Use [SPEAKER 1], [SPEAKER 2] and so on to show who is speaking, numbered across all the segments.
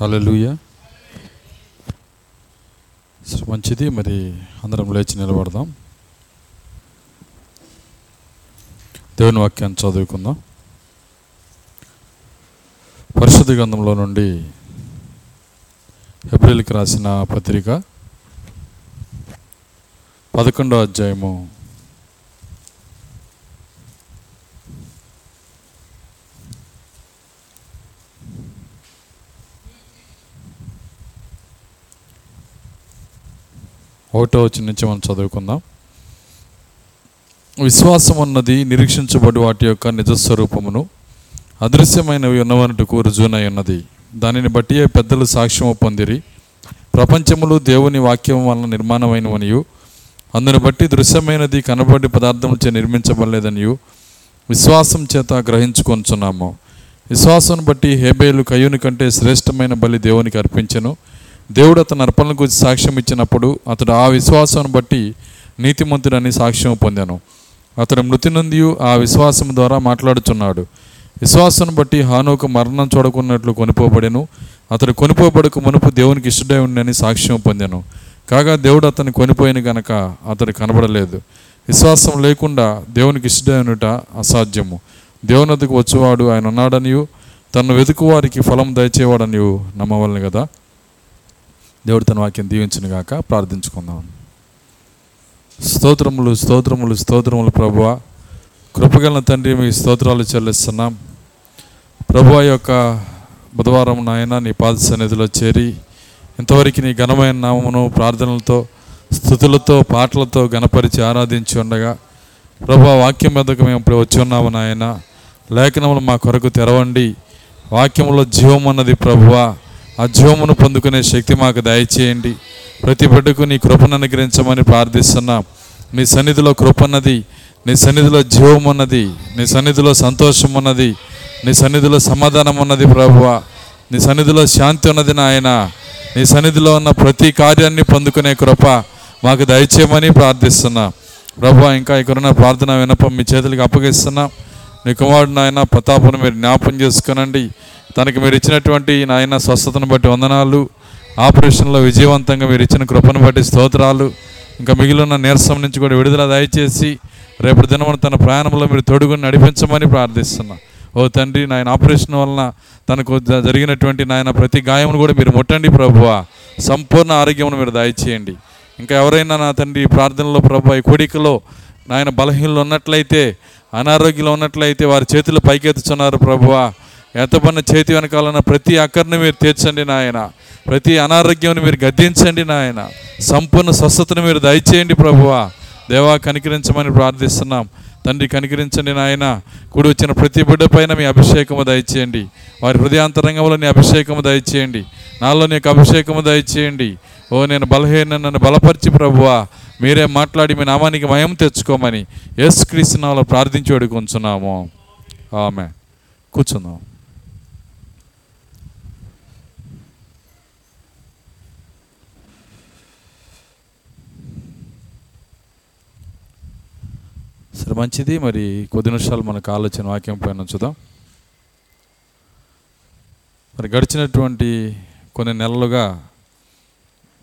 [SPEAKER 1] హల్లెలూయా. మంచిది మరి అందరం లేచి నిలబడదాం. దేవుని వాక్యాన్ని చదువుకుందాం. పరిశుద్ధ గ్రంథంలో నుండి ఏప్రిల్కి రాసిన పత్రిక పదకొండో అధ్యాయము ఒకటో వచ్చిన నుంచి మనం చదువుకుందాం. విశ్వాసం అన్నది నిరీక్షించబడి వాటి యొక్క నిజస్వరూపమును అదృశ్యమైనవి ఉన్నవనటుకు రుజువునై ఉన్నది. దానిని బట్టి పెద్దలు సాక్ష్యము పొందిరి. ప్రపంచములు దేవుని వాక్యం వలన నిర్మాణమైనవనియు అందును బట్టి దృశ్యమైనది కనబడి పదార్థములచే నిర్మించబడలేదనియు విశ్వాసం చేత గ్రహించుకొంచున్నాము విశ్వాసం బట్టి హేబేలు కయ్యూని కంటే శ్రేష్టమైన బలి దేవునికి అర్పించను. దేవుడు అతని అర్పణల గురించి సాక్ష్యం ఇచ్చినప్పుడు అతడు ఆ విశ్వాసం బట్టి నీతిమంతుడని సాక్ష్యం పొందాను. అతడు మృతి నుండి ఆ విశ్వాసం ద్వారా మాట్లాడుచున్నాడు. విశ్వాసం బట్టి హానోకు మరణం చూడకున్నట్లు కొనిపోబడెను. అతడు కొనిపోబడకు మునుపు దేవునికి ఇష్టడై ఉండని సాక్ష్యం పొందాను. కాగా దేవుడు అతన్ని కొనిపోయిన గనక అతడు కనబడలేదు. విశ్వాసం లేకుండా దేవునికి ఇష్టడై ఉండట అసాధ్యము. దేవునతకు వచ్చేవాడు ఆయన ఉన్నాడనియు తను వెతుకు వారికి ఫలం దయచేవాడనియు నమ్మవలను కదా దేవుడు తన వాక్యం దీవించను గాక. ప్రార్థించుకుందాం. స్తోత్రములు స్తోత్రములు స్తోత్రములు ప్రభువ. కృపగల తండ్రి మీ స్తోత్రాలు చెల్లిస్తున్నాం. ప్రభు యొక్క బుధవారం నాయన నీ పాద సన్నిధిలో చేరి ఇంతవరకు నీ ఘనమైన నామమును ప్రార్థనలతో స్థుతులతో పాటలతో గణపరిచి ఆరాధించి ఉండగా ప్రభు వాక్యం మీదకు మేము ఇప్పుడు వచ్చి ఉన్నాము నాయన. లేఖనములు మా కొరకు తెరవండి. వాక్యంలో జీవం అన్నది ప్రభువా. ఆ జీవమును పొందుకునే శక్తి మాకు దయచేయండి. ప్రతి బిడ్డకు నీ కృపను అనుగ్రహించమని ప్రార్థిస్తున్నాం. నీ సన్నిధిలో కృపన్నది నీ సన్నిధిలో జీవం ఉన్నది నీ సన్నిధిలో సంతోషం ఉన్నది నీ సన్నిధిలో సమాధానం ఉన్నది ప్రభువా. నీ సన్నిధిలో శాంతి ఉన్నది నాయన. నీ సన్నిధిలో ఉన్న ప్రతి కార్యాన్ని పొందుకునే కృప మాకు దయచేయమని ప్రార్థిస్తున్నా. ప్రభు ఇంకా ఇక్కడున్న ప్రార్థన వినపం మీ చేతులకు అప్పగిస్తున్నాం. నీ కుమారుడు నాయన ప్రతాపను మీరు జ్ఞాపం చేసుకునండి. తనకి మీరు ఇచ్చినటువంటి నాయన స్వస్థతను బట్టి వందనాలు. ఆపరేషన్లో విజయవంతంగా మీరు ఇచ్చిన కృపను బట్టి స్తోత్రాలు. ఇంకా మిగిలిన నీరసం నుంచి కూడా విడుదల దయచేసి రేపటి దినమున తన ప్రయాణంలో మీరు తోడుగుని నడిపించమని ప్రార్థిస్తున్నా. ఓ తండ్రి నాయన ఆపరేషన్ వలన తనకు జరిగినటువంటి నాయన ప్రతి గాయమును కూడా మీరు ముట్టండి ప్రభువా. సంపూర్ణ ఆరోగ్యమును మీరు దయచేయండి. ఇంకా ఎవరైనా నా తండ్రి ప్రార్థనలో ప్రభు ఈ కోడికలో నాయన బలహీనలు ఉన్నట్లయితే అనారోగ్యంలో ఉన్నట్లయితే వారి చేతులు పైకెత్తుచున్నారు ప్రభువా. ఎత్తపన్న చేతి వెనకాలన్న ప్రతి అక్కర్ని మీరు తీర్చండి నాయన. ప్రతి అనారోగ్యం మీరు గద్దించండి నాయన. సంపూర్ణ స్వస్థతను మీరు దయచేయండి ప్రభువా. దేవా కనికరించమని ప్రార్థిస్తున్నాం. తండ్రి కనికరించండి నాయన. కూడి వచ్చిన ప్రతి బిడ్డ పైన మీ అభిషేకము దయచేయండి. వారి హృదయాంతరంగంలో నీ అభిషేకము దయచేయండి. నాలో నీకు అభిషేకము దయచేయండి. ఓ నేను బలహీన నన్ను బలపరిచి ప్రభువా. మీరే మాట్లాడి మీ నామానికి మయం తెచ్చుకోమని ఎస్ క్రీస్తునాలో ప్రార్థించి అడుగుంచున్నాము ఆమె కూర్చుందాం. సరే మంచిది. మరి కొద్ది నిమిషాలు మనకు ఆలోచన వాక్యం పైన ఉంచుదాం. మరి గడిచినటువంటి కొన్ని నెలలుగా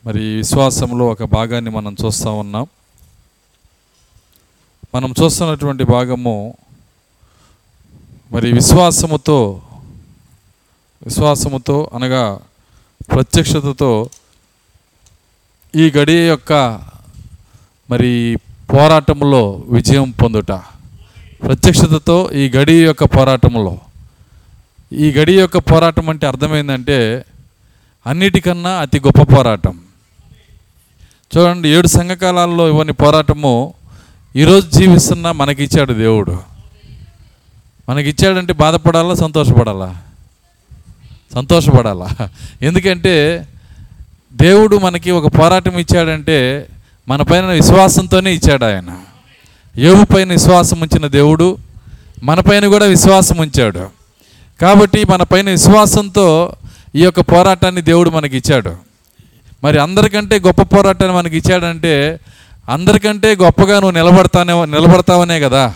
[SPEAKER 1] మరి విశ్వాసంలో ఒక భాగాన్ని మనం చూస్తూ ఉన్నాం. మనం చూస్తున్నటువంటి భాగము మరి విశ్వాసముతో విశ్వాసముతో అనగా ప్రత్యక్షతతో ఈ గడియ యొక్క మరి పోరాటంలో విజయం పొందుట. ప్రత్యక్షతతో ఈ గడి యొక్క పోరాటంలో ఈ గడి యొక్క పోరాటం అంటే అర్థమైందంటే అన్నిటికన్నా అతి గొప్ప పోరాటం. చూడండి ఏడు సంఘకాలాల్లో ఇవన్నీ పోరాటము ఈరోజు జీవిస్తున్న మనకిచ్చాడు దేవుడు. మనకిచ్చాడంటే బాధపడాలా సంతోషపడాలా? సంతోషపడాలా? ఎందుకంటే దేవుడు మనకి ఒక పోరాటం ఇచ్చాడంటే మన పైన విశ్వాసంతోనే ఇచ్చాడు ఆయన. ఏవు పైన విశ్వాసం ఉంచిన దేవుడు మన పైన కూడా విశ్వాసం ఉంచాడు. కాబట్టి మన పైన విశ్వాసంతో ఈ యొక్క పోరాటాన్ని దేవుడు మనకి ఇచ్చాడు మరి అందరికంటే గొప్ప పోరాటాన్ని మనకి ఇచ్చాడంటే అందరికంటే గొప్పగా నువ్వు నిలబడతానే నిలబడతావనే కదా.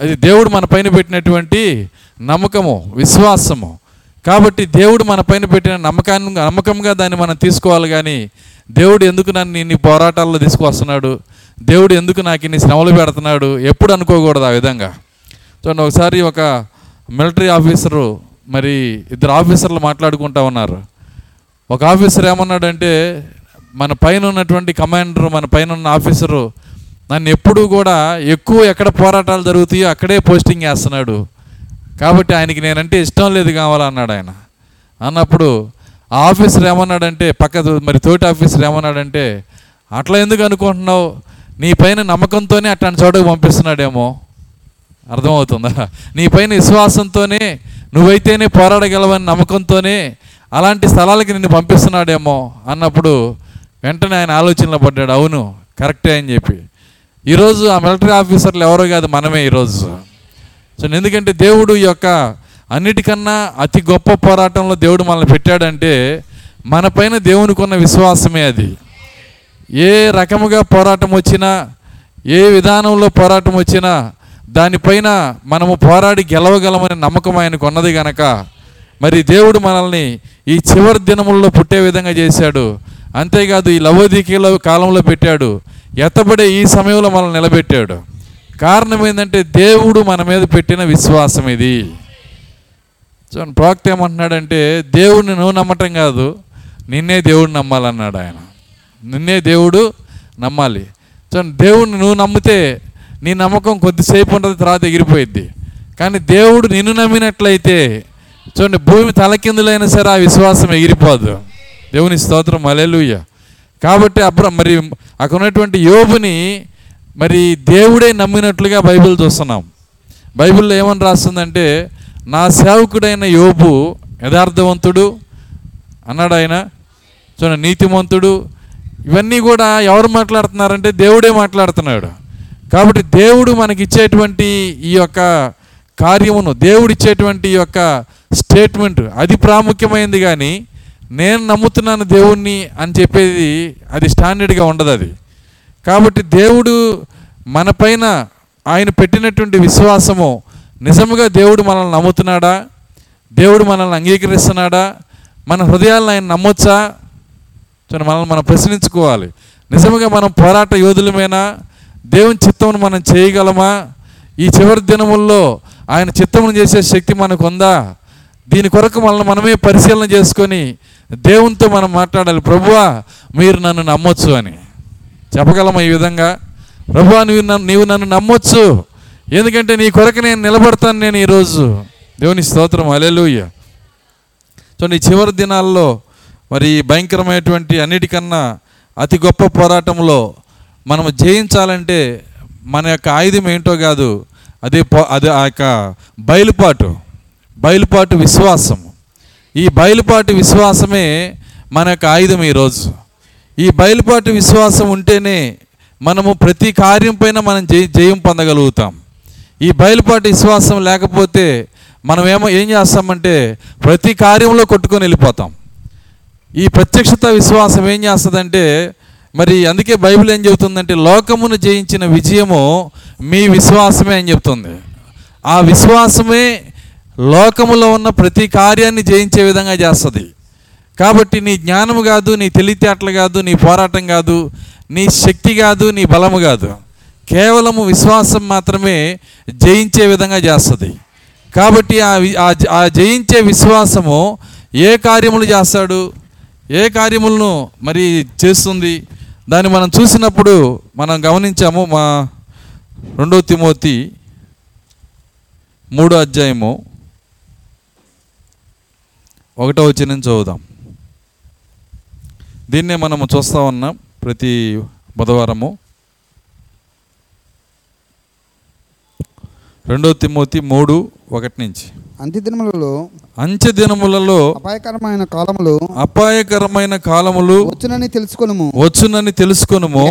[SPEAKER 1] అది దేవుడు మన పైన పెట్టినటువంటి నమ్మకము విశ్వాసము. కాబట్టి దేవుడు మన పైన పెట్టిన నమ్మకాన్ని నమ్మకంగా దాన్ని మనం తీసుకోవాలి కానీ దేవుడు ఎందుకు నన్ను ఇన్ని పోరాటాల్లో తీసుకువస్తున్నాడు? దేవుడు ఎందుకు నాకు ఇన్ని శ్రమలు పెడుతున్నాడు? ఎప్పుడు అనుకోకూడదు ఆ విధంగా. చూడండి ఒకసారి ఒక మిలిటరీ ఆఫీసరు మరి ఇద్దరు ఆఫీసర్లు మాట్లాడుకుంటా ఉన్నారు. ఒక ఆఫీసర్ ఏమన్నాడంటే మన పైన ఉన్నటువంటి కమాండర్ మన పైన ఉన్న ఆఫీసరు నన్ను ఎప్పుడూ కూడా ఎక్కువ ఎక్కడ పోరాటాలు జరుగుతాయో అక్కడే పోస్టింగ్ వేస్తున్నాడు కాబట్టి ఆయనకి నేనంటే ఇష్టం లేదు కావాలన్నాడు ఆయన. అన్నప్పుడు ఆ ఆఫీసర్ ఏమన్నాడంటే పక్క మరి తోటి ఆఫీసర్ ఏమన్నాడంటే అట్లా ఎందుకు అనుకుంటున్నావు? నీ పైన నమ్మకంతోనే అట్లాంటి చోటకు పంపిస్తున్నాడేమో. అర్థమవుతుందా? నీ పైన విశ్వాసంతోనే నువ్వైతేనే పోరాడగలవని నమ్మకంతోనే అలాంటి స్థలాలకి నిన్ను పంపిస్తున్నాడేమో అన్నప్పుడు వెంటనే ఆయన ఆలోచనలో పడ్డాడు అవును కరెక్టే అని చెప్పి. ఈరోజు ఆ మిలిటరీ ఆఫీసర్లు ఎవరో కాదు మనమే ఈరోజు. సో ఎందుకంటే దేవుడు యొక్క అన్నిటికన్నా అతి గొప్ప పోరాటంలో దేవుడు మనల్ని పెట్టాడంటే మన పైన దేవునికి ఉన్న విశ్వాసమే అది. ఏ రకముగా పోరాటం వచ్చినా ఏ విధానంలో పోరాటం వచ్చినా దానిపైన మనము పోరాడి గెలవగలమనే నమ్మకం ఆయనకు ఉన్నది గనక మరి దేవుడు మనల్ని ఈ చివరి దినముల్లో పుట్టే విధంగా చేశాడు. అంతేకాదు ఈ లవోదికీల కాలంలో పెట్టాడు. ఎత్తబడే ఈ సమయంలో మనల్ని నిలబెట్టాడు. కారణం ఏంటంటే దేవుడు మన మీద పెట్టిన విశ్వాసం ఇది. చూడండి ప్రవక్త ఏమంటున్నాడంటే దేవుడిని నువ్వు నమ్మటం కాదు నిన్నే దేవుడు నమ్మాలన్నాడు ఆయన. నిన్నే దేవుడు నమ్మాలి. చూడండి దేవుడిని నువ్వు నమ్మితే నీ నమ్మకం కొద్దిసేపు ఉంటుంది తర్వాత ఎగిరిపోయిద్ది. కానీ దేవుడు నిన్ను నమ్మినట్లయితే చూడండి భూమి తలకిందులైనా సరే ఆ విశ్వాసం ఎగిరిపోదు. దేవుని స్తోత్రం అలెలుయ్య కాబట్టి అబ్ర మరి అక్కడ ఉన్నటువంటి యోబుని మరి దేవుడే నమ్మినట్లుగా బైబిల్ చూస్తున్నాం. బైబిల్లో ఏమని రాస్తుందంటే నా సేవకుడైన యోబు యథార్థవంతుడు అన్నాడు ఆయన. చూడండి నీతిమంతుడు. ఇవన్నీ కూడా ఎవరు మాట్లాడుతున్నారంటే దేవుడే మాట్లాడుతున్నాడు. కాబట్టి దేవుడు మనకి ఇచ్చేటువంటి ఈ యొక్క కార్యమును దేవుడిచ్చేటువంటి యొక్క స్టేట్మెంట్ అది ప్రాముఖ్యమైంది కానీ నేను నమ్ముతున్నాను దేవుణ్ణి అని చెప్పేది అది స్టాండర్డ్గా ఉండదు అది. కాబట్టి దేవుడు మనపైన ఆయన పెట్టినటువంటి విశ్వాసము నిజముగా దేవుడు మనల్ని నమ్ముతున్నాడా? దేవుడు మనల్ని అంగీకరిస్తున్నాడా? మన హృదయాలను ఆయన నమ్మొచ్చా? చూడండి మనల్ని మనం ప్రశ్నించుకోవాలి. నిజంగా మనం పోరాట యోధులమేనా? దేవుని చిత్తమును మనం చేయగలమా? ఈ చివరి దినముల్లో ఆయన చిత్తమును చేసే శక్తి మనకు ఉందా? దీని కొరకు మనల్ని మనమే పరిశీలన చేసుకొని దేవునితో మనం మాట్లాడాలి. ప్రభువా మీరు నన్ను నమ్మొచ్చు అని. చెప్పగలమా ఈ విధంగా? ప్రభువా నువ్వు నన్ను నీవు నన్ను నమ్మొచ్చు. ఎందుకంటే నీ కొరకు నేను నిలబడతాను నేను ఈరోజు. దేవుని స్తోత్రం. అలెలుయ్య చూడండి చివరి దినాల్లో మరి భయంకరమైనటువంటి అన్నిటికన్నా అతి గొప్ప పోరాటంలో మనం జయించాలంటే మన యొక్క ఆయుధం ఏంటో కాదు అదే పో అది ఆ యొక్క బయలుపాటు బయలుపాటు విశ్వాసం ఈ బయలుపాటు విశ్వాసమే మన యొక్క ఆయుధం ఈరోజు. ఈ బయలుపాటు విశ్వాసం ఉంటేనే మనము ప్రతి కార్యం పైన మనం జయ జయం పొందగలుగుతాం. ఈ బయలుపాటు విశ్వాసం లేకపోతే మనం ఏమో ఏం చేస్తామంటే ప్రతి కార్యంలో కొట్టుకొని వెళ్ళిపోతాం. ఈ ప్రత్యక్షత విశ్వాసం ఏం చేస్తుందంటే మరి అందుకే బైబిల్ ఏం చెబుతుందంటే లోకమును జయించిన విజయము మీ విశ్వాసమే అని చెప్తుంది. ఆ విశ్వాసమే లోకములో ఉన్న ప్రతి కార్యాన్ని జయించే విధంగా చేస్తుంది. కాబట్టి నీ జ్ఞానము కాదు నీ తెలివితేటలు కాదు నీ పోరాటం కాదు నీ శక్తి కాదు నీ బలము కాదు. కేవలము విశ్వాసం మాత్రమే జయించే విధంగా చేస్తుంది. కాబట్టి ఆ ఆ జయించే విశ్వాసము ఏ కార్యములు చేస్తాడు? ఏ కార్యములను మరి చేస్తుంది? దాన్ని మనం చూసినప్పుడు మనం గమనించాము మా రెండో తిమోతి మూడో అధ్యాయము ఒకటో వచ్చిన చదువుదాం. దీన్నే మనము చూస్తూ ఉన్నాం ప్రతి బుధవారము. రెండో తిమోతి మూడు ఒకటి నుంచి.
[SPEAKER 2] అంత్య దినములలో
[SPEAKER 1] అంచె దినములలో
[SPEAKER 2] అపాయకరమైన కాలములు
[SPEAKER 1] అపాయకరమైన కాలములు
[SPEAKER 2] వచ్చునని తెలుసుకొనుము.
[SPEAKER 1] వచ్చునని తెలుసుకొనుము.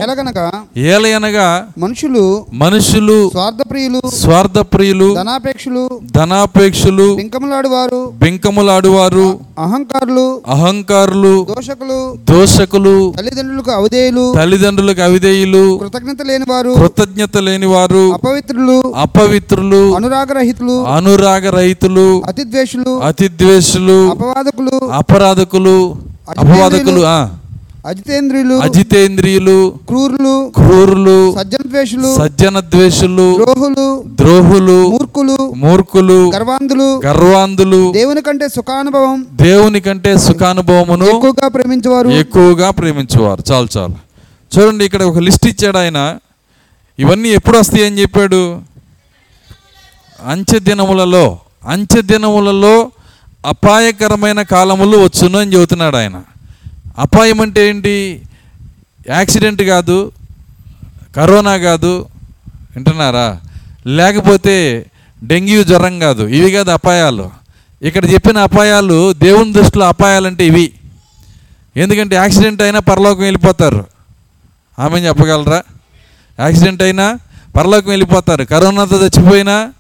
[SPEAKER 1] ఏలయనగా
[SPEAKER 2] మనుషులు
[SPEAKER 1] మనుషులు
[SPEAKER 2] స్వార్థప్రియులు
[SPEAKER 1] స్వార్థప్రియులు
[SPEAKER 2] ధనాపేక్షలు
[SPEAKER 1] ధనాపేక్షలు
[SPEAKER 2] బింకములాడువారు
[SPEAKER 1] బింకములాడువారు
[SPEAKER 2] అహంకారులు
[SPEAKER 1] అహంకారులు
[SPEAKER 2] దోషకులు
[SPEAKER 1] దోషకులు
[SPEAKER 2] తల్లిదండ్రులకు అవధేయులు
[SPEAKER 1] తల్లిదండ్రులకు అవిధేయులు
[SPEAKER 2] కృతజ్ఞత లేనివారు
[SPEAKER 1] కృతజ్ఞత లేనివారు
[SPEAKER 2] అపవిత్రులు
[SPEAKER 1] అపవిత్రులు
[SPEAKER 2] అనురాగరహితులు
[SPEAKER 1] అనురాగ రైతులు
[SPEAKER 2] అతిద్వేషులు
[SPEAKER 1] అతి ద్వేషులు
[SPEAKER 2] అపవాదకులు
[SPEAKER 1] అపరాధకులు అపవాదకులు
[SPEAKER 2] అజితేంద్రియులు
[SPEAKER 1] అజితేంద్రియులు
[SPEAKER 2] క్రూరులు
[SPEAKER 1] క్రూరులు
[SPEAKER 2] సజ్జన ద్వేషులు
[SPEAKER 1] సజ్జన ద్వేషులు
[SPEAKER 2] ద్రోహులు
[SPEAKER 1] ద్రోహులు
[SPEAKER 2] మూర్ఖులు
[SPEAKER 1] మూర్ఖులు
[SPEAKER 2] గర్వాంధులు
[SPEAKER 1] గర్వాంధులు
[SPEAKER 2] దేవుని కంటే సుఖానుభవం
[SPEAKER 1] దేవుని కంటే సుఖానుభవమును
[SPEAKER 2] ఎక్కువగా ప్రేమించేవారు
[SPEAKER 1] ఎక్కువగా ప్రేమించేవారు. చాలు చాలు. చూడండి ఇక్కడ ఒక లిస్ట్ ఇచ్చాడు ఆయన. ఇవన్నీ ఎప్పుడు వస్తాయి అని చెప్పాడు? అంచె దినములలో అంచె దినములలో అపాయకరమైన కాలములు వచ్చును అని చెబుతున్నాడు ఆయన. అపాయం అంటే ఏంటి? యాక్సిడెంట్ కాదు కరోనా కాదు వింటున్నారా? లేకపోతే డెంగ్యూ జ్వరం కాదు ఇవి కాదు అపాయాలు. ఇక్కడ చెప్పిన అపాయాలు దేవుని దృష్టిలో అపాయాలంటే ఇవి. ఎందుకంటే యాక్సిడెంట్ అయినా పరలోకం వెళ్ళిపోతారు. ఆమె చెప్పగలరా? యాక్సిడెంట్ అయినా పరలోకం వెళ్ళిపోతారు. కరోనాతో చచ్చిపోయినా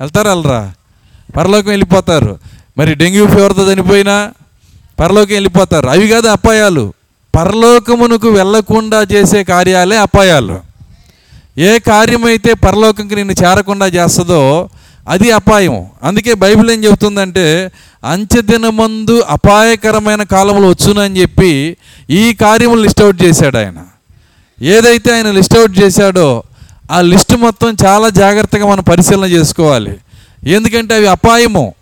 [SPEAKER 1] వెళ్తారా వెళ్ళరా పరలోకం వెళ్ళిపోతారు. మరి డెంగ్యూ ఫీవర్తో చనిపోయినా పరలోకం వెళ్ళిపోతారు. అవి కాదు అపాయాలు. పరలోకమునకు వెళ్ళకుండా చేసే కార్యాలే అపాయాలు. ఏ కార్యమైతే పరలోకంకి నిన్ను చేరకుండా చేస్తుందో అది అపాయం. అందుకే బైబిల్ ఏం చెబుతుందంటే అంచెదినమందు అపాయకరమైన కాలములు వచ్చునని చెప్పి ఈ కార్యములు లిస్ట్ అవుట్ చేశాడు ఆయన. ఏదైతే ఆయన లిస్ట్ అవుట్ చేశాడో ఆ లిస్ట్ మొత్తం చాలా జాగ్రత్తగా మనం పరిశీలన చేసుకోవాలి. ఎందుకంటే అవి అపాయము.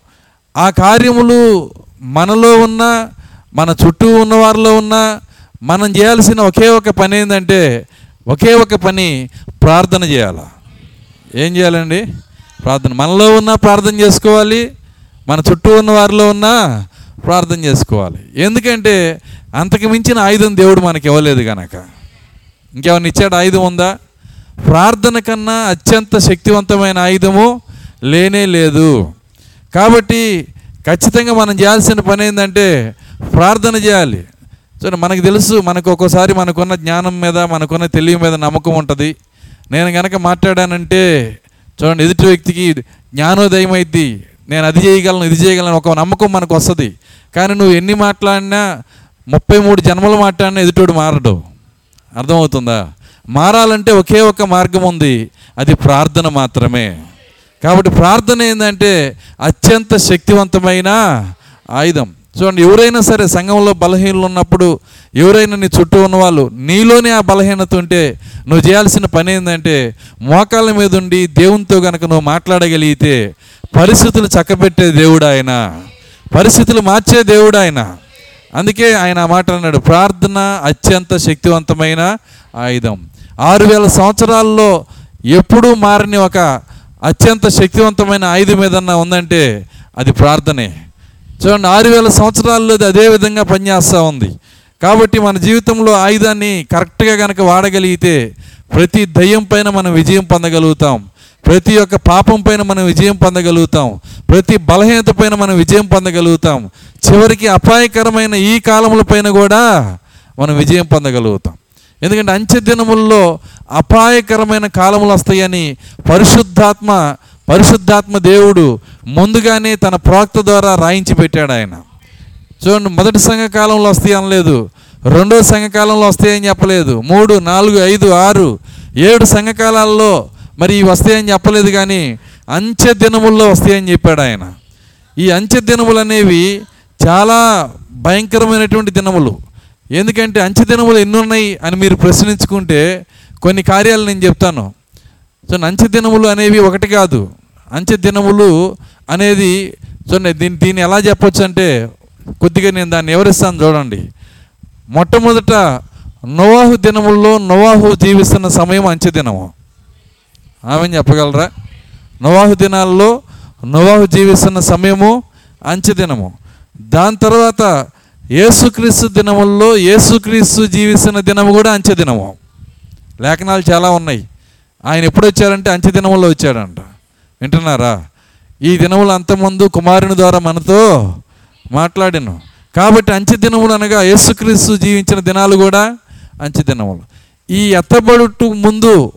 [SPEAKER 1] ఆ కార్యములు మనలో ఉన్న మన చుట్టూ ఉన్న వారిలో ఉన్న మనం చేయాల్సిన ఒకే ఒక పని ఏంటంటే ఒకే ఒక పని ప్రార్థన చేయాలి? ఏం చేయాలండి? ప్రార్థన. మనలో ఉన్న ప్రార్థన చేసుకోవాలి మన చుట్టూ ఉన్న వారిలో ఉన్న ప్రార్థన చేసుకోవాలి. ఎందుకంటే అంతకు మించిన ఆయుధం దేవుడు మనకి ఇవ్వలేదు కనుక ఇంకేమైనా ఇచ్చాడు ఆయుధం ఉందా? ప్రార్థన కన్నా అత్యంత శక్తివంతమైన ఆయుధము లేనే లేదు. కాబట్టి ఖచ్చితంగా మనం చేయాల్సిన పని ఏంటంటే ప్రార్థన చేయాలి. చూడండి మనకు తెలుసు మనకు ఒక్కోసారి మనకున్న జ్ఞానం మీద మనకున్న తెలివి మీద నమ్మకం ఉంటుంది. నేను కనుక మాట్లాడానంటే చూడండి ఎదుటి వ్యక్తికి జ్ఞానోదయం అయింది నేను అది చేయగలను ఇది చేయగలను ఒక నమ్మకం మనకు వస్తుంది. కానీ నువ్వు ఎన్ని మాట్లాడినా ముప్పై మూడు జన్మలు మాట్లాడినా ఎదుటోడు మారడు. అర్థమవుతుందా? మారాలంటే ఒకే ఒక మార్గం ఉంది. అది ప్రార్థన మాత్రమే. కాబట్టి ప్రార్థన ఏంటంటే అత్యంత శక్తివంతమైన ఆయుధం. చూడండి ఎవరైనా సరే సంఘంలో బలహీనలు ఉన్నప్పుడు ఎవరైనా నీ చుట్టూ ఉన్న వాళ్ళు నీలోనే ఆ బలహీనత ఉంటే నువ్వు చేయాల్సిన పని ఏంటంటే మోకాళ్ళ మీద ఉండి దేవునితో కనుక నువ్వు మాట్లాడగలిగితే పరిస్థితులు చక్కబెట్టే దేవుడు ఆయన. పరిస్థితులు మార్చే దేవుడు ఆయన. అందుకే ఆయన మాట అన్నాడు ప్రార్థన అత్యంత శక్తివంతమైన ఆయుధం. ఆరు వేల సంవత్సరాల్లో ఎప్పుడూ మారని ఒక అత్యంత శక్తివంతమైన ఆయుధం ఏదన్నా ఉందంటే అది ప్రార్థనే. చూడండి ఆరు వేల సంవత్సరాల్లో అదే విధంగా పనిచేస్తూ ఉంది. కాబట్టి మన జీవితంలో ఆయుధాన్ని కరెక్ట్గా కనుక వాడగలిగితే ప్రతి దయ్యం పైన మనం విజయం పొందగలుగుతాం. ప్రతి ఒక్క పాపం పైన మనం విజయం పొందగలుగుతాం. ప్రతి బలహీనత పైన మనం విజయం పొందగలుగుతాం. చివరికి అపాయకరమైన ఈ కాలముల పైన కూడా మనం విజయం పొందగలుగుతాం. ఎందుకంటే అంచె దినముల్లో అపాయకరమైన కాలములు వస్తాయని పరిశుద్ధాత్మ పరిశుద్ధాత్మ దేవుడు ముందుగానే తన ప్రవక్త ద్వారా రాయించి పెట్టాడు ఆయన. చూడండి మొదటి సంఘకాలంలో వస్తాయి అనలేదు. రెండో సంఘకాలంలో వస్తాయని చెప్పలేదు. మూడు నాలుగు ఐదు ఆరు ఏడు సంఘకాలాల్లో మరి వస్తాయని చెప్పలేదు కానీ అంచె దినముల్లో వస్తాయని చెప్పాడు ఆయన. ఈ అంచె దినములు అనేవి చాలా భయంకరమైనటువంటి దినములు. ఎందుకంటే అంచెదినములు ఎన్ని ఉన్నాయి అని మీరు ప్రశ్నించుకుంటే కొన్ని కార్యాలు నేను చెప్తాను. సో అంచె దినములు అనేవి ఒకటి కాదు. అంచె దినములు అనేది చూడండి దీన్ని దీన్ని ఎలా చెప్పొచ్చు అంటే కొద్దిగా నేను దాన్ని వివరిస్తాను చూడండి. మొట్టమొదట నోవాహు దినముల్లో నోవాహు జీవిస్తున్న సమయం అంచెదినము. ఆమె చెప్పగలరా? నోవాహు దినాల్లో నోవాహు జీవిస్తున్న సమయము అంచె దినము దాని తర్వాత యేసుక్రీస్తు దినముల్లో యేసుక్రీస్తు జీవిస్తున్న దినము కూడా అంచె దినము. లేఖనాలు చాలా ఉన్నాయి. ఆయన ఎప్పుడు వచ్చారంటే అంచె దినముల్లో వచ్చాడంట. వింటున్నారా? ఈ దినములు అంతమందు కుమారుని ద్వారా మనతో మాట్లాడాను. కాబట్టి అంచె దినములు అనగా యేసుక్రీస్తు జీవించిన దినాలు కూడా అంచె దినములు. ఈ ఎత్తబడుటు ముందు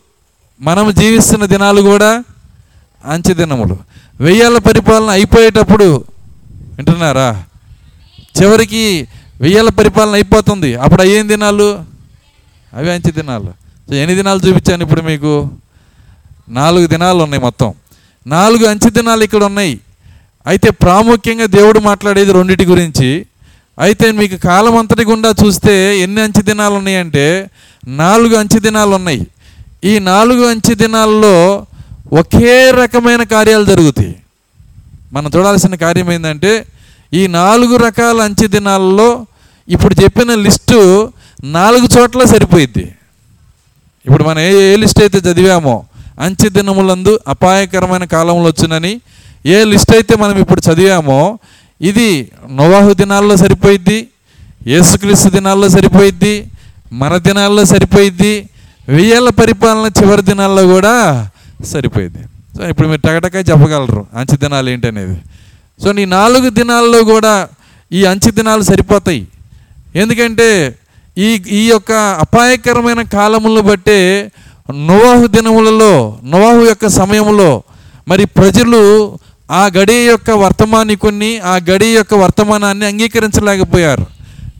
[SPEAKER 1] మనం జీవిస్తున్న దినాలు కూడా అంచె దినములు. వెయ్యాల పరిపాలన అయిపోయేటప్పుడు వింటున్నారా? చివరికి వెయ్యాల పరిపాలన అయిపోతుంది. అప్పుడు అయ్యేం దినాలు? అవి అంచె దినాలు. సో ఎన్ని దినాలు చూపించాను ఇప్పుడు మీకు? నాలుగు దినాలు ఉన్నాయి మొత్తం. నాలుగు అంచె దినాలు ఇక్కడ ఉన్నాయి. అయితే ప్రాముఖ్యంగా దేవుడు మాట్లాడేది రెండింటి గురించి. అయితే మీకు కాలం అంతటి గుండా చూస్తే ఎన్ని అంచె దినాలు ఉన్నాయంటే నాలుగు అంచె దినాలు ఉన్నాయి. ఈ నాలుగు అంచె దినాల్లో ఒకే రకమైన కార్యాలు జరుగుతాయి. మనం చూడాల్సిన కార్యం ఏంటంటే ఈ నాలుగు రకాల అంచె దినాల్లో ఇప్పుడు చెప్పిన లిస్టు నాలుగు చోట్ల సరిపోయిద్ది. ఇప్పుడు మనం ఏ ఏ లిస్ట్ అయితే చదివామో అంచె దినములందు అపాయకరమైన కాలంలో వచ్చునని ఏ లిస్ట్ అయితే మనం ఇప్పుడు చదివామో ఇది నోవాహు దినాల్లో సరిపోయిద్ది యేసుక్రీస్తు దినాల్లో సరిపోయిద్ది మన దినాల్లో సరిపోయిద్ది వెయ్యేళ్ళ పరిపాలన చివరి దినాల్లో కూడా సరిపోయింది సో ఇప్పుడు మీరు టగటగా చెప్పగలరు అంచె దినాలు ఏంటనేది. సో ఈ నాలుగు దినాల్లో కూడా ఈ అంచె దినాలు సరిపోతాయి. ఎందుకంటే ఈ ఈ యొక్క అపాయకరమైన కాలములను బట్టే నోవాహు దినములలో నోవాహు యొక్క సమయంలో మరి ప్రజలు ఆ గడి యొక్క వర్తమానికుని ఆ గడి యొక్క వర్తమానాన్ని అంగీకరించలేకపోయారు.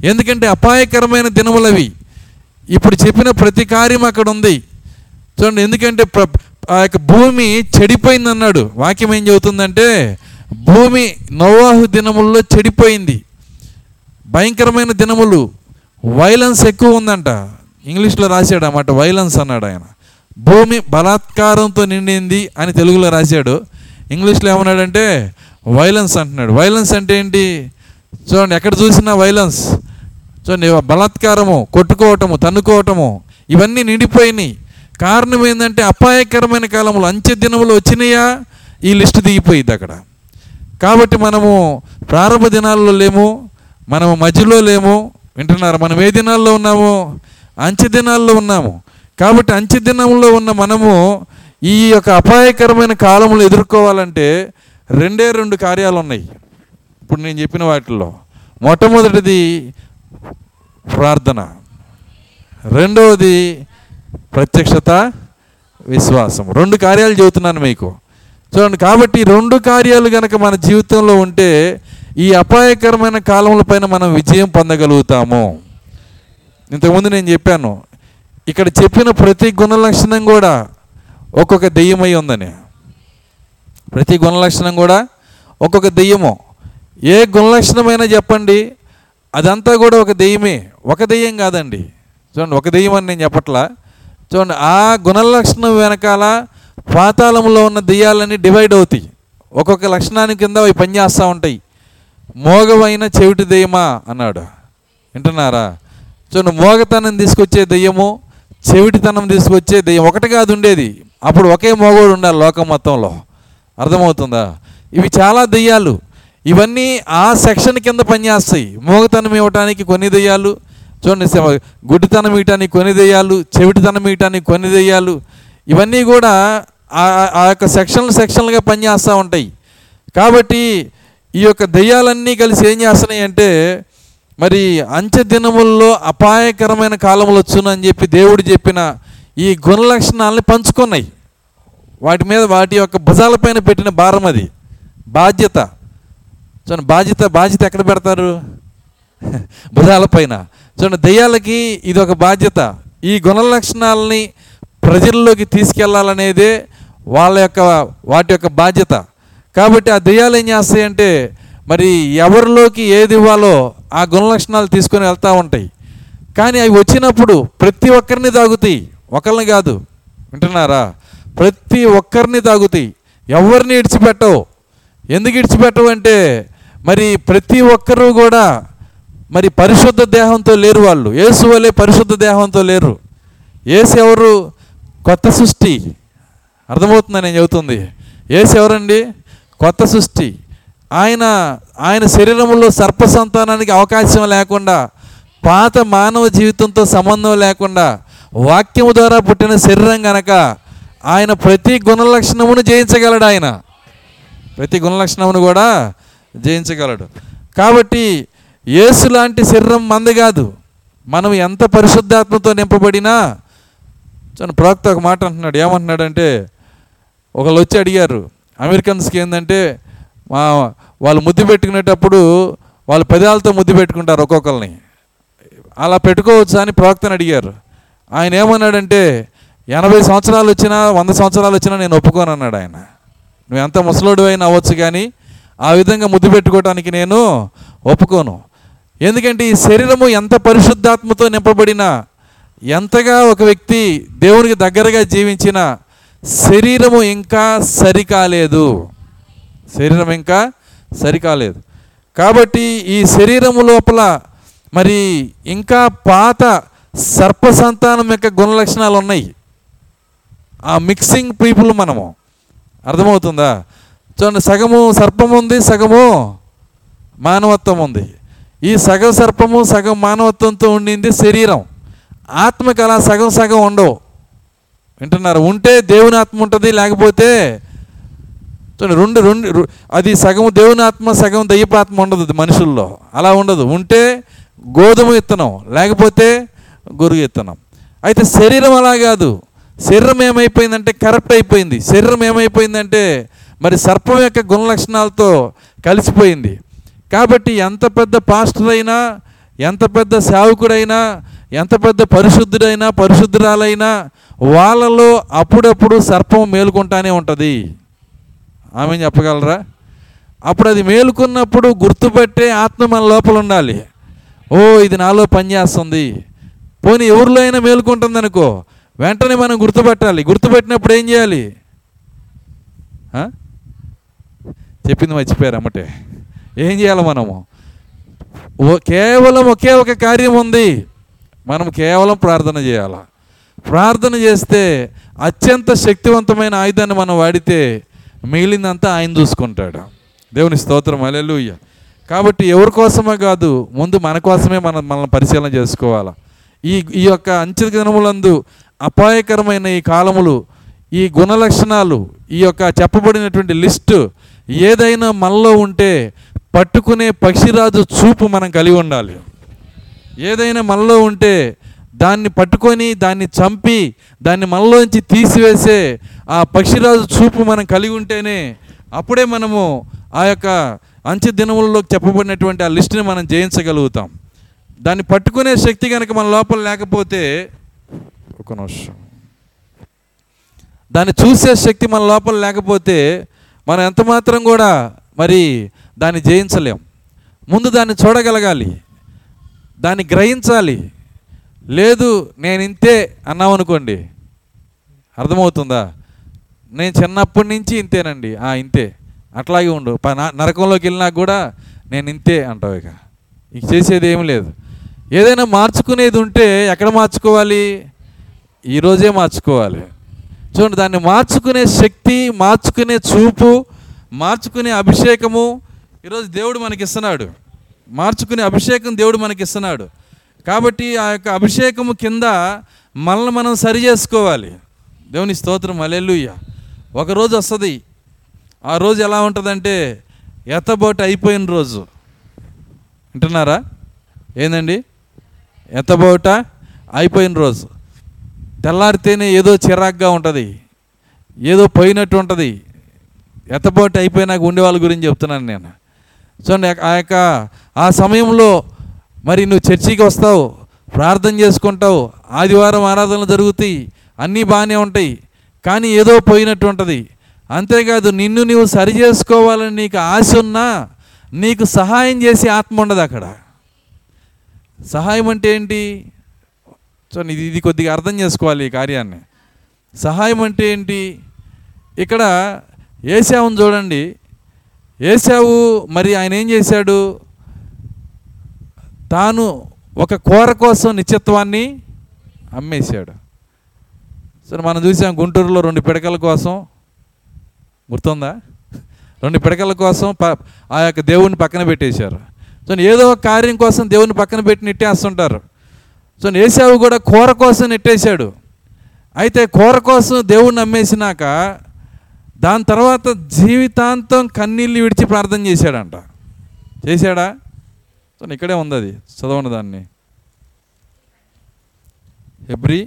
[SPEAKER 1] ఎందుకంటే అపాయకరమైన దినములవి ఇప్పుడు చెప్పిన ప్రతి కార్యం అక్కడ ఉంది. చూడండి ఎందుకంటే ప్ర ఆ యొక్క భూమి చెడిపోయిందన్నాడు. వాక్యం ఏం చెబుతుందంటే భూమి నోవాహు దినముల్లో చెడిపోయింది. భయంకరమైన దినములు. వైలెన్స్ ఎక్కువ ఉందంట. ఇంగ్లీష్లో రాశాడు అన్నమాట వైలెన్స్ అన్నాడు ఆయన. భూమి బలాత్కారంతో నిండింది అని తెలుగులో రాశాడు. ఇంగ్లీష్లో ఏమన్నాడంటే వైలెన్స్ అంటున్నాడు. వైలెన్స్ అంటే ఏంటి? చూడండి ఎక్కడ చూసినా వైలెన్స్. చూడండి బలాత్కారము కొట్టుకోవటము తన్నుకోవటము ఇవన్నీ నిండిపోయినాయి. కారణం ఏంటంటే అపాయకరమైన కాలంలో అంచె దినములు వచ్చినాయా? ఈ లిస్ట్ దిగిపోయింది అక్కడ. కాబట్టి మనము ప్రారంభ దినాల్లో లేము మనము మధ్యలో లేము వింటున్నారు? మనం ఏ దినాల్లో ఉన్నాము? అంచె దినాల్లో ఉన్నాము. కాబట్టి అంచె దినంలో ఉన్న మనము ఈ యొక్క అపాయకరమైన కాలములు ఎదుర్కోవాలంటే రెండే రెండు కార్యాలు ఉన్నాయి ఇప్పుడు నేను చెప్పిన వాటిల్లో మొట్టమొదటిది ప్రార్థన రెండవది ప్రత్యక్షత విశ్వాసం. రెండు కార్యాలు చెబుతున్నాను మీకు. చూడండి కాబట్టి రెండు కార్యాలు కనుక మన జీవితంలో ఉంటే ఈ అపాయకరమైన కాలముల పైన మనం విజయం పొందగలుగుతాము. ఇంతకుముందు నేను చెప్పాను ఇక్కడ చెప్పిన ప్రతి గుణ లక్షణం కూడా ఒక్కొక్క దెయ్యమై ఉందని. ప్రతి గుణ లక్షణం కూడా ఒక్కొక్క దెయ్యము. ఏ గుణలక్షణమైనా చెప్పండి అదంతా కూడా ఒక దెయ్యమే ఒక దెయ్యం కాదండి. చూడండి ఒక దెయ్యం అని నేను చెప్పట్లా. చూడండి ఆ గుణలక్షణం వెనకాల పాతాళంలో ఉన్న దెయ్యాలన్నీ డివైడ్ అవుతాయి. ఒక్కొక్క లక్షణాన్ని కింద అవి పనిచేస్తూ ఉంటాయి. మోగవైన చెవిటి దెయ్యమా? అన్నాడు. వింటున్నారా? చూడండి మోగతనం తీసుకొచ్చే దెయ్యము చెవిటితనం తీసుకొచ్చే దెయ్యం ఒకటి కాదు ఉండేది. అప్పుడు ఒకే మోగోడు ఉండాలి లోకం మొత్తంలో. అర్థమవుతుందా? ఇవి చాలా దెయ్యాలు. ఇవన్నీ ఆ సెక్షన్ కింద పనిచేస్తాయి. మోగతనం ఇవ్వటానికి కొన్ని దెయ్యాలు చూడండి గుడ్డితనం ఇవ్వటానికి కొన్ని దెయ్యాలు చెవిటితనం ఇవ్వటానికి కొన్ని దెయ్యాలు ఇవన్నీ కూడా ఆ- యొక్క సెక్షన్లు సెక్షన్లుగా పనిచేస్తూ ఉంటాయి. కాబట్టి ఈ యొక్క దెయ్యాలన్నీ కలిసి ఏం చేస్తున్నాయి అంటే మరి అంచె దినముల్లో అపాయకరమైన కాలములు వచ్చునని చెప్పి దేవుడు చెప్పిన ఈ గుణ లక్షణాలని పంచుకున్నాయి. వాటి మీద వాటి యొక్క భుజాలపైన పెట్టిన భారం అది. బాధ్యత. చూడండి బాధ్యత బాధ్యత ఎక్కడ పెడతారు? భుజాలపైన చూడండి దెయ్యాలకి ఇది ఒక బాధ్యత. ఈ గుణ లక్షణాలని ప్రజల్లోకి తీసుకెళ్ళాలనేదే వాళ్ళ యొక్క వాటి యొక్క బాధ్యత. కాబట్టి ఆ దెయ్యాలు ఏం చేస్తాయంటే మరి ఎవరిలోకి ఏది ఇవ్వాలో ఆ గుణ లక్షణాలు తీసుకొని వెళ్తూ ఉంటాయి. కానీ అవి వచ్చినప్పుడు ప్రతి ఒక్కరిని తాగుతాయి. ఒకరిని కాదు వింటున్నారా? ప్రతి ఒక్కరిని తాగుతాయి. ఎవరిని ఇడిచిపెట్టవు? ఎందుకు ఇడిచిపెట్టవు అంటే మరి ప్రతి ఒక్కరూ కూడా మరి పరిశుద్ధ దేహంతో లేరు వాళ్ళు. ఏసు వలె పరిశుద్ధ దేహంతో లేరు. ఏసు ఎవరు? కొత్త సృష్టి. అర్థమవుతుందని నేను చెబుతుంది. ఏసు ఎవరండి? కొత్త సృష్టి. ఆయన ఆయన శరీరంలో సర్ప సంతానానికి అవకాశం లేకుండా పాత మానవ జీవితంతో సంబంధం లేకుండా వాక్యము ద్వారా పుట్టిన శరీరం గనక ఆయన ప్రతి గుణలక్షణమును జయించగలడు ఆయన. ప్రతి గుణలక్షణమును కూడా జయించగలడు. కాబట్టి యేసు లాంటి శరీరం మంది కాదు. మనం ఎంత పరిశుద్ధాత్మతో నింపబడినా చాలా ప్రవక్త ఒక మాట అంటున్నాడు. ఏమంటున్నాడంటే ఒకళ్ళు వచ్చి అడిగారు అమెరికన్స్కి ఏంటంటే మా వాళ్ళు ముద్దు పెట్టుకునేటప్పుడు వాళ్ళు పెదాలతో ముద్దు పెట్టుకుంటారు ఒక్కొక్కరిని అలా పెట్టుకోవచ్చా అని ప్రవక్తను అడిగారు. ఆయన ఏమన్నాడంటే ఎనభై సంవత్సరాలు వచ్చినా వంద సంవత్సరాలు వచ్చినా నేను ఒప్పుకోను అన్నాడు ఆయన. నువ్వు ఎంత ముసలోడు అయినా అవ్వచ్చు కానీ ఆ విధంగా ముద్దు పెట్టుకోవటానికి నేను ఒప్పుకోను. ఎందుకంటే ఈ శరీరము ఎంత పరిశుద్ధాత్మతో నింపబడిన ఎంతగా ఒక వ్యక్తి దేవునికి దగ్గరగా జీవించిన శరీరము ఇంకా సరికాలేదు. శరీరం ఇంకా సరికాలేదు. కాబట్టి ఈ శరీరము లోపల మరి ఇంకా పాత సర్ప సంతానం యొక్క గుణ లక్షణాలు ఉన్నాయి. ఆ మిక్సింగ్ పీపుల్ మనము. అర్థమవుతుందా? చూడండి సగము సర్పం ఉంది సగము మానవత్వం ఉంది. ఈ సగం సర్పము సగం మానవత్వంతో ఉండింది శరీరం. ఆత్మకి అలా సగం సగం ఉండవు. వింటున్నారు? ఉంటే దేవుని ఆత్మ ఉంటుంది లేకపోతే చూడండి రెండు రెండు అది సగం దేవుని ఆత్మ సగం దయ్యపాత్మ ఉండదు మనుషుల్లో. అలా ఉండదు. ఉంటే గోధుమ ఇత్తనం లేకపోతే గొరుగు ఇత్తనం అయితే శరీరం అలా కాదు. శరీరం ఏమైపోయిందంటే కరప్ట్ అయిపోయింది. శరీరం ఏమైపోయిందంటే మరి సర్పం యొక్క గుణ లక్షణాలతో కలిసిపోయింది. కాబట్టి ఎంత పెద్ద పాస్టర్ అయినా ఎంత పెద్ద సేవకుడైనా ఎంత పెద్ద పరిశుద్ధుడైనా పరిశుద్ధురాలైనా వాళ్ళలో అప్పుడప్పుడు సర్పం మేలుకుంటానే ఉంటుంది. ఆమె చెప్పగలరా? అప్పుడు అది మేలుకున్నప్పుడు గుర్తుపట్టే ఆత్మ మన లోపల ఉండాలి. ఓ ఇది నాలో పనిచేస్తుంది పోనీ ఎవరిలో అయినా మేలుకుంటుంది అనుకో వెంటనే మనం గుర్తుపట్టాలి. గుర్తుపెట్టినప్పుడు ఏం చేయాలి? చెప్పింది మర్చిపోయారు అమ్మటే. ఏం చేయాలి మనము? ఓ కేవలం ఒకే ఒక కార్యం ఉంది. మనం కేవలం ప్రార్థన చేయాలి? ప్రార్థన చేస్తే అత్యంత శక్తివంతమైన ఆయుధాన్ని మనం వాడితే మిగిలిందంతా ఆయన చూసుకుంటాడు? దేవుని స్తోత్రం అలెలుయ్య కాబట్టి ఎవరి కోసమే కాదు ముందు మన కోసమే మనం మనల్ని పరిశీలన చేసుకోవాలి. ఈ ఈ యొక్క అంచెల దినములందు అపాయకరమైన ఈ కాలములు ఈ గుణ లక్షణాలు ఈ యొక్క చెప్పబడినటువంటి లిస్టు ఏదైనా మనలో ఉంటే పట్టుకునే పక్షిరాజు చూపు మనం కలిగి ఉండాలి. ఏదైనా మనలో ఉంటే దాన్ని పట్టుకొని దాన్ని చంపి దాన్ని మనలోంచి తీసివేసే ఆ పక్షిరాజు చూపు మనం కలిగి ఉంటేనే అప్పుడే మనము ఆ యొక్క అంచె దినములలో చెప్పబడినటువంటి ఆ లిస్టుని మనం జయించగలుగుతాం. దాన్ని పట్టుకునే శక్తి కనుక మన లోపల లేకపోతే ఒక నిమిషం. దాన్ని చూసే శక్తి మన లోపల లేకపోతే మనం ఎంత మాత్రం కూడా మరి దాన్ని జయించలేం. ముందు దాన్ని చూడగలగాలి. దాన్ని గ్రహించాలి. లేదు నేను ఇంతే అన్నాం అనుకోండి. అర్థమవుతుందా? నేను చిన్నప్పటి నుంచి ఇంతేనండి. ఆ ఇంతే. అట్లాగే ఉండు. నరకంలోకి వెళ్ళినా కూడా నేను ఇంతే అంటావు ఇక. ఇక చేసేది ఏం లేదు. ఏదైనా మార్చుకునేది ఉంటే ఎక్కడ మార్చుకోవాలి? ఈరోజే మార్చుకోవాలి. చూడండి దాన్ని మార్చుకునే శక్తి మార్చుకునే చూపు మార్చుకునే అభిషేకము ఈరోజు దేవుడు మనకి ఇస్తున్నాడు. మార్చుకునే అభిషేకం దేవుడు మనకి ఇస్తున్నాడు కాబట్టి ఆ యొక్క అభిషేకము కింద మనల్ని మనం సరి చేసుకోవాలి. దేవుని స్తోత్రం అలెల్లుయ్య ఒకరోజు వస్తుంది. ఆ రోజు ఎలా ఉంటుందంటే ఎత్తబోట అయిపోయిన రోజు. వింటున్నారా? ఏందండి? ఎత్తబోట అయిపోయిన రోజు. తెల్లారితేనే ఏదో చిరాగ్గా ఉంటుంది. ఏదో పోయినట్టు ఉంటుంది. ఎత్తబోట అయిపోయినాక ఉండే వాళ్ళ గురించి చెప్తున్నాను నేను. చూడండి ఆ యొక్క ఆ సమయంలో మరి నువ్వు చర్చికి వస్తావు ప్రార్థన చేసుకుంటావు ఆదివారం ఆరాధనలు జరుగుతాయి అన్నీ బాగానే ఉంటాయి కానీ ఏదో పోయినట్టు ఉంటుంది. అంతేకాదు నిన్ను నీవు సరి చేసుకోవాలని నీకు ఆశ ఉన్నా నీకు సహాయం చేసే ఆత్మ ఉండదు అక్కడ. సహాయం అంటే ఏంటి? సో ఇది ఇది కొద్దిగా అర్థం చేసుకోవాలి ఈ కార్యాన్ని. సహాయం అంటే ఏంటి? ఇక్కడ ఏసావుని చూడండి. ఏసావు మరి ఆయన ఏం చేశాడు? తాను ఒక కూర కోసం నిత్యత్వాన్ని అమ్మేశాడు. సరే మనం చూసాం గుంటూరులో రెండు పిడకల కోసం. గుర్తుందా? రెండు పిడకల కోసం ప ఆ యొక్క దేవుడిని పక్కన పెట్టేశారు. సో ఏదో ఒక కార్యం కోసం దేవుని పక్కన పెట్టి నెట్టేస్తుంటారు. సో ఏసావు కూడా కూర కోసం నెట్టేశాడు. అయితే కూర కోసం దేవుణ్ణి అమ్మేసినాక దాని తర్వాత జీవితాంతం కన్నీళ్ళు విడిచి ప్రార్థన చేశాడంట. చేశాడా? సో ఇక్కడే ఉంది అది చదవండి దాన్ని ఎబ్రి.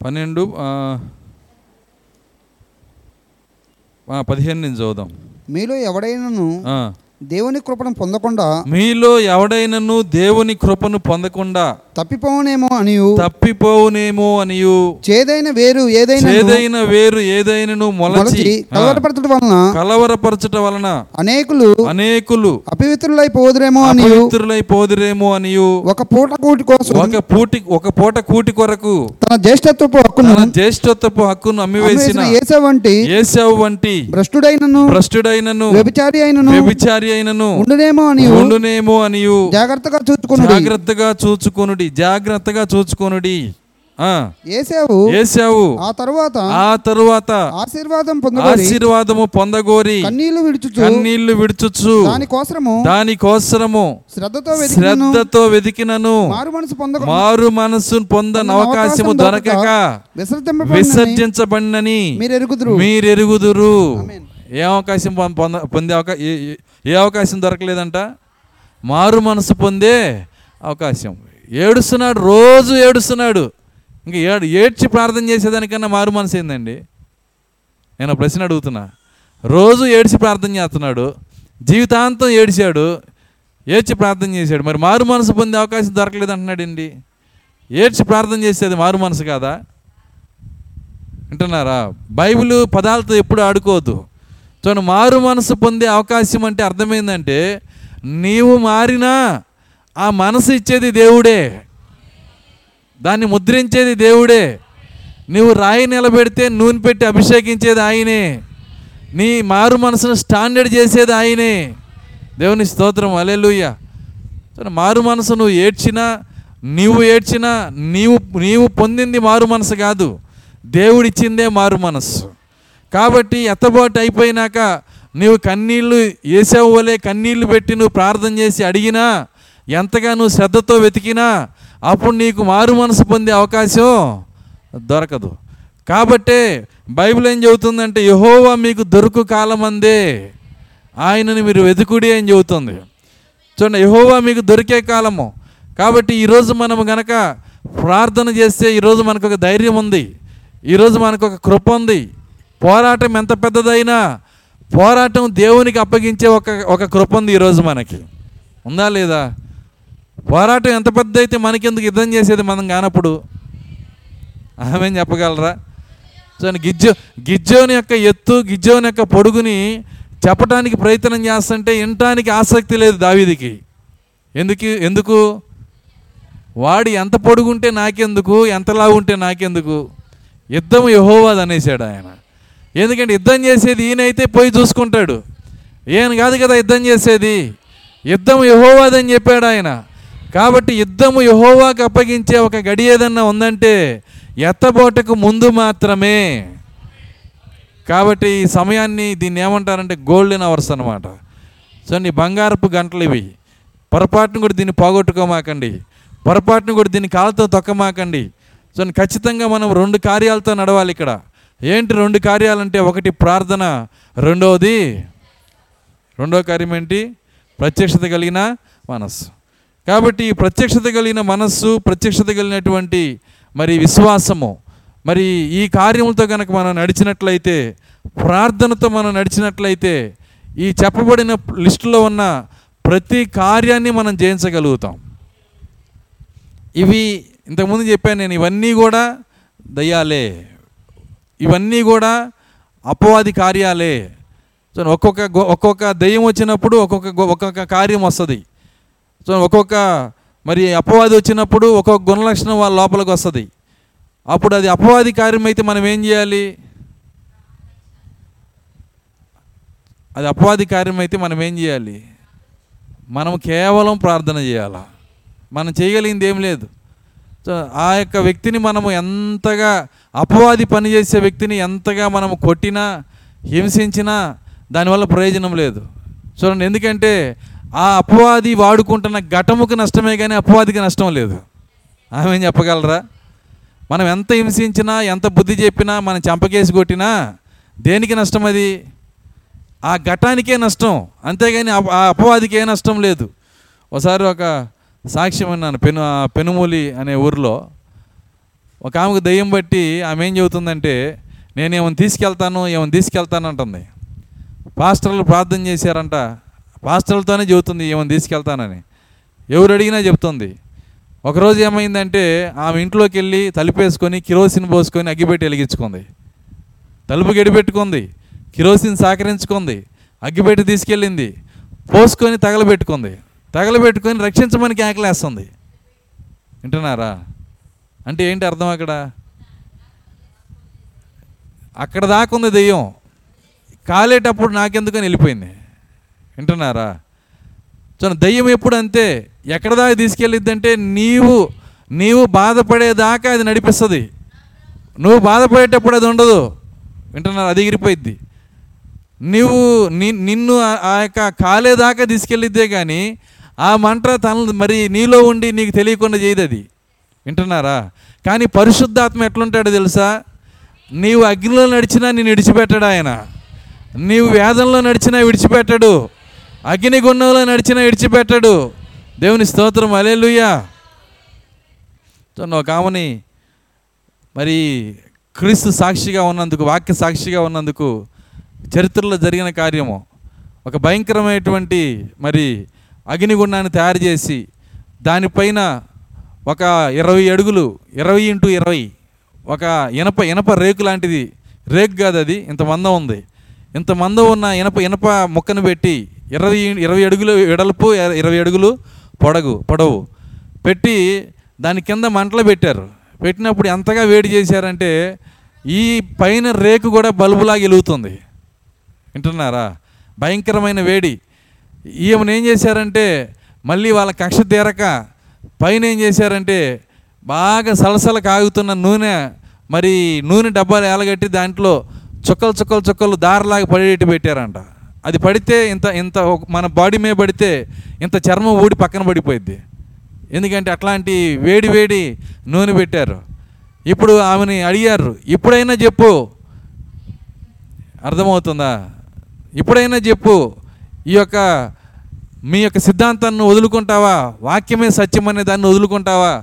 [SPEAKER 1] పన్నెండు పదిహేను నుంచి చదువుదాం
[SPEAKER 2] మీలో ఎవడైనను
[SPEAKER 1] ఆ.
[SPEAKER 2] దేవుని కృపను పొందకుండా
[SPEAKER 1] మీలో ఎవడైనను దేవుని కృపను పొందకుండా
[SPEAKER 2] తప్పిపోనేమో అనియు.
[SPEAKER 1] తప్పిపోవునేమో అనియు.
[SPEAKER 2] చేదైన వేరు ఏదైనా
[SPEAKER 1] చేదైన వేరు ఏదైనను మొలచి.
[SPEAKER 2] కలవరపరచడం వలన
[SPEAKER 1] కలవరపరచుట వలన
[SPEAKER 2] అనేకులు
[SPEAKER 1] అనేకులు
[SPEAKER 2] అపవిత్రులై పోదురేమో అనియు.
[SPEAKER 1] అపవిత్రులై పోదురేమో అనియు.
[SPEAKER 2] ఒక పూట కూటి కోసం
[SPEAKER 1] ఒక పూటి ఒక పూట కూటి కొరకు
[SPEAKER 2] తన జ్యేష్ఠత్వపు హక్కును
[SPEAKER 1] తన జ్యేష్ఠత్వపు హక్కును అమ్మివేసిన
[SPEAKER 2] ఏసే వంటి
[SPEAKER 1] ఏసావు వంటి
[SPEAKER 2] భ్రష్టుడైనను
[SPEAKER 1] భ్రష్టుడైనను
[SPEAKER 2] వ్యభిచారి అయినను
[SPEAKER 1] వ్యభిచారి అయినను
[SPEAKER 2] ఉండునేమో అని
[SPEAKER 1] ఉండునేమో అనియు.
[SPEAKER 2] జాగ్రత్తగా చూచుకుని
[SPEAKER 1] జాగ్రత్తగా చూచుకొనుడి. జాగ్రత్తగా చూచుకొనుడి ఆ.
[SPEAKER 2] ఏసావు
[SPEAKER 1] ఏసావు.
[SPEAKER 2] ఆ తరువాత
[SPEAKER 1] ఆ తరువాత
[SPEAKER 2] ఆశీర్వాదం పొందగోరి
[SPEAKER 1] ఆశీర్వాదము పొందగోరి
[SPEAKER 2] కన్నీళ్ళు విడుచుచు
[SPEAKER 1] కన్నీళ్ళు విడుచుచు
[SPEAKER 2] దాని
[SPEAKER 1] కోసరము
[SPEAKER 2] శ్రద్ధతో
[SPEAKER 1] శ్రద్ధతో
[SPEAKER 2] మారు మనసు పొందక
[SPEAKER 1] మారు మనసు పొందని అవకాశము దొరకక విసర్జించబడినని
[SPEAKER 2] మీరు ఎరుగుదురు
[SPEAKER 1] మీరెరుగుదురు.
[SPEAKER 2] ఆమేన్.
[SPEAKER 1] ఏ అవకాశం పొంద పొందే అవకాశం ఏ అవకాశం దొరకలేదంట? మారు మనసు పొందే అవకాశం. ఏడుస్తున్నాడు రోజు ఏడుస్తున్నాడు. ఇంకా ఏడు ఏడ్చి ప్రార్థన చేసేదానికన్నా మారు మనసు ఏందండి? నేను ప్రశ్న అడుగుతున్నా. రోజు ఏడ్చి ప్రార్థన చేస్తున్నాడు జీవితాంతం ఏడిచాడు ఏడ్చి ప్రార్థన చేశాడు. మరి మారు మనసు పొందే అవకాశం దొరకలేదు అంటున్నాడండి. ఏడ్చి ప్రార్థన చేసేది మారు మనసు కాదా? వింటున్నారా? బైబిల్ పదాలతో ఎప్పుడు ఆడుకోవద్దు. చూడండి మారు మనసు పొందే అవకాశం అంటే అర్థమైందంటే నీవు మారినా ఆ మనసు ఇచ్చేది దేవుడే. దాన్ని ముద్రించేది దేవుడే. నువ్వు రాయి నిలబెడితే నూనె పెట్టి అభిషేకించేది ఆయనే. నీ మారు మనసును స్టాండర్డ్ చేసేది ఆయనే. దేవుని స్తోత్రం. అలెలుయ్య మారు మనసు నువ్వు ఏడ్చినా నీవు ఏడ్చినా నీవు నీవు పొందింది మారు మనసు కాదు. దేవుడిచ్చిందే మారు మనస్సు కాబట్టి ఎత్తబాటు అయిపోయినాక నీవు కన్నీళ్ళు వేసావు వలే కన్నీళ్ళు పెట్టి నువ్వు ప్రార్థన చేసి అడిగినా ఎంతగా నువ్వు శ్రద్ధతో వెతికినా అప్పుడు నీకు మారు మనసు పొందే అవకాశం దొరకదు. కాబట్టే బైబిల్ ఏం చెబుతుందంటే యహోవా మీకు దొరుకు కాలమందే. ఆయనని మీరు వెతుకుడి అని చెబుతుంది. చూడండి యహోవా మీకు దొరికే కాలము. కాబట్టి ఈరోజు మనం గనక ప్రార్థన చేస్తే ఈరోజు మనకు ఒక ధైర్యం ఉంది. ఈరోజు మనకు ఒక కృప ఉంది. పోరాటం ఎంత పెద్దదైనా పోరాటం దేవునికి అప్పగించే ఒక ఒక కృప ఉంది ఈరోజు మనకి. ఉందా లేదా? పోరాటం ఎంత పెద్ద అయితే మనకెందుకు యుద్ధం చేసేది మనం కానప్పుడు? ఆమె చెప్పగలరా? సో గిజ్జో గిజ్జోని యొక్క ఎత్తు గిజ్జోని యొక్క పొడుగుని చెప్పడానికి ప్రయత్నం చేస్తుంటే వినటానికి ఆసక్తి లేదు దావీదికి. ఎందుకు ఎందుకు? వాడు ఎంత పొడుగుంటే నాకెందుకు? ఎంత ఉంటే నాకెందుకు? యుద్ధం యహోవాది అనేసాడు ఆయన. ఎందుకంటే యుద్ధం చేసేది ఈయనైతే పోయి చూసుకుంటాడు. ఈయన కాదు కదా యుద్ధం చేసేది? యుద్ధం యహోవాదని చెప్పాడు ఆయన. కాబట్టి యుద్ధము యహోవాకి అప్పగించే ఒక గడి ఏదన్నా ఉందంటే ఎత్తబోటకు ముందు మాత్రమే. కాబట్టి ఈ సమయాన్ని దీన్ని ఏమంటారంటే గోల్డెన్ అవర్స్ అనమాట సో నీ బంగారపు గంటలు ఇవి. పొరపాటును కూడా దీన్ని పోగొట్టుకోమాకండి. పొరపాటును కూడా దీన్ని కాళ్ళతో తొక్కమాకండి. సో ఖచ్చితంగా మనం రెండు కార్యాలతో నడవాలి ఇక్కడ. ఏంటి రెండు కార్యాలంటే ఒకటి ప్రార్థన రెండవది రెండవ కార్యం ఏంటి? ప్రత్యక్షత కలిగిన మనస్సు. కాబట్టి ప్రత్యక్షత కలిగిన మనస్సు ప్రత్యక్షత కలిగినటువంటి మరి విశ్వాసము మరి ఈ కార్యములతో కనుక మనం నడిచినట్లయితే ప్రార్థనతో మనం నడిచినట్లయితే ఈ చెప్పబడిన లిస్టులో ఉన్న ప్రతి కార్యాన్ని మనం జయించగలుగుతాం. ఇవి ఇంతకుముందు చెప్పాను నేను ఇవన్నీ కూడా దయ్యాలే. ఇవన్నీ కూడా అపవాది కార్యాలే. ఒక్కొక్క ఒక్కొక్క దయ్యం వచ్చినప్పుడు ఒక్కొక్క ఒక్కొక్క కార్యం వస్తుంది. సో ఒక్కొక్క మరి అపవాది వచ్చినప్పుడు ఒక్కొక్క గుణలక్షణం వాళ్ళ లోపలికి వస్తుంది. అప్పుడు అది అపవాది కార్యం అయితే మనం ఏం చేయాలి? అది అపవాది కార్యం అయితే మనం ఏం చేయాలి? మనం కేవలం ప్రార్థన చేయాలా? మనం చేయగలిగింది ఏం లేదు. సో ఆ యొక్క వ్యక్తిని మనము ఎంతగా అపవాది పనిచేసే వ్యక్తిని ఎంతగా మనం కొట్టినా హింసించినా దానివల్ల ప్రయోజనం లేదు. చూడండి ఎందుకంటే ఆ అపవాది వాడుకుంటున్న ఘటముకు నష్టమే కానీ అపవాదికి నష్టం లేదు. ఆమె చెప్పగలరా? మనం ఎంత హింసించినా ఎంత బుద్ధి చెప్పినా మనం చంపకేసి కొట్టినా దేనికి నష్టం అది? ఆ ఘటానికే నష్టం. అంతేగాని ఆ- ఆ అపవాదికి ఏ నష్టం లేదు. ఒకసారి ఒక సాక్ష్యం విన్నాను. పెను ఆ పెనుమూలి అనే ఊరిలో ఒక ఆమెకు దయ్యం బట్టి ఆమె ఏం చెబుతుందంటే నేను ఏమైనా తీసుకెళ్తాను ఏమైనా తీసుకెళ్తాను అంటుంది. పాస్టర్లు ప్రార్థన చేశారంట. పాస్టర్లతోనే చెబుతుంది ఏమైనా తీసుకెళ్తానని. ఎవరు అడిగినా చెప్తుంది. ఒకరోజు ఏమైందంటే ఆమె ఇంట్లోకి వెళ్ళి తలుపేసుకొని కిరోసిన్ పోసుకొని అగ్గిపెట్టి వెలిగించుకుంది. తలుపు గడిపెట్టుకుంది. కిరోసిన్ సహకరించుకుంది. అగ్గిపెట్టి తీసుకెళ్ళింది. పోసుకొని తగలబెట్టుకుంది. తగలబెట్టుకొని రక్షించమని కేకలేస్తుంది వింటున్నారా? అంటే ఏంటి అర్థం అక్కడ? అక్కడ దాకుంది ఉంది దెయ్యం. కాలేటప్పుడు నాకెందుకని వెళ్ళిపోయింది? వింటున్నారా? చూడండి దయ్యం ఎప్పుడు అంతే ఎక్కడ దాకా తీసుకెళ్ళిద్దంటే నీవు నీవు బాధపడేదాకా అది నడిపిస్తుంది. నువ్వు బాధపడేటప్పుడు అది ఉండదు. వింటున్నారు? అది ఎగిరిపోయిద్ది. నువ్వు ని- నిన్ను ఆ- ఆ యొక్క కాలేదాకా తీసుకెళ్ళిద్దే కానీ ఆ మంట తన మరి నీలో ఉండి నీకు తెలియకుండా చేయదు అది వింటున్నారా? కానీ పరిశుద్ధాత్మ ఎట్లుంటాడో తెలుసా? నీవు అగ్నిలో నడిచినా నేను విడిచిపెట్టాడు ఆయన. నీవు వేదంలో నడిచినా విడిచిపెట్టాడు. అగ్నిగుండంలో నడిచిన విడిచిపెట్టాడు. దేవుని స్తోత్రం అలేలుయ్యా చూడండి ఒక ఆమెని మరి క్రీస్తు సాక్షిగా ఉన్నందుకు వాక్య సాక్షిగా ఉన్నందుకు చరిత్రలో జరిగిన కార్యము. ఒక భయంకరమైనటువంటి మరి అగ్నిగుండాన్ని తయారు చేసి దానిపైన ఒక ఇరవై అడుగులు ఇరవై ఇంటూ ఇరవై ఒక ఇనప ఇనప రేకు లాంటిది. రేకు కాదు అది ఇంత మందం ఉంది. ఇంత మందం ఉన్న ఇనప ఇనప ముక్కను పెట్టి ఇరవై ఇరవై అడుగులు వెడల్పు ఇరవై అడుగులు పొడగు పొడవు. పెట్టి దాని కింద మంటలు పెట్టారు. పెట్టినప్పుడు ఎంతగా వేడి చేశారంటే ఈ పైన రేకు కూడా బల్బులాగా వెలుగుతుంది. వింటున్నారా? భయంకరమైన వేడి. ఈమెను ఏం చేశారంటే మళ్ళీ వాళ్ళ కక్ష తీరక పైన ఏం చేశారంటే బాగా సలసల కాగుతున్న నూనె మరి నూనె డబ్బాలు ఏలగట్టి దాంట్లో చుక్కలు చుక్కలు చుక్కలు దారిలాగా పడేటి పెట్టారంట. అది పడితే ఇంత ఇంత మన బాడీ మీద పడితే ఇంత చర్మం ఊడి పక్కన పడిపోయింది ఎందుకంటే అట్లాంటి వేడి వేడి నూనె పెట్టారు. ఇప్పుడు ఆమెని అడిగారు ఇప్పుడైనా చెప్పు. అర్థమవుతుందా? ఇప్పుడైనా చెప్పు. ఈ యొక్క మీ యొక్క సిద్ధాంతాన్ని వదులుకుంటావా? వాక్యమే సత్యం అనే దాన్ని వదులుకుంటావా?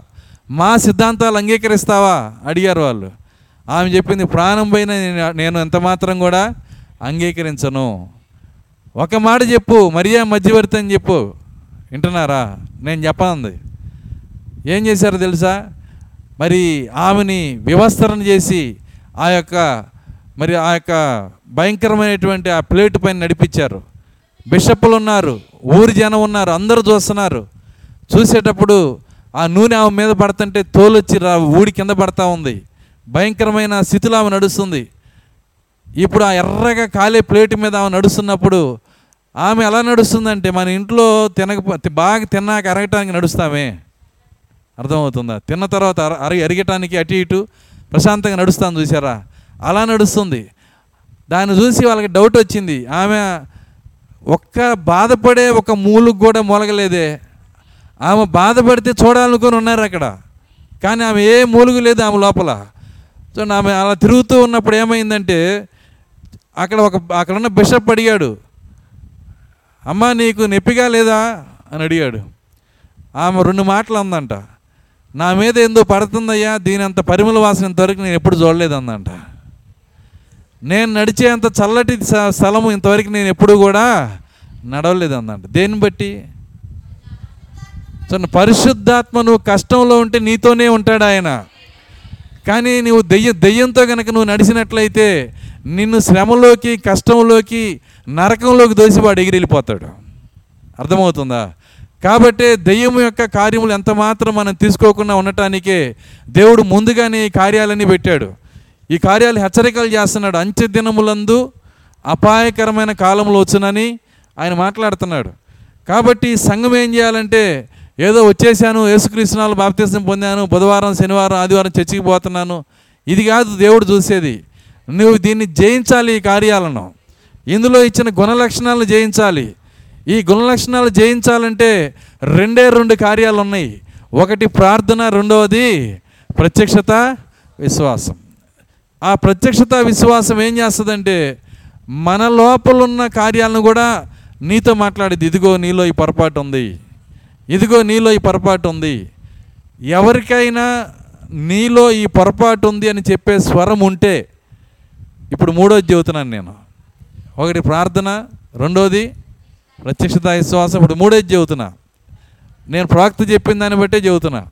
[SPEAKER 1] మా సిద్ధాంతాలు అంగీకరిస్తావా? అడిగారు వాళ్ళు. ఆమె చెప్పింది ప్రాణం పైన నేను ఎంత మాత్రం కూడా అంగీకరించను. ఒక మాట చెప్పు మరియా మధ్యవర్తి అని చెప్పు. వింటున్నారా? నేను చెప్పనుంది. ఏం చేశారో తెలుసా? మరి ఆమెని వివస్తరణ చేసి ఆ యొక్క మరి ఆ యొక్క భయంకరమైనటువంటి ఆ ప్లేట్ పైన నడిపించారు. బిషప్పులు ఉన్నారు ఊరి జనం ఉన్నారు అందరూ చూస్తున్నారు. చూసేటప్పుడు ఆ నూనె ఆమె మీద పడుతుంటే తోలొచ్చి రా ఊడి కింద పడతా ఉంది. భయంకరమైన స్థితిలో ఆమె నడుస్తుంది. ఇప్పుడు ఆ ఎర్రగా కాలే ప్లేట్ మీద ఆమె నడుస్తున్నప్పుడు ఆమె ఎలా నడుస్తుందంటే మన ఇంట్లో తినక బాగా తిన్నాక అరగటానికి నడుస్తామే. అర్థమవుతుందా? తిన్న తర్వాత అర అరి అరిగటానికి అటు ఇటు ప్రశాంతంగా నడుస్తాను చూసారా అలా నడుస్తుంది. దాన్ని చూసి వాళ్ళకి డౌట్ వచ్చింది. ఆమె ఒక్క బాధపడే ఒక మూలుకు కూడా మొలగలేదే. ఆమె బాధపడితే చూడాలనుకొని ఉన్నారు అక్కడ. కానీ ఆమె ఏ మూలుగు లేదు ఆమె లోపల. చూడండి ఆమె అలా తిరుగుతూ ఉన్నప్పుడు ఏమైందంటే అక్కడ ఒక అక్కడ ఉన్న బిషప్ అడిగాడు అమ్మ నీకు నొప్పిగా లేదా? అని అడిగాడు. ఆమె రెండు మాటలు అందంట నా మీద ఏందో పడుతుందయ్యా దీని అంత పరిమళ వాసన ఇంతవరకు నేను ఎప్పుడు చూడలేదు అందంట. నేను నడిచేంత చల్లటి స్థలము ఇంతవరకు నేను ఎప్పుడు కూడా నడవలేదు అందంట. దేన్ని బట్టి? చూడండి పరిశుద్ధాత్మ నువ్వు కష్టంలో ఉంటే నీతోనే ఉంటాడు ఆయన. కానీ నువ్వు దెయ్యం దెయ్యంతో కనుక నువ్వు నడిచినట్లయితే నిన్ను శ్రమలోకి కష్టంలోకి నరకంలోకి దోసివాడు ఎగిరిపోతాడు అర్థమవుతుందా? కాబట్టి దెయ్యం యొక్క కార్యములు ఎంత మాత్రం మనం తీసుకోకుండా ఉండటానికే దేవుడు ముందుగానే ఈ కార్యాలన్నీ పెట్టాడు. ఈ కార్యాలు హెచ్చరికలు చేస్తున్నాడు. అంచె దినములందు అపాయకరమైన కాలంలో వచ్చునని ఆయన మాట్లాడుతున్నాడు. కాబట్టి సంఘం ఏం చేయాలంటే ఏదో వచ్చేసాను యేసుకృష్ణాలు బాప్తీసం పొందాను బుధవారం శనివారం ఆదివారం చర్చికి పోతున్నాను. ఇది కాదు దేవుడు చూసేది. నువ్వు దీన్ని జయించాలి ఈ కార్యాలను. ఇందులో ఇచ్చిన గుణలక్షణాలను జయించాలి. ఈ గుణ లక్షణాలు జయించాలంటే రెండే రెండు కార్యాలు ఉన్నాయి ఒకటి ప్రార్థన రెండవది ప్రత్యక్షత విశ్వాసం. ఆ ప్రత్యక్షత విశ్వాసం ఏం చేస్తుందంటే మన లోపలున్న కార్యాలను కూడా నీతో మాట్లాడేది ఇదిగో నీలో ఈ పొరపాటు ఉంది. ఇదిగో నీలో ఈ పొరపాటు ఉంది. ఎవరికైనా నీలో ఈ పొరపాటు ఉంది అని చెప్పే స్వరం ఉంటే ఇప్పుడు మూడోది చెబుతున్నాను నేను. ఒకటి ప్రార్థన రెండోది ప్రత్యక్షత విశ్వాసం. ఇప్పుడు మూడోది చెబుతున్నా. నేను ప్రవక్త చెప్పిన దాన్ని బట్టే చెబుతున్నా.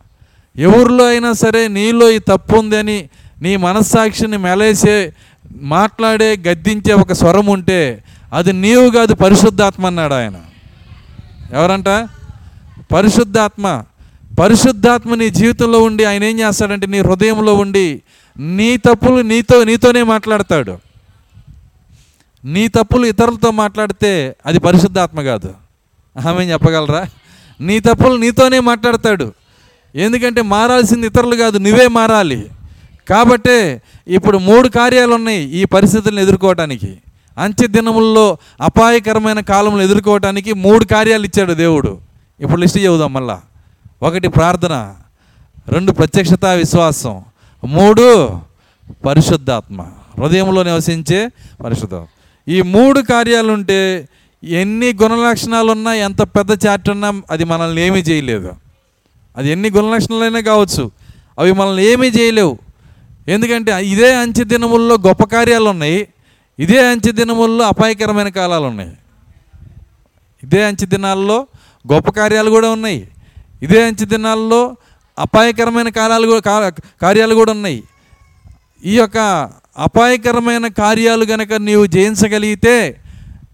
[SPEAKER 1] ఎవరిలో అయినా సరే నీలో ఈ తప్పు ఉంది అని నీ మనస్సాక్షిని మెలేసే మాట్లాడే గద్దించే ఒక స్వరం ఉంటే అది నీవు కాదు పరిశుద్ధాత్మ అన్నాడు ఆయన. ఎవరంట? పరిశుద్ధాత్మ. పరిశుద్ధాత్మ నీ జీవితంలో ఉండి ఆయన ఏం చేస్తాడంటే నీ హృదయంలో ఉండి నీ తప్పులు నీతో నీతోనే మాట్లాడతాడు. నీ తప్పులు ఇతరులతో మాట్లాడితే అది పరిశుద్ధాత్మ కాదు. ఆమె చెప్పగలరా? నీ తప్పులు నీతోనే మాట్లాడతాడు. ఎందుకంటే మారాల్సింది ఇతరులు కాదు నువ్వే మారాలి. కాబట్టే ఇప్పుడు మూడు కార్యాలు ఉన్నాయి ఈ పరిస్థితులను ఎదుర్కోవటానికి. అంచె దినముల్లో అపాయకరమైన కాలంలో ఎదుర్కోవటానికి మూడు కార్యాలు ఇచ్చాడు దేవుడు. ఇప్పుడు లిస్ట్ చెబుదాం మళ్ళా. ఒకటి ప్రార్థన రెండు ప్రత్యక్షత విశ్వాసం మూడు పరిశుద్ధాత్మ. హృదయంలో నివసించే పరిశుద్ధాత్మ ఈ మూడు కార్యాలు ఉంటే ఎన్ని గుణలక్షణాలు ఉన్నా ఎంత పెద్ద చాట్ ఉన్నా అది మనల్ని ఏమీ చేయలేదు. అది ఎన్ని గుణలక్షణాలైనా కావచ్చు అవి మనల్ని ఏమీ చేయలేవు. ఎందుకంటే ఇదే అంచె దినముల్లో గొప్ప కార్యాలు ఉన్నాయి ఇదే అంచె దినముల్లో అపాయకరమైన కాలాలు ఉన్నాయి ఇదే అంచె దినాల్లో గొప్ప కార్యాలు కూడా ఉన్నాయి ఇదే అంచె దినాల్లో అపాయకరమైన కాలాలు కూడా కార్యాలు కూడా ఉన్నాయి. ఈ యొక్క అపాయకరమైన కార్యాలు గనక నీవు జయించగలిగితే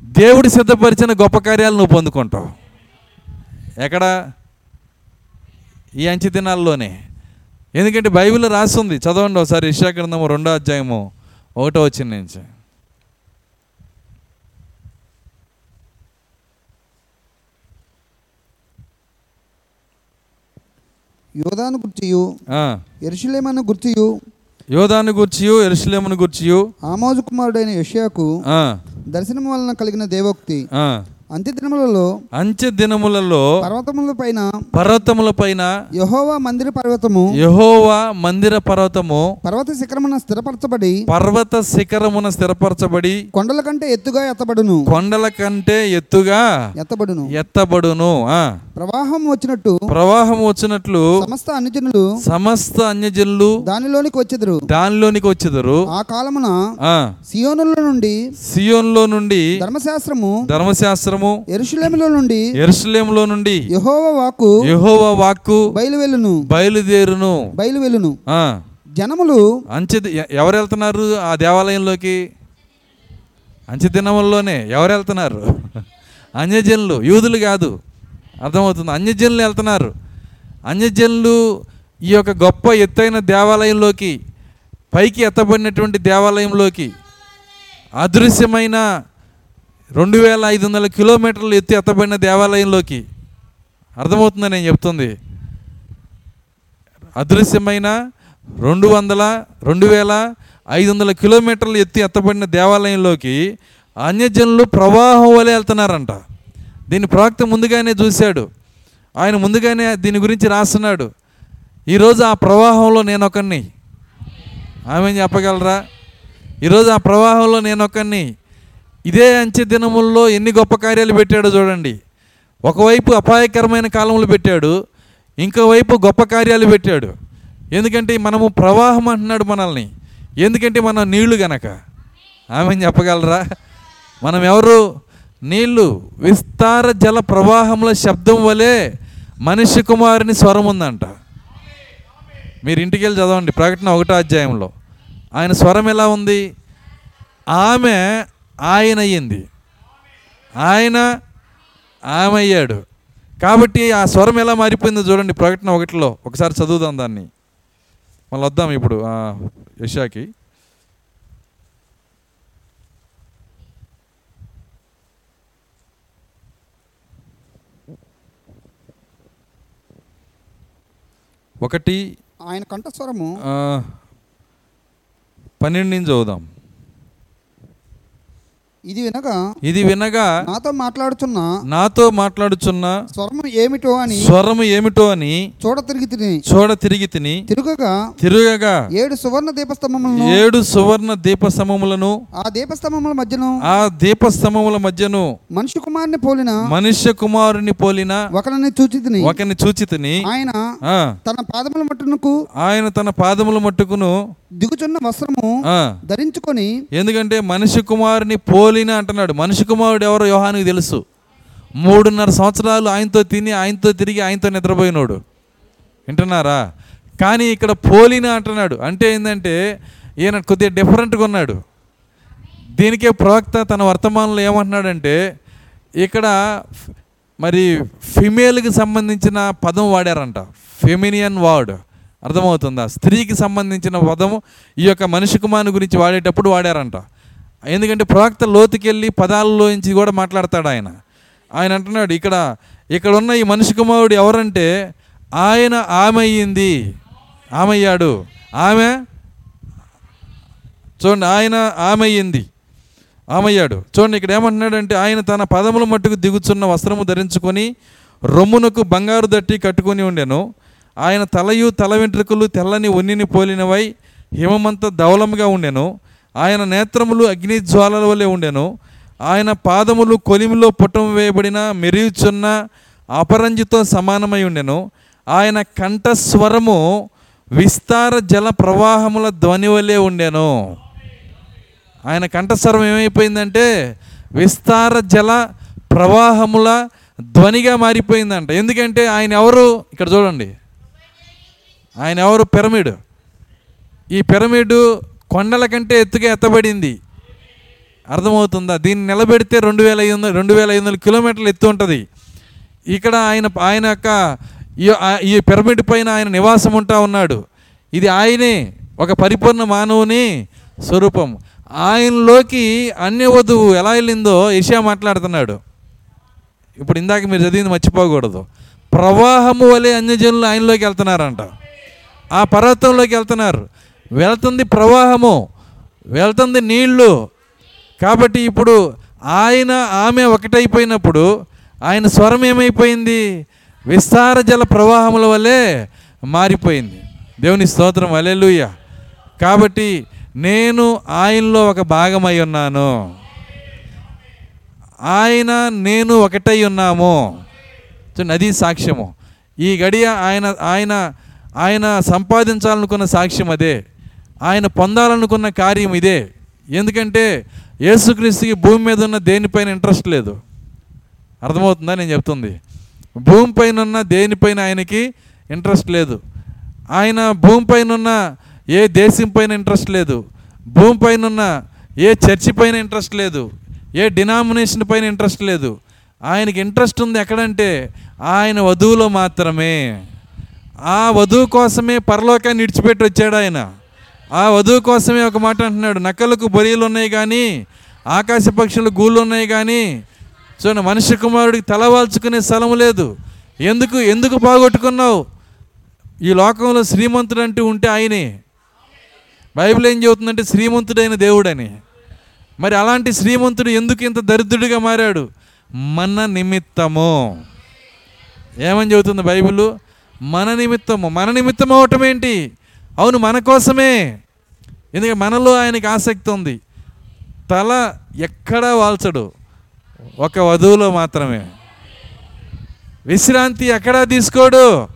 [SPEAKER 1] దేవుడు సిద్ధపరిచిన గొప్ప కార్యాలు నువ్వు పొందుకుంటావు. ఎక్కడ? ఈ అంచె దినాల్లోనే. ఎందుకంటే బైబిల్ రాస్తుంది. చదవండి ఒకసారి. ఇషాగ్రంథము రెండో అధ్యాయము ఒకటో వచ్చిన నుంచి.
[SPEAKER 2] యోధాను గుర్చియు ఎరుషులేమను గుర్చియు
[SPEAKER 1] యోధాను గూర్చియు ఎరుసలేమును గూర్చియు.
[SPEAKER 2] ఆమోజు కుమారుడైన యషయాకు దర్శనం వలన కలిగిన దేవోక్తి.
[SPEAKER 1] ఆ,
[SPEAKER 2] అంత్యదినములలో
[SPEAKER 1] అంచె దినములలో
[SPEAKER 2] పర్వతముల పైన
[SPEAKER 1] పర్వతముల పైన
[SPEAKER 2] యహోవా మందిర పర్వతము
[SPEAKER 1] యహోవా మందిర పర్వతము
[SPEAKER 2] పర్వత శిఖరమున స్థిరపరచబడి
[SPEAKER 1] పర్వత శిఖరమున స్థిరపరచబడి
[SPEAKER 2] కొండల కంటే ఎత్తుగా ఎత్తబడును.
[SPEAKER 1] కొండల కంటే ఎత్తుగా
[SPEAKER 2] ఎత్తబడును.
[SPEAKER 1] ఎత్తబడును ఆ.
[SPEAKER 2] ప్రవాహం వచ్చినట్టు
[SPEAKER 1] ప్రవాహం వచ్చినట్లు
[SPEAKER 2] సమస్త అన్యజనులు
[SPEAKER 1] సమస్త అన్యజనులు
[SPEAKER 2] దానిలోనికి వచ్చెదరు.
[SPEAKER 1] దానిలోనికి వచ్చేదరు
[SPEAKER 2] ఆ కాలమున
[SPEAKER 1] ఆ.
[SPEAKER 2] సియోనుల నుండి
[SPEAKER 1] సియోన్లో నుండి
[SPEAKER 2] ధర్మశాస్త్రము
[SPEAKER 1] ధర్మశాస్త్రము
[SPEAKER 2] ఎరుషులేములో నుండి
[SPEAKER 1] ఎరుసలేములో నుండి
[SPEAKER 2] యహోవా వాక్కు
[SPEAKER 1] యెహోవా వాక్కు
[SPEAKER 2] బయలువెళ్ళును.
[SPEAKER 1] బయలుదేరును.
[SPEAKER 2] బయలువెళ్ళును.
[SPEAKER 1] ఆ.
[SPEAKER 2] జనములు
[SPEAKER 1] అంచె ఎవరు వెళ్తున్నారు ఆ దేవాలయంలోకి? అంచె దినముల్లోనే ఎవరు వెళ్తున్నారు? అన్యజనులు యూదులు కాదు. అర్థమవుతుంది. అన్యజనులు వెళ్తున్నారు. అన్యజనులు ఈ యొక్క గొప్ప ఎత్తైన దేవాలయంలోకి పైకి ఎత్తబడినటువంటి దేవాలయంలోకి అదృశ్యమైన రెండు వేల ఐదు వందల కిలోమీటర్లు ఎత్తి ఎత్తబడిన దేవాలయంలోకి అర్థమవుతుందని నేను చెప్తుంది. అదృశ్యమైన రెండు వందల రెండు వేల ఐదు వందల కిలోమీటర్లు ఎత్తి ఎత్తబడిన దేవాలయంలోకి అన్యజనులు ప్రవాహం వలె వెళ్తున్నారంట. దీన్ని ప్రవక్త ముందుగానే చూశాడు. ఆయన ముందుగానే దీని గురించి రాస్తున్నాడు. ఈరోజు ఆ ప్రవాహంలో నేను ఒకరిని ఆమె చెప్పగలరా? ఈరోజు ఆ ప్రవాహంలో నేను ఒకరిని ఇదే అంచె దినముల్లో ఎన్ని గొప్ప కార్యాలు పెట్టాడో చూడండి. ఒకవైపు అపాయకరమైన కాలములు పెట్టాడు ఇంకోవైపు గొప్ప కార్యాలు పెట్టాడు. ఎందుకంటే మనము ప్రవాహం అంటున్నాడు మనల్ని. ఎందుకంటే మనం నీళ్ళు గనక. ఆమె చెప్పగలరా? మనం ఎవరు? నీళ్ళు విస్తార జల ప్రవాహముల శబ్దం వలె మనిషి కుమారుని స్వరం ఉందంట. మీరు ఇంటికి వెళ్ళి చదవండి. ప్రకటన ఒకటో అధ్యాయంలో. ఆయన స్వరం ఎలా ఉంది? ఆమె ఆయన అయ్యింది. ఆయన ఆమె అయ్యాడు కాబట్టి ఆ స్వరం ఎలా మారిపోయిందో చూడండి. ప్రకటన ఒకటిలో ఒకసారి చదువుదాం దాన్ని. మళ్ళీ వద్దాం ఇప్పుడు యశాకి. ఒకటి
[SPEAKER 2] ఆయన కంఠస్వరము
[SPEAKER 1] పన్నెండు నుంచి చదువుదాం.
[SPEAKER 2] ఇది వినగా
[SPEAKER 1] ఇది వినగా
[SPEAKER 2] నాతో మాట్లాడుచున్న
[SPEAKER 1] నాతో మాట్లాడుచున్న
[SPEAKER 2] స్వరము ఏమిటో అని
[SPEAKER 1] స్వరము ఏమిటో అని
[SPEAKER 2] చూడ తిరిగి తిని
[SPEAKER 1] చూడ తిరిగి తిని
[SPEAKER 2] తిరుగగా
[SPEAKER 1] తిరుగగా
[SPEAKER 2] ఏడు సువర్ణ దీపస్తంభములను
[SPEAKER 1] ఏడు సువర్ణ దీపస్తంభములను
[SPEAKER 2] ఆ దీపస్తంభముల మధ్యను
[SPEAKER 1] ఆ దీపస్తంభముల మధ్యను
[SPEAKER 2] మనిషి కుమారుని పోలిన
[SPEAKER 1] మనుష్య కుమారుని పోలిన
[SPEAKER 2] ఒకరిని చూచి తిని
[SPEAKER 1] ఒకని చూచితిని
[SPEAKER 2] ఆయన
[SPEAKER 1] ఆ,
[SPEAKER 2] తన పాదముల మట్టునకు
[SPEAKER 1] ఆయన తన పాదముల మట్టుకును
[SPEAKER 2] దిగుచున్న వస్త్రము ధరించుకొని
[SPEAKER 1] ఎందుకంటే మనిషి కుమారుని పోలిన అంటున్నాడు. మనిషి కుమారుడు ఎవరో యోహానికి తెలుసు. మూడున్నర సంవత్సరాలు ఆయనతో తిని ఆయనతో తిరిగి ఆయనతో నిద్రపోయినోడు. వింటున్నారా? కానీ ఇక్కడ పోలిన అంటున్నాడు. అంటే ఏంటంటే ఈయన కొద్దిగా డిఫరెంట్గా ఉన్నాడు. దీనికే ప్రవక్త తన వర్తమానంలో ఏమంటున్నాడంటే ఇక్కడ మరి ఫిమేల్కి సంబంధించిన పదం వాడారంట. ఫెమినియన్ వర్డ్ అర్థమవుతుందా? స్త్రీకి సంబంధించిన పదము ఈ యొక్క మనిషి కుమారుని గురించి వాడేటప్పుడు వాడారంట. ఎందుకంటే ప్రవక్త లోతుకెళ్ళి పదాలలోంచి కూడా మాట్లాడతాడు ఆయన. ఆయన అంటున్నాడు ఇక్కడ ఇక్కడ ఉన్న ఈ మనిషి కుమారుడు ఎవరంటే ఆయన ఆమె అయ్యింది. ఆమె అయ్యాడు. ఆమె చూడండి ఆయన ఆమె అయ్యింది. ఆమయ్యాడు చూడండి ఇక్కడ ఏమంటున్నాడంటే ఆయన తన పదముల మట్టుకు దిగుచున్న వస్త్రము ధరించుకొని రొమ్మునకు బంగారు దట్టి కట్టుకొని ఉండెను. ఆయన తలయు తల వెంట్రుకలు తెల్లని ఒన్నిని పోలినవై హిమమంత ధవలముగా ఉండెను. ఆయన నేత్రములు అగ్ని జ్వాలల వలె ఉండెను. ఆయన పాదములు కొలిమిలో పుటం వేయబడిన మెరుగుచున్న అపరంజితో సమానమై ఉండెను. ఆయన కంఠస్వరము విస్తార జల ప్రవాహముల ధ్వని వలె ఉండెను. ఆయన కంఠస్వరం ఏమైపోయిందంటే విస్తార జల ప్రవాహముల ధ్వనిగా మారిపోయిందంట. ఎందుకంటే ఆయన ఎవరు? ఇక్కడ చూడండి. ఆయన ఎవరు? పిరమిడ్. ఈ పిరమిడ్ కొండల కంటే ఎత్తుగా ఎత్తబడింది. అర్థమవుతుందా? దీన్ని నిలబెడితే రెండు వేల ఐదు వందల రెండు వేల ఐదు వందల కిలోమీటర్లు ఎత్తు ఉంటుంది. ఇక్కడ ఆయన ఆయన యొక్క ఈ- ఈ పిరమిడ్ పైన ఆయన నివాసం ఉంటా ఉన్నాడు. ఇది ఆయనే ఒక పరిపూర్ణ మానవుని స్వరూపం. ఆయనలోకి అన్య వధువు ఎలా వెళ్ళిందో ఏషియా మాట్లాడుతున్నాడు. ఇప్పుడు ఇందాక మీరు చదివింది మర్చిపోకూడదు. ప్రవాహము వలె అన్యజనులు ఆయనలోకి వెళ్తున్నారంట. ఆ పర్వతంలోకి వెళ్తున్నారు. వెళ్తుంది ప్రవాహము వెళ్తుంది నీళ్ళు. కాబట్టి ఇప్పుడు ఆయన ఆమె ఒకటైపోయినప్పుడు ఆయన స్వరం ఏమైపోయింది? విస్తార జల ప్రవాహముల వలె మారిపోయింది. దేవుని స్తోత్రం అలెలుయ్య కాబట్టి నేను ఆయనలో ఒక భాగమై ఉన్నాను. ఆయన నేను ఒకటై ఉన్నాము. నది అది సాక్ష్యము. ఈ గడియ ఆయన ఆయన ఆయన సంపాదించాలనుకున్న సాక్ష్యం అదే. ఆయన పొందాలనుకున్న కార్యం ఇదే. ఎందుకంటే యేసుక్రీస్తుకి భూమి మీద ఉన్న దేనిపైన ఇంట్రెస్ట్ లేదు. అర్థమవుతుందా నేను చెప్తుంది? భూమిపైన ఉన్న దేనిపైన ఆయనకి ఇంట్రెస్ట్ లేదు. ఆయన భూమిపైన ఉన్న ఏ దేశం పైన ఇంట్రెస్ట్ లేదు. భూమిపైన ఉన్న ఏ చర్చి పైన ఇంట్రెస్ట్ లేదు. ఏ డినామినేషన్ పైన ఇంట్రెస్ట్ లేదు. ఆయనకి ఇంట్రెస్ట్ ఉంది ఎక్కడంటే ఆయన వధువులో మాత్రమే. ఆ వధువు కోసమే పరలోకాన్ని విడిచిపెట్టి వచ్చాడు ఆయన. ఆ వధువు కోసమే ఒక మాట అంటున్నాడు. నక్కలకు బొరియలు ఉన్నాయి కానీ ఆకాశ పక్షులు గూళ్ళు ఉన్నాయి కానీ చూడండి మనిషి కుమారుడికి తలవాల్చుకునే స్థలం లేదు. ఎందుకు ఎందుకు బాగొట్టుకున్నావు? ఈ లోకంలో శ్రీమంతుడు అంటూ ఉంటే ఆయనే. బైబిల్ ఏం చెబుతుందంటే శ్రీమంతుడైన దేవుడని. మరి అలాంటి శ్రీమంతుడు ఎందుకు ఇంత దరిద్రుడిగా మారాడు? మన నిమిత్తము. ఏమని చెబుతుంది బైబిల్? మన నిమిత్తము మన నిమిత్తం అవటం ఏంటి? అవును మన కోసమే. ఎందుకంటే మనలో ఆయనకి ఆసక్తి ఉంది. తల ఎక్కడా వాల్చడు. ఒక వధువులో మాత్రమే. విశ్రాంతి ఎక్కడా తీసుకోడు?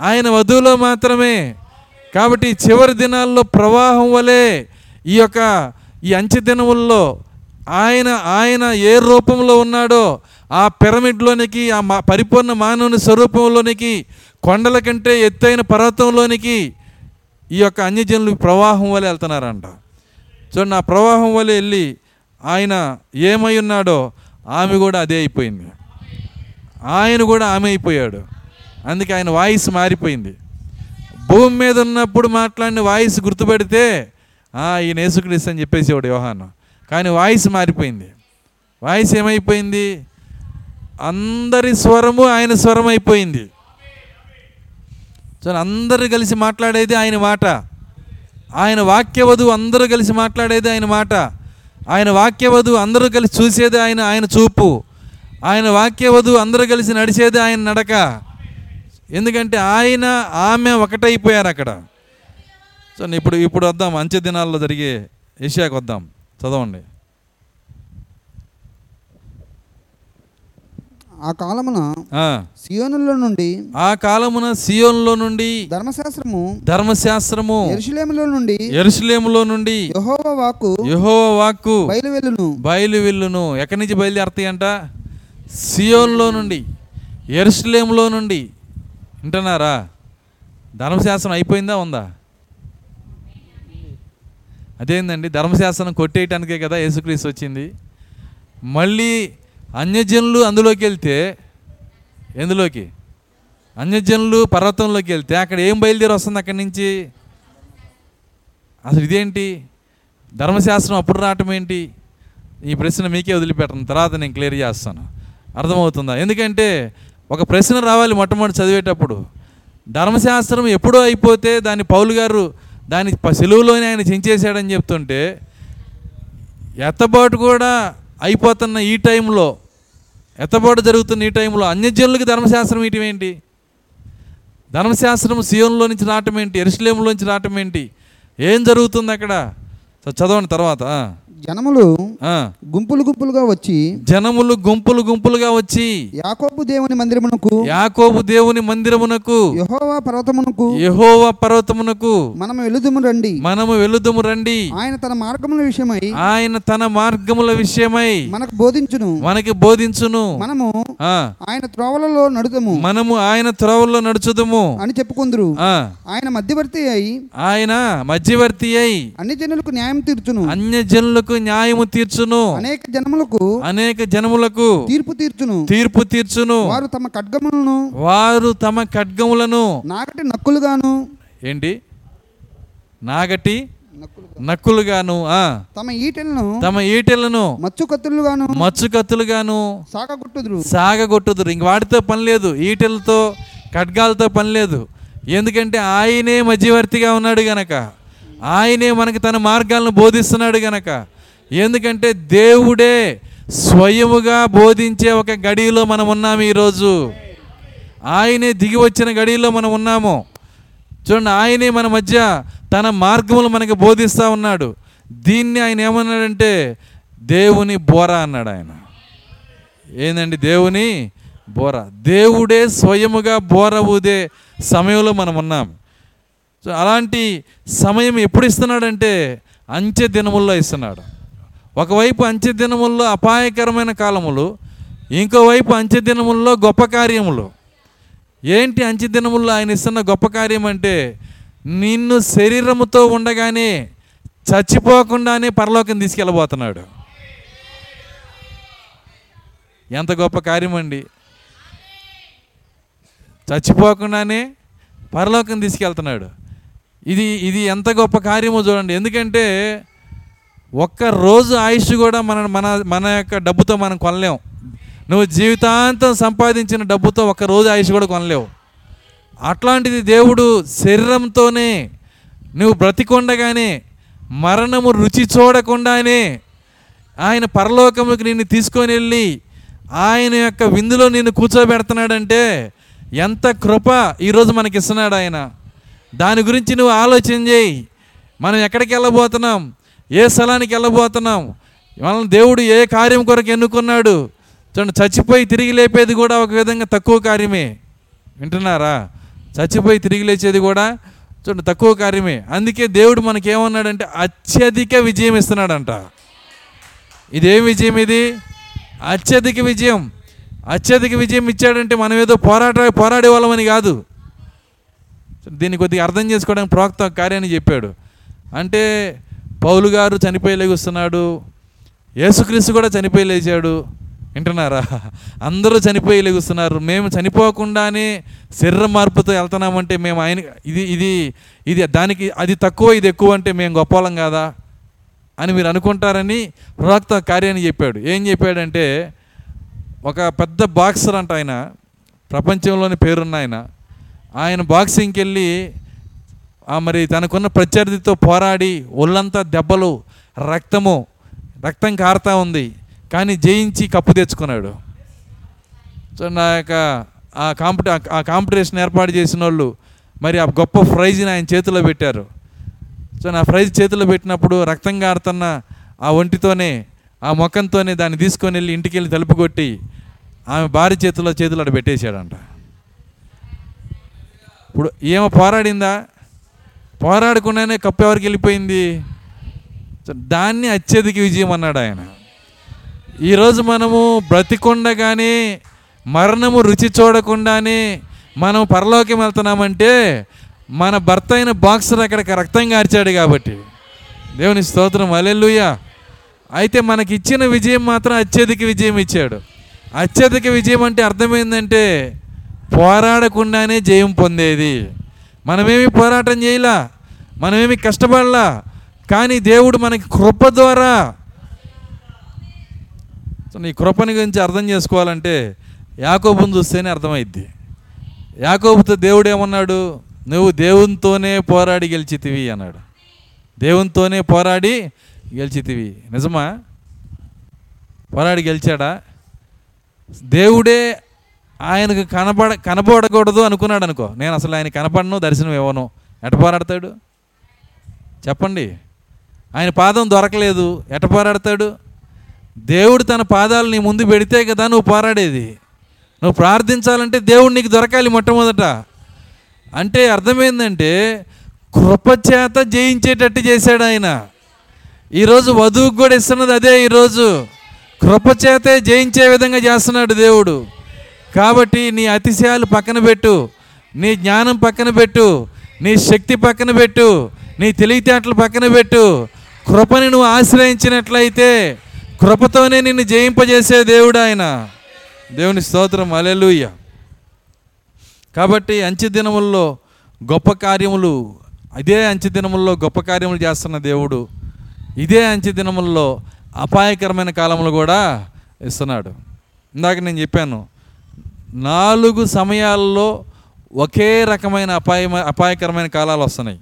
[SPEAKER 1] ఆయన వధువులో మాత్రమే. కాబట్టి చివరి దినాల్లో ప్రవాహం వలె ఈ యొక్క ఈ అంచె దినముల్లో ఆయన ఆయన ఏ రూపంలో ఉన్నాడో ఆ పిరమిడ్లోనికి ఆ మా పరిపూర్ణ మానవుని స్వరూపంలోనికి కొండల కంటే ఎత్తైన పర్వతంలోనికి ఈ యొక్క అన్యజనులు ప్రవాహం వలె వెళ్తున్నారంట. చూడండి ఆ ప్రవాహం వలె వెళ్ళి ఆయన ఏమై ఉన్నాడో ఆమె కూడా అదే అయిపోయింది. ఆయన కూడా ఆమె అయిపోయాడు. అందుకే ఆయన వాయిస్ మారిపోయింది. భూమి మీద ఉన్నప్పుడు మాట్లాడిన వాయిస్ గుర్తుపెడితే ఈయన యేసుక్రీస్తు అని చెప్పేసేవాడు యోహాను. కానీ వాయిస్ మారిపోయింది. వాయిస్ ఏమైపోయింది? అందరి స్వరము ఆయన స్వరం అయిపోయింది సో అందరు కలిసి మాట్లాడేది ఆయన మాట. ఆయన వాక్యవధు అందరూ కలిసి మాట్లాడేది ఆయన మాట. ఆయన వాక్యవధు అందరూ కలిసి చూసేది ఆయన ఆయన చూపు. ఆయన వాక్యవధు అందరూ కలిసి నడిచేది ఆయన నడక. ఎందుకంటే ఆయన ఆమె ఒకటైపోయారు అక్కడ. సో ఇప్పుడు ఇప్పుడు వద్దాం. అంచె దినాల్లో జరిగే ఏషియాకి వద్దాం. చదవండి.
[SPEAKER 2] ఆ కాలమున సియోనులో నుండి
[SPEAKER 1] ఆ కాలమున సియోన్లో నుండి
[SPEAKER 2] ధర్మశాస్త్రము
[SPEAKER 1] ధర్మశాస్త్రము
[SPEAKER 2] ఎరుషులేములో నుండి
[SPEAKER 1] ఎరుసలేములో నుండి
[SPEAKER 2] యెహోవా వాక్కు
[SPEAKER 1] యెహోవా వాక్కు
[SPEAKER 2] బయలువెళ్ళును.
[SPEAKER 1] బయలు విల్లును ఎక్కడి నుంచి బయలుదేరుతాయంట? సియోన్లో నుండి ఎరుసలేంలో నుండి. వింటున్నారా? ధర్మశాస్త్రం అయిపోయిందా ఉందా? అదేందండి? ధర్మశాస్త్రం కొట్టేయటానికే కదా యేసుక్రీస్తు వచ్చింది. మళ్ళీ అన్యజనులు అందులోకి వెళ్తే ఎందులోకి? అన్యజనులు పర్వతంలోకి వెళ్తే అక్కడ ఏం బయలుదేరి వస్తుంది అక్కడి నుంచి? అసలు ఇదేంటి? ధర్మశాస్త్రం అప్పుడు రావటం ఏంటి? ఈ ప్రశ్న మీకే వదిలిపెట్టను తర్వాత నేను క్లియర్ చేస్తాను. అర్థమవుతుందా? ఎందుకంటే ఒక ప్రశ్న రావాలి మొట్టమొదటి చదివేటప్పుడు. ధర్మశాస్త్రం ఎప్పుడో అయిపోతే దాన్ని పౌలు గారు దాని సెలువులోనే ఆయన చించేశాడని చెప్తుంటే ఎత్తబాటు కూడా అయిపోతున్న ఈ టైంలో ఎత్తబాటు జరుగుతున్న ఈ టైంలో అన్యజనులకి ధర్మశాస్త్రం ఇటువేంటి ఏంటి? ధర్మశాస్త్రం సియోన్లో నుంచి రావటం ఏంటి? ఎరుసలేంలో నుంచి రావటం ఏంటి? ఏం జరుగుతుంది అక్కడ? చదవండి తర్వాత
[SPEAKER 2] జనములు. గుంపులు గుంపులుగా వచ్చి
[SPEAKER 1] జనములు గుంపులు గుంపులుగా వచ్చి
[SPEAKER 2] యాకోబు దేవుని మందిరమునకు
[SPEAKER 1] యాకోబు దేవుని మందిరమునకు
[SPEAKER 2] యెహోవా పర్వతమునకు
[SPEAKER 1] యెహోవా పర్వతమునకు
[SPEAKER 2] మనము వెలుదుము రండి.
[SPEAKER 1] మనము వెలుదుము రండి.
[SPEAKER 2] ఆయన తన మార్గముల విషయమై
[SPEAKER 1] ఆయన తన మార్గముల విషయమై
[SPEAKER 2] మనకు బోధించును.
[SPEAKER 1] మనకి బోధించును.
[SPEAKER 2] మనము. ఆయన త్రోవలలో నడుదము.
[SPEAKER 1] మనము ఆయన త్రోవల్లో నడుచుదుము.
[SPEAKER 2] అని చెప్పుకుందరు. ఆయన మధ్యవర్తి అయి
[SPEAKER 1] ఆయన మధ్యవర్తి అయి
[SPEAKER 2] అన్ని జనులకు న్యాయం తీర్చును.
[SPEAKER 1] అన్యజనులకు న్యాయము తీర్చును.
[SPEAKER 2] అనేక జనములకు
[SPEAKER 1] అనేక జనములకు
[SPEAKER 2] తీర్పు తీర్చును.
[SPEAKER 1] తీర్పు తీర్చును.
[SPEAKER 2] వారు తమ ఖడ్గములను
[SPEAKER 1] వారు తమ ఖడ్గములను
[SPEAKER 2] నాగటి నక్కులుగాను
[SPEAKER 1] ఏంటి? నాగటి
[SPEAKER 2] నక్కులుగా
[SPEAKER 1] నక్కులుగాను ఆ.
[SPEAKER 2] తమ ఈటెలను
[SPEAKER 1] తమ ఈటెలను
[SPEAKER 2] మచ్చు కత్తులుగాను
[SPEAKER 1] మచ్చు కత్తులుగాను
[SPEAKER 2] సాగగొట్టుదురు.
[SPEAKER 1] సాగగొట్టుదురు. ఇంక వాటితో పని లేదు ఈటెలతో ఖడ్గాలతో పని లేదు. ఎందుకంటే ఆయనే మధ్యవర్తిగా ఉన్నాడు గనక. ఆయనే మనకి తన మార్గాలను బోధిస్తున్నాడు గనక. ఎందుకంటే దేవుడే స్వయముగా బోధించే ఒక గడిలో మనం ఉన్నాము ఈరోజు. ఆయనే దిగి వచ్చిన గడిలో మనం ఉన్నాము. చూడండి ఆయనే మన మధ్య తన మార్గములు మనకి బోధిస్తూ ఉన్నాడు. దీన్ని ఆయన ఏమన్నాడంటే దేవుని బోర అన్నాడు ఆయన. ఏందండి దేవుని బోర? దేవుడే స్వయముగా బోర ఊదే సమయంలో మనం ఉన్నాం. సో అలాంటి సమయం ఎప్పుడు ఇస్తున్నాడంటే అంచె దినముల్లో ఇస్తున్నాడు. ఒకవైపు అంచె దినముల్లో అపాయకరమైన కాలములు ఇంకోవైపు అంచె దినముల్లో గొప్ప కార్యములు. ఏంటి అంచె దినముల్లో ఆయన ఇస్తున్న గొప్ప కార్యం అంటే నిన్ను శరీరముతో ఉండగానే చచ్చిపోకుండానే పరలోకం తీసుకెళ్ళబోతున్నాడు. ఎంత గొప్ప కార్యం అండి చచ్చిపోకుండానే పరలోకం తీసుకెళ్తున్నాడు. ఇది ఇది ఎంత గొప్ప కార్యమో చూడండి. ఎందుకంటే ఒక్క రోజు ఆయుష్ కూడా మన మన మన యొక్క డబ్బుతో మనం కొనలేం. నువ్వు జీవితాంతం సంపాదించిన డబ్బుతో ఒక్క రోజు ఆయుష్ కూడా కొనలేవు. అట్లాంటిది దేవుడు శరీరంతోనే నువ్వు బ్రతికొండగానే మరణము రుచి చూడకుండానే ఆయన పరలోకముకి నిన్ను తీసుకొని వెళ్ళి ఆయన యొక్క విందులో నిన్ను కూర్చోబెడుతున్నాడంటే ఎంత కృప ఈరోజు మనకి ఇస్తున్నాడు ఆయన. దాని గురించి నువ్వు ఆలోచన చేయి. మనం ఎక్కడికి వెళ్ళబోతున్నాం? ఏ స్థలానికి వెళ్ళబోతున్నాం? మనల్ని దేవుడు ఏ కార్యం కొరకు ఎన్నుకున్నాడు? చూడండి చచ్చిపోయి తిరిగి లేపేది కూడా ఒక విధంగా తక్కువ కార్యమే. వింటున్నారా? చచ్చిపోయి తిరిగి లేచేది కూడా చూడండి తక్కువ కార్యమే. అందుకే దేవుడు మనకేమన్నాడంటే అత్యధిక విజయం ఇస్తున్నాడంట. ఇదేం విజయం ఇది? అత్యధిక విజయం. అత్యధిక విజయం ఇచ్చాడంటే మనం ఏదో పోరాట పోరాడే వాళ్ళమని కాదు. దీన్ని కొద్దిగా అర్థం చేసుకోవడానికి ప్రోక్త కార్యాన్ని చెప్పాడు. అంటే పౌలు గారు చనిపోయి లేగుస్తున్నాడు. యేసుక్రీస్తు కూడా చనిపోయి లేచాడు. వింటున్నారా? అందరూ చనిపోయి లేగుస్తున్నారు. మేము చనిపోకుండానే శరీర మార్పుతో వెళ్తున్నామంటే మేము ఆయన ఇది ఇది ఇది దానికి అది తక్కువ ఇది ఎక్కువ అంటే మేము గొప్పలం కాదా? అని మీరు అనుకుంటారని ప్రవక్త కార్యాన్ని చెప్పాడు. ఏం చెప్పాడంటే ఒక పెద్ద బాక్సర్ అంట ఆయన. ప్రపంచంలోని పేరున్న ఆయన. ఆయన బాక్సింగ్కి వెళ్ళి మరి తనకున్న ప్రత్యర్థితో పోరాడి ఒళ్ళంతా దెబ్బలు రక్తము రక్తం కారుతా ఉంది. కానీ జయించి కప్పు తెచ్చుకున్నాడు. సో నా యొక్క ఆ కాంపిటీ ఆ కాంపిటీషన్ ఏర్పాటు చేసిన వాళ్ళు మరి ఆ గొప్ప ప్రైజ్ని ఆయన చేతిలో పెట్టారు. సో నా ప్రైజ్ చేతిలో పెట్టినప్పుడు రక్తం కారుతున్న ఆ ఒంటితోనే ఆ ముఖంతోనే దాన్ని తీసుకొని వెళ్ళి ఇంటికి వెళ్ళి తలుపు కొట్టి ఆమె భార్య చేతిలో చేతులు అక్కడ పెట్టేశాడంట. ఇప్పుడు ఏమో పోరాడిందా? పోరాడకుండానే కప్పు ఎవరికి వెళ్ళిపోయింది? దాన్ని అత్యధిక విజయం అన్నాడు ఆయన. ఈరోజు మనము బ్రతికొండగానే మరణము రుచి చూడకుండానే మనం పరలోకం వెళ్తున్నామంటే మన భర్త అయిన బాక్సర్ అక్కడ రక్తం కార్చాడు కాబట్టి. దేవుని స్తోత్రం. అలెల్లుయ్యా అయితే మనకి ఇచ్చిన విజయం మాత్రం అత్యధిక విజయం ఇచ్చాడు. అత్యధిక విజయం అంటే అర్థమైందంటే పోరాడకుండానే జయం పొందేది. మనమేమి పోరాటం చేయలా? మనమేమి కష్టపడలా కానీ దేవుడు మనకి కృప ద్వారా నీ కృపని గురించి అర్థం చేసుకోవాలంటే యాకోబుని చూస్తేనే అర్థమైద్ది. యాకోబుతో దేవుడు ఏమన్నాడు నువ్వు దేవునితోనే పోరాడి గెలిచితివి అన్నాడు. దేవునితోనే పోరాడి గెలిచితివి నిజమా? పోరాడి గెలిచాడా? దేవుడే ఆయనకు కనపడ కనపడకూడదు అనుకున్నాడు అనుకో నేను అసలు ఆయన కనపడను దర్శనం ఇవ్వను ఎట పోరాడతాడు? చెప్పండి. ఆయన పాదం దొరకలేదు. ఎట పోరాడతాడు? దేవుడు తన పాదాలు నీ ముందు పెడితే కదా నువ్వు పోరాడేది. నువ్వు ప్రార్థించాలంటే దేవుడు నీకు దొరకాలి మొట్టమొదట. అంటే అర్థమైందంటే కృపచేత జయించేటట్టు చేశాడు ఆయన. ఈరోజు వధువుకు కూడా ఇస్తున్నది అదే ఈరోజు. కృపచేతే జయించే విధంగా చేస్తున్నాడు దేవుడు. కాబట్టి నీ అతిశయాలు పక్కన పెట్టు. నీ జ్ఞానం పక్కన పెట్టు. నీ శక్తి పక్కన పెట్టు. నీ తెలివితేటలు పక్కన పెట్టు. కృపని నువ్వు ఆశ్రయించినట్లయితే కృపతోనే నిన్ను జయింపజేసే దేవుడు ఆయన. దేవుని స్తోత్రం. అలెలుయ్య కాబట్టి అంచె దినముల్లో గొప్ప కార్యములు ఇదే అంచె దినముల్లో గొప్ప కార్యములు చేస్తున్న దేవుడు ఇదే అంచె దినముల్లో అపాయకరమైన కాలములు కూడా ఇస్తున్నాడు. ఇందాక నేను చెప్పాను నాలుగు సమయాల్లో ఒకే రకమైన అపాయ అపాయకరమైన కాలాలు వస్తున్నాయి.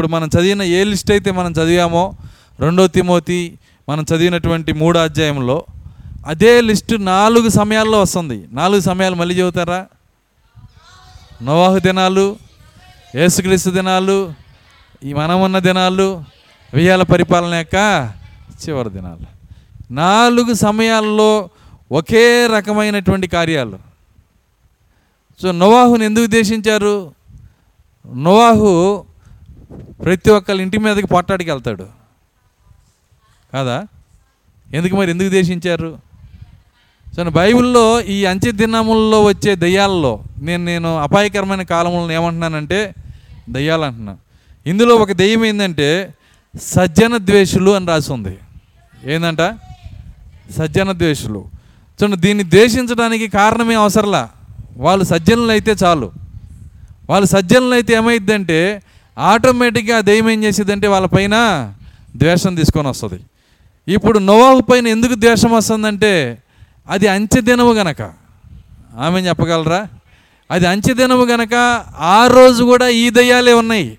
[SPEAKER 1] ఇప్పుడు మనం చదివిన ఏ లిస్ట్ అయితే మనం చదివామో రెండో తిమోతి మనం చదివినటువంటి మూడో అధ్యాయంలో అదే లిస్టు నాలుగు సమయాల్లో వస్తుంది. నాలుగు సమయాలు మళ్ళీ చెబుతారా నోవాహు దినాలు యేసుక్రీస్తు దినాలు ఈ మనమున్న దినాలు వియాల పరిపాలన యొక్క చివరి దినాలు. నాలుగు సమయాల్లో ఒకే రకమైనటువంటి కార్యాలు. సో నోవాహుని ఎందుకు దేశించారు నోవాహు ప్రతి ఒక్కళ్ళ ఇంటి మీదకి పొట్టాడికి వెళ్తాడు. కాదా? ఎందుకు మరి ఎందుకు దేశించారు సో బైబిల్లో ఈ అంచె దినముల్లో వచ్చే దయ్యాలలో నేను నేను అపాయకరమైన కాలములను ఏమంటున్నానంటే దయ్యాలు అంటున్నా. ఇందులో ఒక దెయ్యం ఏంటంటే సజ్జన ద్వేషులు అని రాసి ఉంది. ఏందంట? సజ్జన ద్వేషులు. చూడండి దీన్ని ద్వేషించడానికి కారణమే అవసరంలా. వాళ్ళు సజ్జనులు అయితే చాలు. వాళ్ళు సజ్జనులు అయితే ఏమైందంటే ఆటోమేటిక్గా ఆ దెయ్యం ఏం చేసేదంటే వాళ్ళపైన ద్వేషం తీసుకొని వస్తుంది. ఇప్పుడు నోవాహు పైన ఎందుకు ద్వేషం వస్తుందంటే అది అంచెదినము గనక. ఆమె చెప్పగలరా? అది అంచె దినము గనక ఆ రోజు కూడా ఈ దయ్యాలే ఉన్నాయి.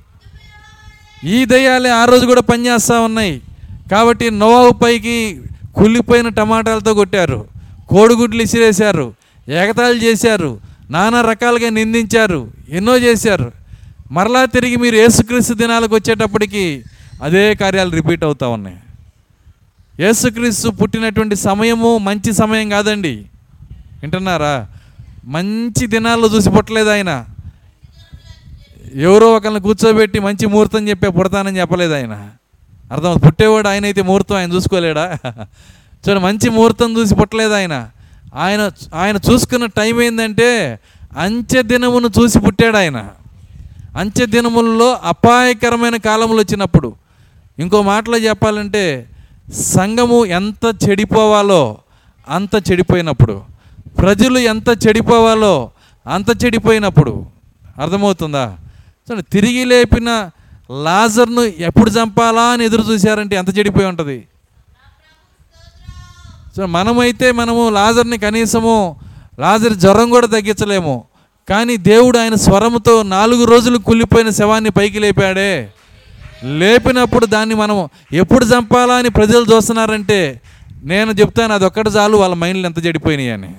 [SPEAKER 1] ఈ దయ్యాలే ఆ రోజు కూడా పనిచేస్తూ ఉన్నాయి. కాబట్టి నోవాహు పైకి కుళ్ళిపోయిన టమాటాలతో కొట్టారు. కోడిగుడ్లు ఇసిరేశారు. ఎగతాళి చేశారు. నానా రకాలుగా నిందించారు. ఎన్నో చేశారు. మరలా తిరిగి మీరు యేసుక్రీస్తు దినాలకు వచ్చేటప్పటికి అదే కార్యాలు రిపీట్ అవుతా ఉన్నాయి. యేసుక్రీస్తు పుట్టినటువంటి సమయము మంచి సమయం కాదండి. వింటున్నారా? మంచి దినాల్లో చూసి పుట్టలేదు ఆయన. ఎవరో ఒకరిని కూర్చోబెట్టి మంచి ముహూర్తం చెప్పే పుడతానని చెప్పలేదు ఆయన. అర్థం పుట్టేవాడు ఆయన అయితే ముహూర్తం ఆయన చూసుకోలేడా? చూడండి మంచి ముహూర్తం చూసి పుట్టలేదు ఆయన. ఆయన ఆయన చూసుకున్న టైం ఏంటంటే అంచె దినమును చూసి పుట్టాడు ఆయన. అంత్య దినముల్లో అపాయకరమైన కాలములు వచ్చినప్పుడు ఇంకో మాటలో చెప్పాలంటే సంఘము ఎంత చెడిపోవాలో అంత చెడిపోయినప్పుడు ప్రజలు ఎంత చెడిపోవాలో అంత చెడిపోయినప్పుడు అర్థమవుతుందా? చూడండి తిరిగి లేపిన లాజర్ను ఎప్పుడు చంపాలా అని ఎదురు చూశారంటే ఎంత చెడిపోయి ఉంటుంది? సో మనమైతే మనము లాజర్ని కనీసము లాజర్ జ్వరం కూడా తగ్గించలేము. కానీ దేవుడు ఆయన స్వరంతో నాలుగు రోజులు కుళ్ళిపోయిన శవాన్ని పైకి లేపాడే. లేపినప్పుడు దాన్ని మనం ఎప్పుడు చంపాలా అని ప్రజలు చూస్తున్నారంటే నేను చెప్తాను అది ఒక్కటి చాలు వాళ్ళ మైండ్లు ఎంత చెడిపోయినాయి అని.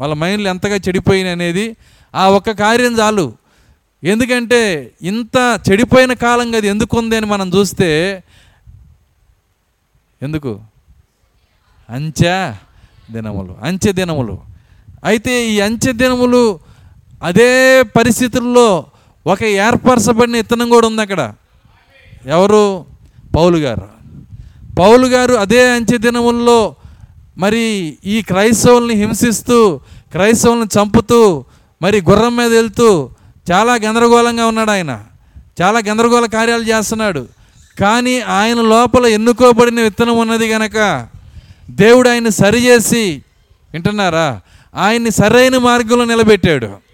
[SPEAKER 1] వాళ్ళ మైండ్లు ఎంతగా చెడిపోయినాయి అనేది ఆ ఒక్క కార్యం చాలు. ఎందుకంటే ఇంత చెడిపోయిన కాలంగా అది ఎందుకు ఉంది అని మనం చూస్తే ఎందుకు? అంచె దినములు అంచె దినములు. అయితే ఈ అంచె దినములు అదే పరిస్థితుల్లో ఒక ఏర్పరచబడిన ఇత్తనం కూడా ఉంది అక్కడ. ఎవరు? పౌలు గారు. పౌలు గారు అదే అంచె దినముల్లో మరి ఈ క్రైస్తవుల్ని హింసిస్తూ క్రైస్తవులను చంపుతూ మరి గుర్రం మీద వెళ్తూ చాలా గందరగోళంగా ఉన్నాడు ఆయన. చాలా గందరగోళ కార్యాలు చేస్తున్నాడు. కానీ ఆయన లోపల ఎన్నుకోబడిన విత్తనం ఉన్నది గనక దేవుడు ఆయన సరిచేసి వింటున్నారా? ఆయన్ని సరైన మార్గంలో నిలబెట్టాడు.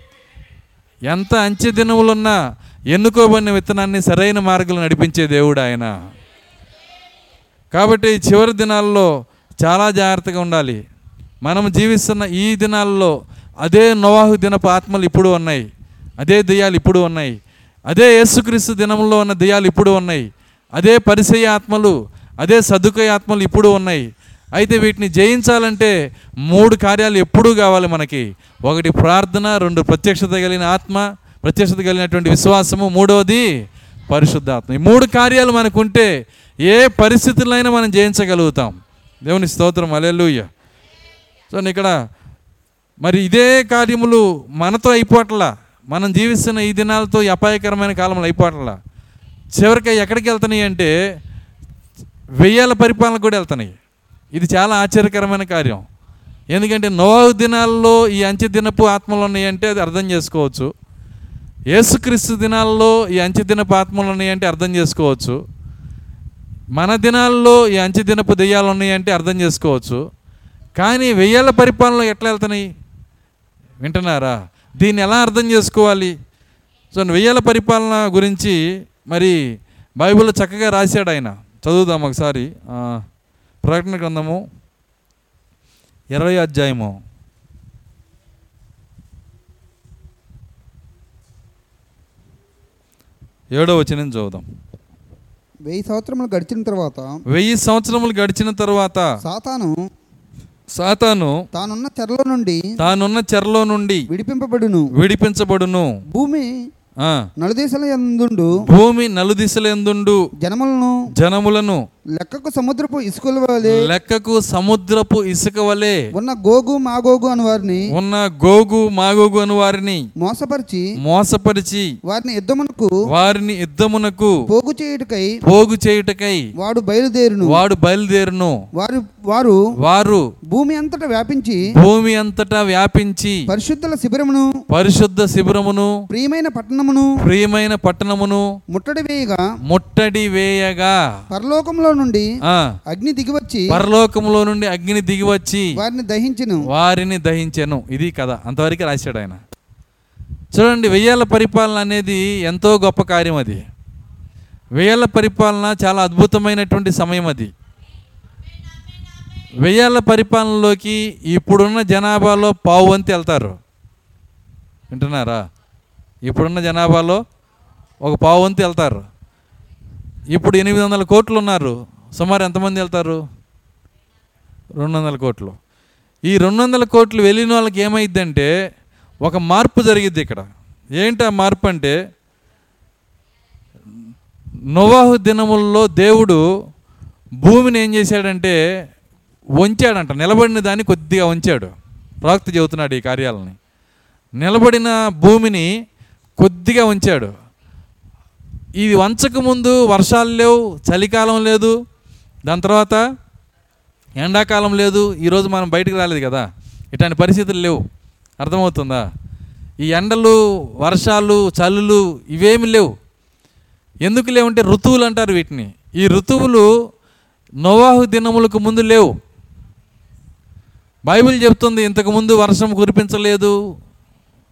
[SPEAKER 1] ఎంత అంచె దినములున్నా ఎన్నుకోబడిన విత్తనాన్ని సరైన మార్గంలో నడిపించే దేవుడు ఆయన. కాబట్టి చివరి దినాల్లో చాలా జాగ్రత్తగా ఉండాలి. మనం జీవిస్తున్న ఈ దినాల్లో అదే నోవాహు దినపు ఆత్మలు ఇప్పుడు ఉన్నాయి. అదే దెయ్యాలు ఇప్పుడు ఉన్నాయి. అదే యేసుక్రీస్తు దినంలో ఉన్న దెయ్యాలు ఇప్పుడు ఉన్నాయి. అదే పరిసయ ఆత్మలు అదే సదుకయ ఆత్మలు ఇప్పుడు ఉన్నాయి. అయితే వీటిని జయించాలంటే మూడు కార్యాలు ఎప్పుడూ కావాలి మనకి. ఒకటి ప్రార్థన రెండు ప్రత్యక్షత కలిగిన ఆత్మ ప్రత్యక్షత కలిగినటువంటి విశ్వాసము మూడవది పరిశుద్ధాత్మ. ఈ మూడు కార్యాలు మనకుంటే ఏ పరిస్థితులైనా మనం జయించగలుగుతాం. దేవుని స్తోత్రం అలెలుయ్య సో ఇక్కడ మరి ఇదే కార్యములు మనతో అయిపోవట్లా మనం జీవిస్తున్న ఈ దినాలతో అపాయకరమైన కాలంలో అయిపోవట్లా చివరికి ఎక్కడికి వెళ్తున్నాయి అంటే వెయ్యాల పరిపాలన కూడా వెళ్తున్నాయి. ఇది చాలా ఆశ్చర్యకరమైన కార్యం. ఎందుకంటే నోవు దినాల్లో ఈ అంచె దినపు ఆత్మలు ఉన్నాయంటే అది అర్థం చేసుకోవచ్చు. యేసుక్రీస్తు దినాల్లో ఈ అంచె దినపు ఆత్మలు ఉన్నాయంటే అర్థం చేసుకోవచ్చు. మన దినాల్లో ఈ అంచె దినపు దెయ్యాలు ఉన్నాయంటే అర్థం చేసుకోవచ్చు. కానీ వెయ్యాల పరిపాలనలో ఎట్లా వెళ్తున్నాయి? వింటున్నారా? దీన్ని ఎలా అర్థం చేసుకోవాలి? సో వెయ్యాల పరిపాలన గురించి మరి బైబిల్లో చక్కగా రాశాడు ఆయన. చదువుదాం ఒకసారి. ప్రకటన గ్రంథము ఇరవై అధ్యాయము. ఏడో వచ్చిన చదువుదాం.
[SPEAKER 2] వెయ్యి సంవత్సరములు గడిచిన తర్వాత
[SPEAKER 1] వెయ్యి సంవత్సరములు గడిచిన తరువాత
[SPEAKER 2] సాతాను
[SPEAKER 1] సాతాను
[SPEAKER 2] తానున్న చెరలో నుండి
[SPEAKER 1] తానున్న చెరలో నుండి
[SPEAKER 2] విడిపింపబడును.
[SPEAKER 1] విడిపించబడును.
[SPEAKER 2] భూమి నలుదేశాల యందుండు
[SPEAKER 1] భూమి నలుదిశలందుండు
[SPEAKER 2] జనములను
[SPEAKER 1] జనములను
[SPEAKER 2] లెక్కకు సముద్రపు ఇసుకల వలె
[SPEAKER 1] లెక్కకు సముద్రపు ఇసుక వలె
[SPEAKER 2] ఉన్న గోగు మాగోగు అని వారిని
[SPEAKER 1] ఉన్న గోగు మాగోగు అను వారిని
[SPEAKER 2] మోసపరిచి
[SPEAKER 1] మోసపరిచి
[SPEAKER 2] వారిని యుద్ధమునకు
[SPEAKER 1] వారిని యుద్ధమునకు
[SPEAKER 2] పోగు చేయుటకై
[SPEAKER 1] పోగు చేయుటకై
[SPEAKER 2] వాడు బయలుదేరును.
[SPEAKER 1] వాడు బయలుదేరును.
[SPEAKER 2] వారు వారు
[SPEAKER 1] వారు
[SPEAKER 2] భూమి అంతటా వ్యాపించి
[SPEAKER 1] భూమి అంతటా వ్యాపించి
[SPEAKER 2] పరిశుద్ధుల శిబిరమును
[SPEAKER 1] పరిశుద్ధ శిబిరమును
[SPEAKER 2] ప్రియమైన పట్టణమును
[SPEAKER 1] ప్రియమైన పట్టణమును
[SPEAKER 2] ముట్టడి వేయగా
[SPEAKER 1] ముట్టడి వేయగా.
[SPEAKER 2] పరలోకంలో నుండి అగ్ని దిగివచ్చి
[SPEAKER 1] పరలోకములో నుండి అగ్ని దిగివచ్చి
[SPEAKER 2] వారిని దహించును.
[SPEAKER 1] వారిని దహించెను. ఇది కథ. అంతవరకు రాశాడు ఆయన. చూడండి వెయ్యాల పరిపాలన అనేది ఎంతో గొప్ప కార్యం అది. వెయ్యాల పరిపాలన చాలా అద్భుతమైనటువంటి సమయం అది. వెయ్యాల పరిపాలనలోకి ఇప్పుడున్న జనాభాలో పావు వంతు వెళ్తారు. వింటున్నారా? ఇప్పుడున్న జనాభాలో ఒక పావు వంతు వెళ్తారు. ఇప్పుడు ఎనిమిది వందల కోట్లు ఉన్నారు. సుమారు ఎంతమంది వెళ్తారు? రెండు వందల కోట్లు. ఈ రెండు వందల కోట్లు వెళ్ళిన వాళ్ళకి ఏమైందంటే ఒక మార్పు జరిగిద్ది ఇక్కడ. ఏంటి ఆ మార్పు అంటే నోవాహు దినముల్లో దేవుడు భూమిని ఏం చేశాడంటే వంచాడంట. నిలబడిన దాన్ని కొద్దిగా వంచాడు. ప్రవక్త చెబుతున్నాడు ఈ కార్యాలని. నిలబడిన భూమిని కొద్దిగా ఉంచాడు. ఇది వంచక ముందు వర్షాలు లేవు చలికాలం లేదు. దాని తర్వాత ఎండాకాలం లేదు ఈరోజు మనం బయటకు రాలేదు కదా. ఇట్లాంటి పరిస్థితులు లేవు. అర్థమవుతుందా? ఈ ఎండలు వర్షాలు చలులు ఇవేమి లేవు. ఎందుకు లేవంటే ఋతువులు అంటారు వీటిని. ఈ ఋతువులు నోవాహు దినములకు ముందు లేవు. బైబిల్ చెప్తుంది ఇంతకుముందు వర్షం కురిపించలేదు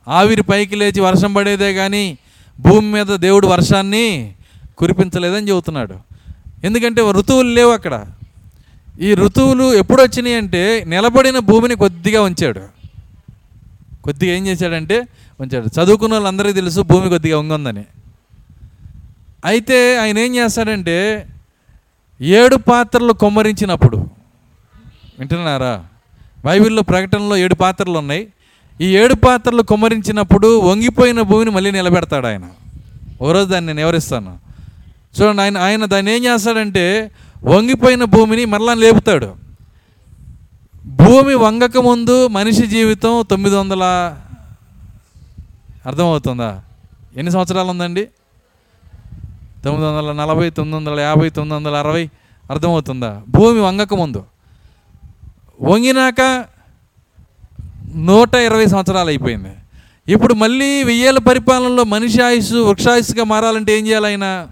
[SPEAKER 1] ఆవిరి పైకి లేచి వర్షం పడేదే కానీ భూమి మీద దేవుడు వర్షాన్ని కురిపించలేదని చెబుతున్నాడు. ఎందుకంటే ఋతువులు లేవు అక్కడ. ఈ ఋతువులు ఎప్పుడు వచ్చినాయి అంటే నిలబడిన భూమిని కొద్దిగా ఉంచాడు. కొద్దిగా ఏం చేశాడంటే ఉంచాడు. చదువుకున్న వాళ్ళందరికీ తెలుసు భూమి కొద్దిగా ఉంగుందని. అయితే ఆయన ఏం చేస్తాడంటే ఏడు పాత్రలు కొమ్మరించినప్పుడు వింటున్నారా? బైబిల్లో ప్రకటనలో ఏడు పాత్రలు ఉన్నాయి ఈ ఏడు పాత్రలు కుమరించినప్పుడు వంగిపోయిన భూమిని మళ్ళీ నిలబెడతాడు ఆయన. ఓ రోజు దాన్ని నేను వివరిస్తాను. చూడండి ఆయన ఆయన దాన్ని ఏం చేస్తాడంటే వంగిపోయిన భూమిని మరలా లేపుతాడు. భూమి వంగక ముందు మనిషి జీవితం తొమ్మిది వందల అర్థమవుతుందా? ఎన్ని సంవత్సరాలు ఉందండి? తొమ్మిది వందల నలభై తొమ్మిది వందల యాభై తొమ్మిది వందల అరవై అర్థమవుతుందా? భూమి వంగక ముందు. వంగినాక నూట ఇరవై సంవత్సరాలు అయిపోయింది. ఇప్పుడు మళ్ళీ వెయ్యేళ్ళ పరిపాలనలో మనిషి ఆయుస్సు వృక్షాయుస్సుగా మారాలంటే ఏం చేయాలి ఆయన?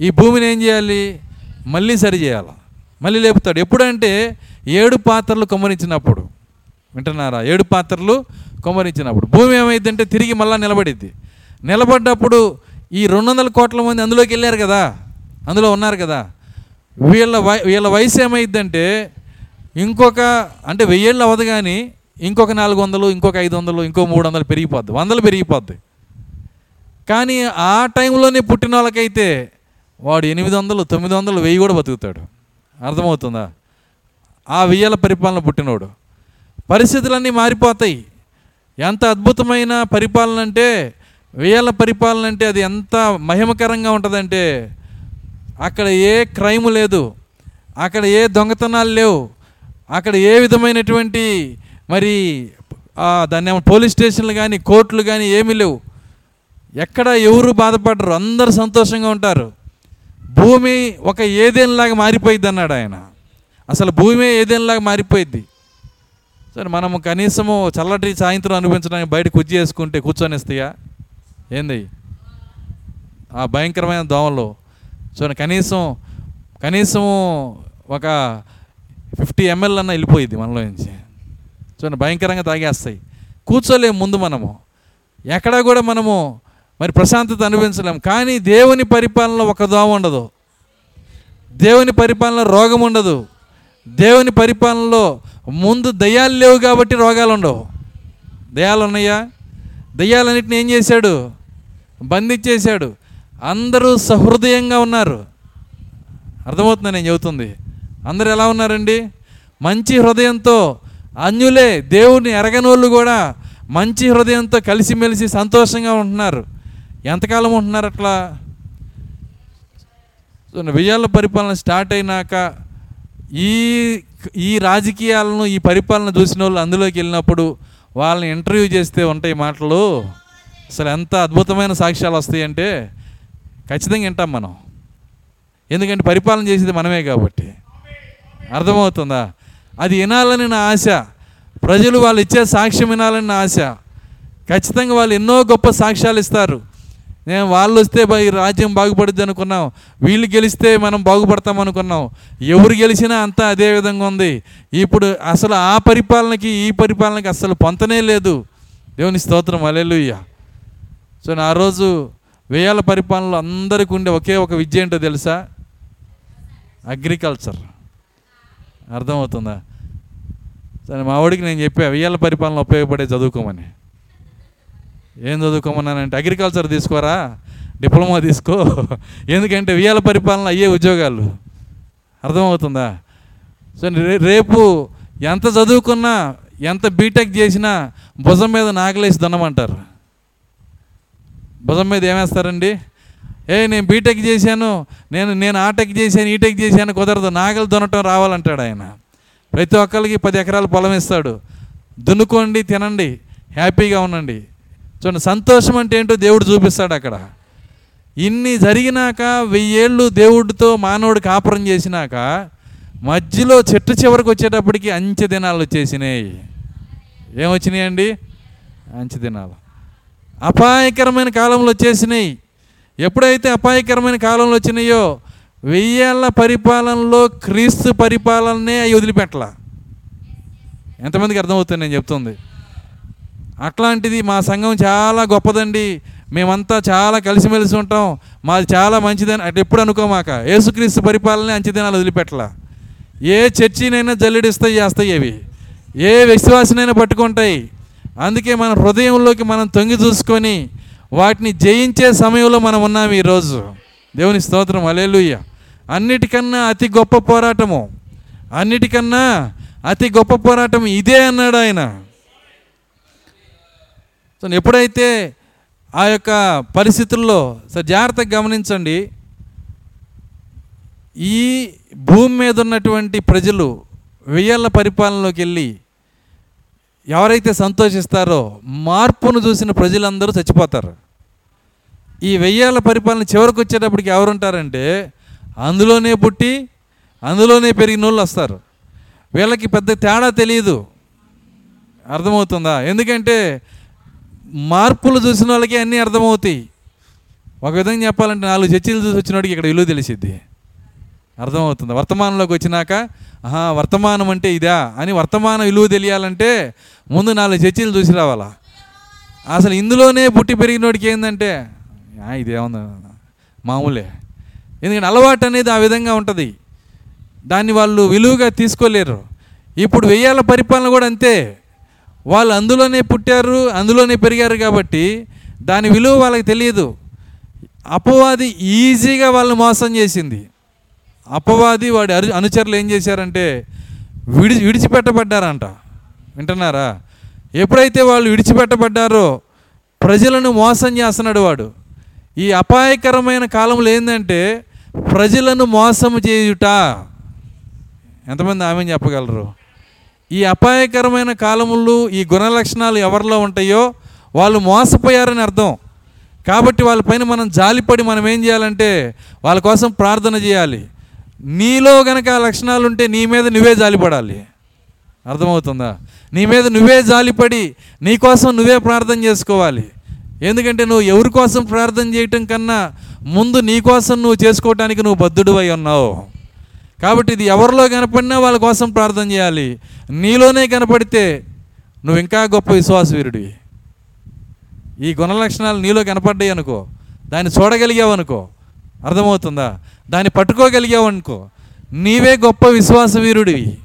[SPEAKER 1] ఈ భూమిని ఏం చేయాలి? మళ్ళీ సరి చేయాలి? మళ్ళీ లేపుతాడు. ఎప్పుడంటే ఏడు పాత్రలు కొమ్మరించినప్పుడు. వింటున్నారా? ఏడు పాత్రలు కొమ్మరించినప్పుడు. భూమి ఏమైందంటే తిరిగి మళ్ళీ నిలబడిద్ది. నిలబడ్డప్పుడు ఈ రెండు వందల కోట్ల మంది అందులోకి వెళ్ళారు కదా. అందులో ఉన్నారు కదా. వీళ్ళ వయ వీళ్ళ వయసు ఏమైందంటే ఇంకొక అంటే వెయ్యేళ్ళు అవ్వదు కానీ ఇంకొక నాలుగు వందలు ఇంకొక ఐదు వందలు ఇంకో మూడు వందలు పెరిగిపోద్ది. వందలు పెరిగిపోద్ది. కానీ ఆ టైంలోనే పుట్టిన వాళ్ళకైతే వాడు ఎనిమిది వందలు తొమ్మిది వందలు వెయ్యి కూడా బతుకుతాడు. అర్థమవుతుందా? ఆ వెయ్యాల పరిపాలన పుట్టినోడు. పరిస్థితులన్నీ మారిపోతాయి. ఎంత అద్భుతమైన పరిపాలన అంటే వేల పరిపాలన అంటే అది ఎంత మహిమకరంగా ఉంటుందంటే అక్కడ ఏ క్రైమ్ లేదు. అక్కడ ఏ దొంగతనాలు లేవు. అక్కడ ఏ విధమైనటువంటి మరి దాన్ని ఏమో పోలీస్ స్టేషన్లు కానీ కోర్టులు కానీ ఏమీ లేవు. ఎక్కడ ఎవరు బాధపడరు అందరు సంతోషంగా ఉంటారు. భూమి ఒక ఏదేనిలాగా మారిపోయింది అన్నాడు ఆయన. అసలు భూమి ఏదేనిలాగా మారిపోయింది సరే మనము కనీసము చల్లటి సాయంత్రం అనిపించడానికి బయట కుర్చీ వేసుకుంటే కూర్చొనిస్తాయా? ఏంది? ఆ భయంకరమైన దోమలు. చూడండి కనీసం కనీసం ఒక ఫిఫ్టీ ఎంఎల్ అన్న వెళ్ళిపోయింది మనలో నుంచి. చూడండి భయంకరంగా తాగేస్తాయి. కూర్చోలేము ముందు మనము. ఎక్కడా కూడా మనము మరి ప్రశాంతత అనుభవించలేము. కానీ దేవుని పరిపాలనలో ఒక దోమ ఉండదు. దేవుని పరిపాలనలో రోగం ఉండదు. దేవుని పరిపాలనలో ముందు దయ్యాలు లేవు కాబట్టి రోగాలు ఉండవు. దయ్యాలు ఉన్నాయా? దయ్యాలన్నిటిని ఏం చేశాడు? బంధించేశాడు. అందరూ సహృదయంగా ఉన్నారు. అర్థమవుతుంది నేను చెబుతుంది? అందరు ఎలా ఉన్నారండి? మంచి హృదయంతో అన్యులే దేవుని ఎరగనోళ్ళు కూడా మంచి హృదయంతో కలిసిమెలిసి సంతోషంగా ఉంటున్నారు. ఎంతకాలం ఉంటున్నారు అట్లా? విజయాల పరిపాలన స్టార్ట్ అయినాక ఈ ఈ రాజకీయాలను ఈ పరిపాలన చూసిన వాళ్ళు అందులోకి వెళ్ళినప్పుడు వాళ్ళని ఇంటర్వ్యూ చేస్తే ఉంటాయి మాటలు. అసలు ఎంత అద్భుతమైన సాక్ష్యాలు వస్తాయంటే ఖచ్చితంగా వింటాం మనం. ఎందుకంటే పరిపాలన చేసేది మనమే కాబట్టి. అర్థమవుతుందా? అది వినాలని నా ఆశ. ప్రజలు వాళ్ళు ఇచ్చే సాక్ష్యం వినాలని నా ఆశ. ఖచ్చితంగా వాళ్ళు ఎన్నో గొప్ప సాక్ష్యాలు ఇస్తారు. నేను వాళ్ళు వస్తే ఈ రాజ్యం బాగుపడుద్ది అనుకున్నాం. వీళ్ళు గెలిస్తే మనం బాగుపడతాం అనుకున్నాం. ఎవరు గెలిచినా అంతా అదే విధంగా ఉంది. ఇప్పుడు అసలు ఆ పరిపాలనకి ఈ పరిపాలనకి అసలు పొంతనే లేదు. దేవుని స్తోత్రం. అలెలుయ్య సో నా రోజు వేయాల పరిపాలనలో అందరికీ ఉండే ఒకే ఒక విద్య ఏంటో తెలుసా? అగ్రికల్చర్. అర్థమవుతుందా? సరే మా వాడికి నేను చెప్పా వెయ్యాల పరిపాలన ఉపయోగపడే చదువుకోమని. ఏం చదువుకోమన్నానంటే అగ్రికల్చర్ తీసుకోరా? డిప్లొమా తీసుకో. ఎందుకంటే వెయ్యాల పరిపాలన అయ్యే ఉద్యోగాలు. అర్థమవుతుందా? సో రేపు ఎంత చదువుకున్నా ఎంత బీటెక్ చేసినా భుజం మీద నాగలేసి దున్నమంటారు భుజం మీద ఏమేస్తారండి? ఏ నేను బీటెక్ చేశాను నేను నేను ఆటెక్ చేశాను e ఈటెక్ చేశాను కుదరదు. నాగలు దున్నటం రావాలంటాడు ఆయన. ప్రతి ఒక్కరికి పది ఎకరాల పొలం ఇస్తాడు. దున్నుకోండి తినండి హ్యాపీగా ఉండండి. చూడండి సంతోషం అంటే ఏంటో దేవుడు చూపిస్తాడు అక్కడ. ఇన్ని జరిగినాక వెయ్యేళ్ళు దేవుడితో మానవుడు కాపురం చేసినాక మధ్యలో చెట్టు చివరికి వచ్చేటప్పటికి అంచె దినాలు వచ్చేసినాయి. ఏమొచ్చినాయండి? అంచె దినాలు. అపాయకరమైన కాలంలో వచ్చేసినాయి. ఎప్పుడైతే అపాయకరమైన కాలంలో వచ్చినాయో వెయ్యేళ్ళ పరిపాలనలో క్రీస్తు పరిపాలననే అవి వదిలిపెట్టల. ఎంతమందికి అర్థమవుతుంది నేను చెప్తుంది? అట్లాంటిది మా సంఘం చాలా గొప్పదండి. మేమంతా చాలా కలిసిమెలిసి ఉంటాం. మాది చాలా మంచిదని అటు ఎప్పుడు అనుకోమాక. యేసుక్రీస్తు పరిపాలనే అంచెదినాలు వదిలిపెట్టలా. ఏ చర్చినైనా జల్లెడిస్తాయి చేస్తాయి అవి. ఏ విశ్వాసనైనా పట్టుకుంటాయి. అందుకే మన హృదయంలోకి మనం తొంగి చూసుకొని వాటిని జయించే సమయంలో మనం ఉన్నాం ఈరోజు. దేవుని స్తోత్రం అలేలుయ్య అన్నిటికన్నా అతి గొప్ప పోరాటము అన్నిటికన్నా అతి గొప్ప పోరాటం ఇదే అన్నాడు ఆయన. సో ఎప్పుడైతే ఆ యొక్క పరిస్థితుల్లో సో జాగ్రత్తగా గమనించండి ఈ భూమి మీద ఉన్నటువంటి ప్రజలు వెయ్యేళ్ళ పరిపాలనలోకి వెళ్ళి ఎవరైతే సంతోషిస్తారో మార్పును చూసిన ప్రజలందరూ చచ్చిపోతారు. ఈ వెయ్యాల పరిపాలన చివరికి వచ్చేటప్పటికి ఎవరుంటారంటే అందులోనే పుట్టి అందులోనే పెరిగిన వాళ్ళు వస్తారు. వీళ్ళకి పెద్ద తేడా తెలియదు అర్థమవుతుందా? ఎందుకంటే మార్పులు చూసిన వాళ్ళకి అన్నీ అర్థమవుతాయి. ఒక విధంగా చెప్పాలంటే నాలుగు చర్చలు చూసి వచ్చినోడికి ఇక్కడ విలువ తెలిసిద్ది. అర్థమవుతుంది? వర్తమానంలోకి వచ్చినాక ఆహా వర్తమానం అంటే ఇదా అని వర్తమాన విలువ తెలియాలంటే ముందు నాలుగు చర్చలు చూసి రావాలా? అసలు ఇందులోనే పుట్టి పెరిగినోడికి ఏంటంటే ఇదేమన్నా మామూలే. ఎందుకంటే అలవాటు అనేది ఆ విధంగా ఉంటుంది. దాన్ని వాళ్ళు విలువగా తీసుకోలేరు. ఇప్పుడు వెయ్యాల పరిపాలన కూడా అంతే. వాళ్ళు అందులోనే పుట్టారు అందులోనే పెరిగారు కాబట్టి దాని విలువ వాళ్ళకి తెలియదు. అపవాది ఈజీగా వాళ్ళని మోసం చేసింది. అపవాది వాడి అరు అనుచరులు ఏం చేశారంటే విడి విడిచిపెట్టబడ్డారంట. వింటున్నారా? ఎప్పుడైతే వాళ్ళు విడిచిపెట్టబడ్డారో ప్రజలను మోసం చేస్తున్నాడు వాడు. ఈ అపాయకరమైన కాలంలో ఏంటంటే ప్రజలను మోసం చేయుట. ఎంతమంది ఆమె చెప్పగలరు? ఈ అపాయకరమైన కాలములు ఈ గుణ లక్షణాలు ఎవరిలో ఉంటాయో వాళ్ళు మోసపోయారని అర్థం. కాబట్టి వాళ్ళపైన మనం జాలిపడి మనం ఏం చేయాలంటే వాళ్ళ కోసం ప్రార్థన చేయాలి. నీలో గనక ఆ లక్షణాలు ఉంటే నీ మీద నువ్వే జాలిపడాలి. అర్థమవుతుందా? నీ మీద నువ్వే జాలిపడి నీ కోసం నువ్వే ప్రార్థన చేసుకోవాలి. ఎందుకంటే నువ్వు ఎవరి కోసం ప్రార్థన చేయటం కన్నా ముందు నీ కోసం నువ్వు చేసుకోవటానికి నువ్వు బద్ధుడు అయి ఉన్నావు. కాబట్టి ఇది ఎవరిలో కనపడినా వాళ్ళ కోసం ప్రార్థన చేయాలి. నీలోనే కనపడితే నువ్వు ఇంకా గొప్ప విశ్వాసవీరుడివి. ఈ గుణ లక్షణాలు నీలో కనపడ్డాయి అనుకో దాన్ని చూడగలిగావు అనుకో అర్థమవుతుందా? దాన్ని పట్టుకోగలిగావు అనుకో నీవే గొప్ప విశ్వాసవీరుడివి.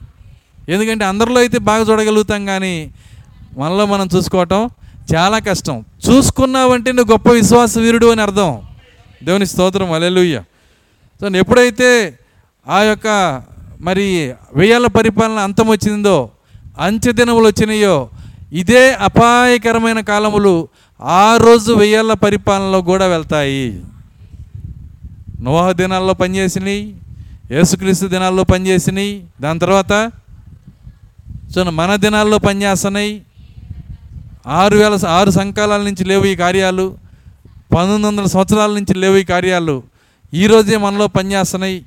[SPEAKER 1] ఎందుకంటే అందరిలో అయితే బాగా చూడగలుగుతాం కానీ మనలో మనం చూసుకోవటం చాలా కష్టం. చూసుకున్నావంటే నువ్వు గొప్ప విశ్వాస వీరుడు అని అర్థం. దేవుని స్తోత్రం అలెలుయ్య సో ఎప్పుడైతే ఆ యొక్క మరి వెయ్యాల పరిపాలన అంతం వచ్చిందో అంచె దినములు వచ్చినాయో ఇదే అపాయకరమైన కాలములు ఆ రోజు వెయ్యాల పరిపాలనలో కూడా వెళ్తాయి. నోహ దినాల్లో పనిచేసినాయి యేసుక్రీస్తు దినాల్లో పనిచేసినాయి దాని తర్వాత సో మన దినాల్లో పనిచేస్తున్నాయి ఆరు వేల ఆరు సంకాలాల నుంచి లేవు ఈ కార్యాలు పంతొమ్మిది వందల సంవత్సరాల నుంచి లేవు ఈ కార్యాలు. ఈరోజే మనలో పనిచేస్తున్నాయి.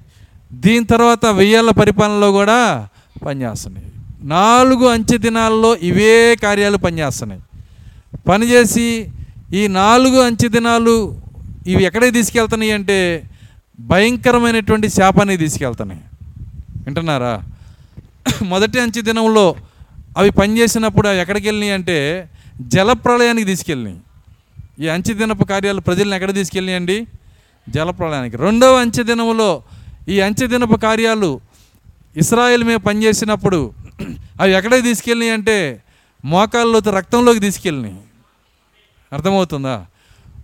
[SPEAKER 1] దీని తర్వాత వెయ్యేళ్ళ పరిపాలనలో కూడా పనిచేస్తున్నాయి. నాలుగు అంచె దినాల్లో ఇవే కార్యాలు పనిచేస్తున్నాయి. పనిచేసి ఈ నాలుగు అంచె దినాలు ఇవి ఎక్కడికి తీసుకెళ్తున్నాయి అంటే భయంకరమైనటువంటి శాపాన్ని తీసుకెళ్తున్నాయి. వింటున్నారా? మొదటి అంచె దినంలో అవి పనిచేసినప్పుడు అవి ఎక్కడికి వెళ్ళినాయి అంటే జలప్రళయానికి తీసుకెళ్ళినాయి. ఈ అంచె దినపు కార్యాలు ప్రజల్ని ఎక్కడ తీసుకెళ్ళినాయండి? జలప్రళయానికి రెండవ అంచె దినములో ఈ అంచె దినపు కార్యాలు ఇస్రాయేల్ మీద పనిచేసినప్పుడు అవి ఎక్కడికి తీసుకెళ్ళినాయి అంటే మోకాల్లో రక్తంలోకి తీసుకెళ్ళినాయి. అర్థమవుతుందా?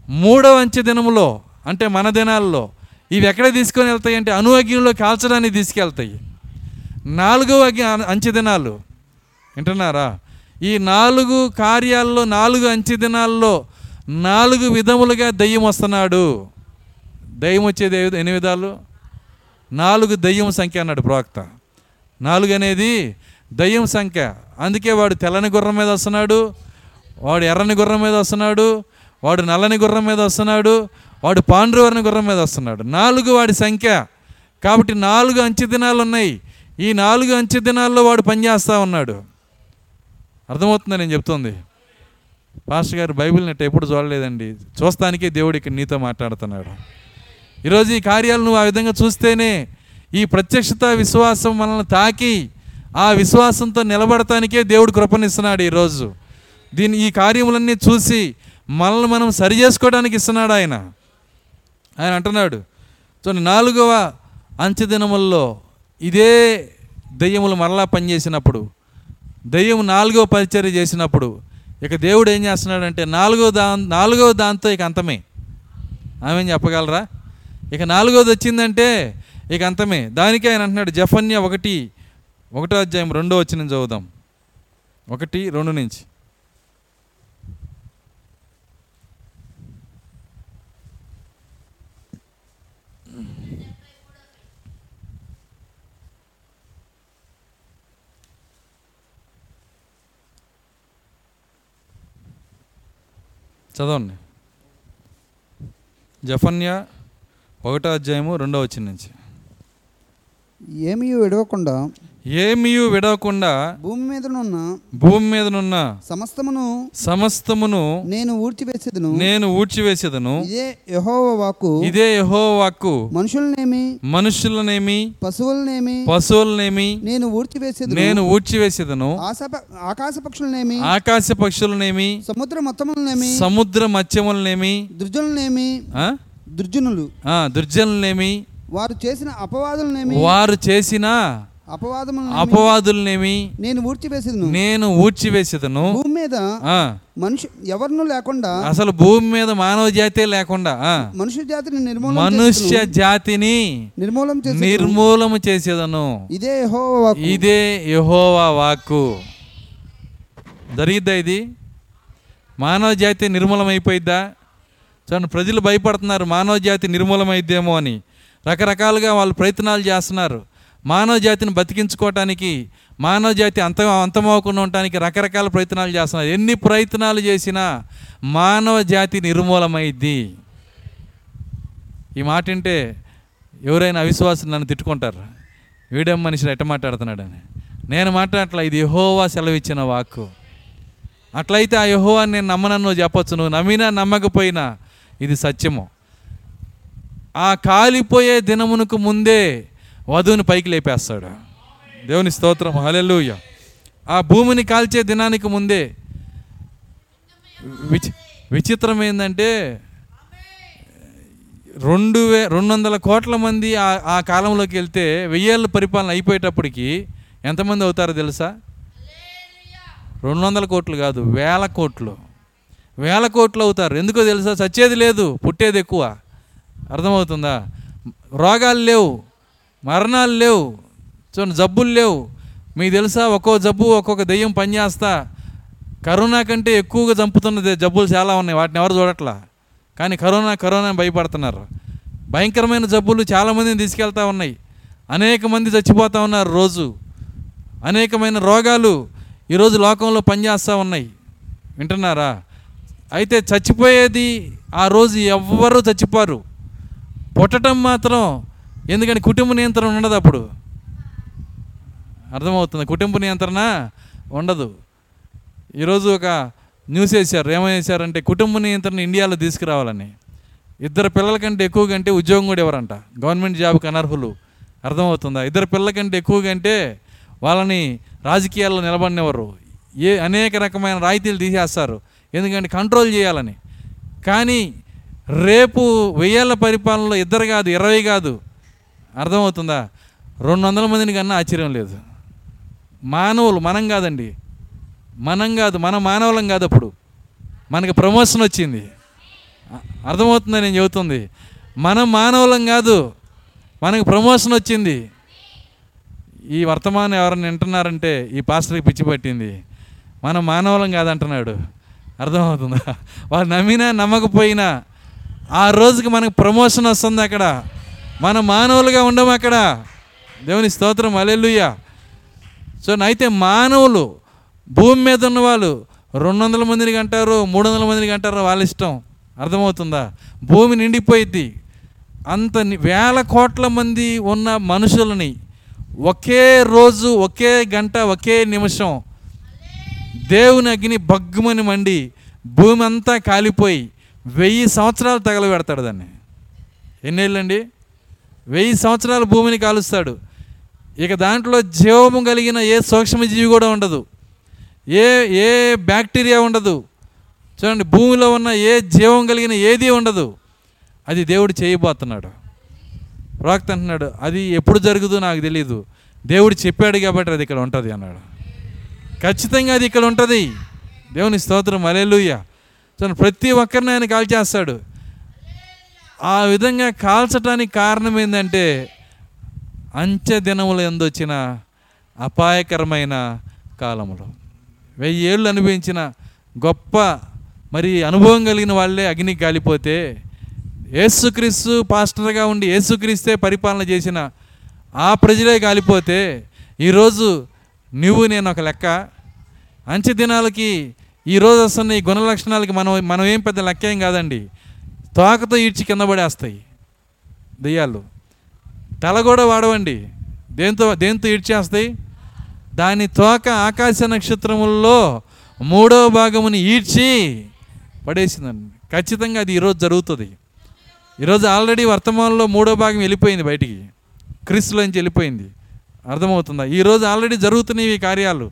[SPEAKER 1] మూడవ అంచె దినములో అంటే మన దినాల్లో ఇవి ఎక్కడ తీసుకొని వెళ్తాయి అంటే అణు అగ్నిలో కాల్చడానికి తీసుకెళ్తాయి. నాలుగవ అగ్ని అంచె దినాలు వింటున్నారా? ఈ నాలుగు కార్యాల్లో నాలుగు అంచె దినాల్లో నాలుగు విధములుగా దయ్యం వస్తున్నాడు. దయ్యం వచ్చేది ఎన్ని విధాలు? నాలుగు దయ్యం సంఖ్య అన్నాడు ప్రవక్త. నాలుగు అనేది దయ్యం సంఖ్య. అందుకే వాడు తెల్లని గుర్రం మీద వస్తున్నాడు వాడు ఎర్రని గుర్రం మీద వస్తున్నాడు వాడు నల్లని గుర్రం మీద వస్తున్నాడు వాడు పాండ్రవర్ణ గుర్రం మీద వస్తున్నాడు. నాలుగు వాడి సంఖ్య. కాబట్టి నాలుగు అంచె దినాలు ఉన్నాయి. ఈ నాలుగు అంచె దినాల్లో వాడు పనిచేస్తూ ఉన్నాడు. అర్థమవుతుందా నేను చెప్తుంది. పాస్టర్ గారు బైబిల్ నెట్ ఎప్పుడు చూడలేదండి. చూస్తానికే దేవుడు ఇక్కడ నీతో మాట్లాడుతున్నాడు. ఈరోజు ఈ కార్యాలు నువ్వు ఆ విధంగా చూస్తేనే ఈ ప్రత్యక్షత విశ్వాసం మనల్ని తాకి ఆ విశ్వాసంతో నిలబడటానికే దేవుడు కృపనిస్తున్నాడు ఈరోజు. దీని ఈ కార్యములన్నీ చూసి మనల్ని మనం సరి చేసుకోవడానికి ఇస్తున్నాడు ఆయన. ఆయన అంటున్నాడు సో నాలుగవ అంచె దినముల్లో ఇదే దెయ్యములు మరలా పనిచేసినప్పుడు దయ్యం నాలుగో పరిచర్య చేసినప్పుడు ఇక దేవుడు ఏం చేస్తున్నాడంటే నాలుగో దా నాలుగో దాంతో ఇక అంతమే. ఆమె చెప్పగలరా? ఇక నాలుగోది వచ్చిందంటే ఇక అంతమే. దానికి ఆయన అంటున్నాడు జఫన్య ఒకటి ఒకటో అధ్యాయం రెండో వచ్చిన చదువుదాం. ఒకటి రెండు నుంచి. చదవండి. జఫన్య ఒకటో అధ్యాయము రెండో వచ్చిన నుంచి.
[SPEAKER 2] ఏమీ విడవకుండా
[SPEAKER 1] ఏమీయు విడవకుండా
[SPEAKER 2] భూమి మీదనున్న
[SPEAKER 1] భూమి మీదనున్న
[SPEAKER 2] సమస్తమును
[SPEAKER 1] సమస్తమును
[SPEAKER 2] నేను ఊడ్చివేసేదను.
[SPEAKER 1] నేను ఊడ్చివేసేదను.
[SPEAKER 2] ఇదే యెహోవా వాక్కు.
[SPEAKER 1] ఇదే యెహోవాకు
[SPEAKER 2] మనుషులనేమి?
[SPEAKER 1] మనుషులనేమి?
[SPEAKER 2] పశువులనేమి?
[SPEAKER 1] పశువులనేమి?
[SPEAKER 2] నేను ఊడ్చివేసేదను.
[SPEAKER 1] నేను ఊడ్చివేసేదను.
[SPEAKER 2] ఆకాశ పక్షులనేమి
[SPEAKER 1] ఆకాశ పక్షులనేమి
[SPEAKER 2] సముద్ర మొత్తములనేమి
[SPEAKER 1] సముద్ర మత్స్యములనేమి
[SPEAKER 2] దుర్జనులనేమి? దుర్జనులు
[SPEAKER 1] ఆ, దుర్జనులనేమి
[SPEAKER 2] వారు చేసిన అపవాదులనేమి?
[SPEAKER 1] వారు చేసిన అపవాదులనేమి?
[SPEAKER 2] నేను ఊడ్చివేసేదను.
[SPEAKER 1] నేను ఊడ్చివేసేదను.
[SPEAKER 2] భూమి మీద మనుషు ఎవరినూ లేకుండా
[SPEAKER 1] అసలు భూమి మీద మానవ జాతే లేకుండా
[SPEAKER 2] మనుష్య జాతిని నిర్మూలన
[SPEAKER 1] మనుష్య జాతిని
[SPEAKER 2] నిర్మూలం చేసి
[SPEAKER 1] నిర్మూలము చేసేదను.
[SPEAKER 2] ఇదే యెహోవా వాక్కు.
[SPEAKER 1] ఇదే యెహోవా వాక్కు. జరిగిద్దా ఇది? మానవ జాతి నిర్మూలమైపోయిద్దా? చూడండి ప్రజలు భయపడుతున్నారు మానవ జాతి నిర్మూలమైద్దేమో అని. రకరకాలుగా వాళ్ళు ప్రయత్నాలు చేస్తున్నారు. మానవ జాతిని బతికించుకోవటానికి మానవ జాతి అంత అంతమవకుండా ఉండటానికి రకరకాల ప్రయత్నాలు చేస్తున్నారు. ఎన్ని ప్రయత్నాలు చేసినా మానవ జాతి నిర్మూలమైద్ది. ఈ మాట అంటే ఎవరైనా అవిశ్వాసం నన్ను తిట్టుకుంటారు? వీడేం మనిషిని ఎట్ట మాట్లాడుతున్నాడని? నేను మాట్లాడట్లా ఇది యహోవా సెలవిచ్చిన వాక్కు. అట్లయితే ఆ యహోవా నేను నమ్మనన్ను చెప్పొచ్చు. నువ్వు నమ్మినా నమ్మకపోయినా ఇది సత్యము. ఆ కాలిపోయే దినమునకు ముందే వధువుని పైకి లేపేస్తాడు. దేవుని స్తోత్రం. హల్లెలూయా. ఆ భూమిని కాల్చే దినానికి ముందే విచి విచిత్రం ఏంటంటే రెండు వే రెండు వందల కోట్ల మంది ఆ ఆ కాలంలోకి వెళ్తే వెయ్యేళ్ళ పరిపాలన అయిపోయేటప్పటికి ఎంతమంది అవుతారో తెలుసా? రెండు వందల కోట్లు కాదు వేల కోట్లు. వేల కోట్లు అవుతారు. ఎందుకో తెలుసా? చచ్చేది లేదు పుట్టేది ఎక్కువ. అర్థమవుతుందా? రోగాలు లేవు. మరణాలు లేవు. చూడండి జబ్బులు లేవు. మీకు తెలుసా ఒక్కో జబ్బు ఒక్కొక్క దెయ్యం పనిచేస్తా. కరోనా కంటే ఎక్కువగా చంపుతున్నదే జబ్బులు చాలా ఉన్నాయి. వాటిని ఎవరు చూడట్లా? కానీ కరోనా కరోనా భయపడుతున్నారు. భయంకరమైన జబ్బులు చాలామందిని తీసుకెళ్తా ఉన్నాయి. అనేక మంది చచ్చిపోతూ ఉన్నారు రోజు. అనేకమైన రోగాలు ఈరోజు లోకంలో పనిచేస్తూ ఉన్నాయి. వింటున్నారా? అయితే చచ్చిపోయేది ఆ రోజు ఎవ్వరూ చచ్చిపోరు. పుట్టడం మాత్రం ఎందుకంటే కుటుంబ నియంత్రణ ఉండదు అప్పుడు. అర్థమవుతుంది. కుటుంబ నియంత్రణ ఉండదు. ఈరోజు ఒక న్యూస్ వేశారు. ఏమేశారంటే వేశారంటే కుటుంబ నియంత్రణ ఇండియాలో తీసుకురావాలని. ఇద్దరు పిల్లల కంటే ఎక్కువ కంటే ఉద్యోగం కూడా ఇవ్వరంట. గవర్నమెంట్ జాబ్కి అనర్హులు. అర్థమవుతుందా? ఇద్దరు పిల్లల కంటే ఎక్కువ కంటే వాళ్ళని రాజకీయాల్లో నిలబడినవారు? ఏ అనేక రకమైన రాయితీలు తీసేస్తారు. ఎందుకంటే కంట్రోల్ చేయాలని. కానీ రేపు వెయ్యేళ్ళ పరిపాలనలో ఇద్దరు కాదు ఇరవై కాదు అర్థమవుతుందా? రెండు వందల మందిని కన్నా ఆశ్చర్యం లేదు. మానవులు మనం కాదండి. మనం కాదు మన మానవులం కాదు అప్పుడు. మనకి ప్రమోషన్ వచ్చింది. అ- అర్థమవుతుందా నేను చెబుతుంది? మనం మానవులం కాదు మనకి ప్రమోషన్ వచ్చింది. ఈ వర్తమానం ఎవరైనా వింటున్నారంటే ఈ పాస్టర్కి పిచ్చి పట్టింది. మనం మానవులం కాదంటున్నాడు. అర్థమవుతుందా? వాళ్ళు నమ్మినా నమ్మకపోయినా ఆ రోజుకి మనకు ప్రమోషన్ వస్తుంది అక్కడ. మన మానవులుగా ఉండం అక్కడ. దేవుని స్తోత్రం. అలెలుయ్యా సో అయితే మానవులు భూమి మీద ఉన్న వాళ్ళు రెండు వందల మందిని అంటారు మూడు వందల మందిని అంటారు వాళ్ళ ఇష్టం. అర్థమవుతుందా? భూమి నిండిపోయిద్ది. అంత వేల కోట్ల మంది ఉన్న మనుషులని ఒకే రోజు ఒకే గంట ఒకే నిమిషం దేవుని అగ్ని భగ్గుమని మండి భూమి అంతా కాలిపోయి వెయ్యి సంవత్సరాలు తగలబెడతాడు దాన్ని. ఎన్నేళ్ళండి? వెయ్యి సంవత్సరాలు భూమిని కాలుస్తాడు. ఇక దాంట్లో జీవము కలిగిన ఏ సూక్ష్మజీవి కూడా ఉండదు. ఏ ఏ బ్యాక్టీరియా ఉండదు. చూడండి భూమిలో ఉన్న ఏ జీవం కలిగిన ఏది ఉండదు. అది దేవుడు చేయబోతున్నాడు. ప్రాక్త అంటున్నాడు అది ఎప్పుడు జరుగుతుందో నాకు తెలియదు దేవుడు చెప్పాడు కాబట్టి అది ఇక్కడ ఉంటుంది అన్నాడు. ఖచ్చితంగా అది ఇక్కడ ఉంటుంది. దేవుని స్తోత్రం అలెలుయ్య చూడండి ప్రతి ఒక్కరిని ఆయన కాల్చేస్తాడు. ఆ విధంగా కాల్చటానికి కారణం ఏంటంటే అంచె దినములు ఎందొచ్చిన అపాయకరమైన కాలములు. వెయ్యి ఏళ్ళు అనుభవించిన గొప్ప మరి అనుభవం కలిగిన వాళ్ళే అగ్ని కాలిపోతే యేసుక్రీస్తు పాస్టర్గా ఉండి యేసుక్రీస్తే పరిపాలన చేసిన ఆ ప్రజలే కాలిపోతే ఈరోజు నువ్వు నేను ఒక లెక్క. అంచె దినాలకి ఈరోజు వస్తున్న ఈ గుణ లక్షణాలకి మనం మనం ఏం పెద్ద లెక్క ఏం కాదండి. తోకతో ఈడ్చి కింద పడేస్తాయి. దెయ్యాలు. తల కూడా వాడవండి. దేంతో దేంతో ఈడ్చేస్తాయి? దాని తోక ఆకాశ నక్షత్రముల్లో మూడవ భాగముని ఈడ్చి పడేసిందండి. ఖచ్చితంగా అది ఈరోజు జరుగుతుంది. ఈరోజు ఆల్రెడీ వర్తమానంలో మూడో భాగం వెళ్ళిపోయింది బయటికి. క్రిస్లోంచి వెళ్ళిపోయింది. అర్థమవుతుందా? ఈరోజు ఆల్రెడీ జరుగుతున్నాయి ఈ కార్యాలు.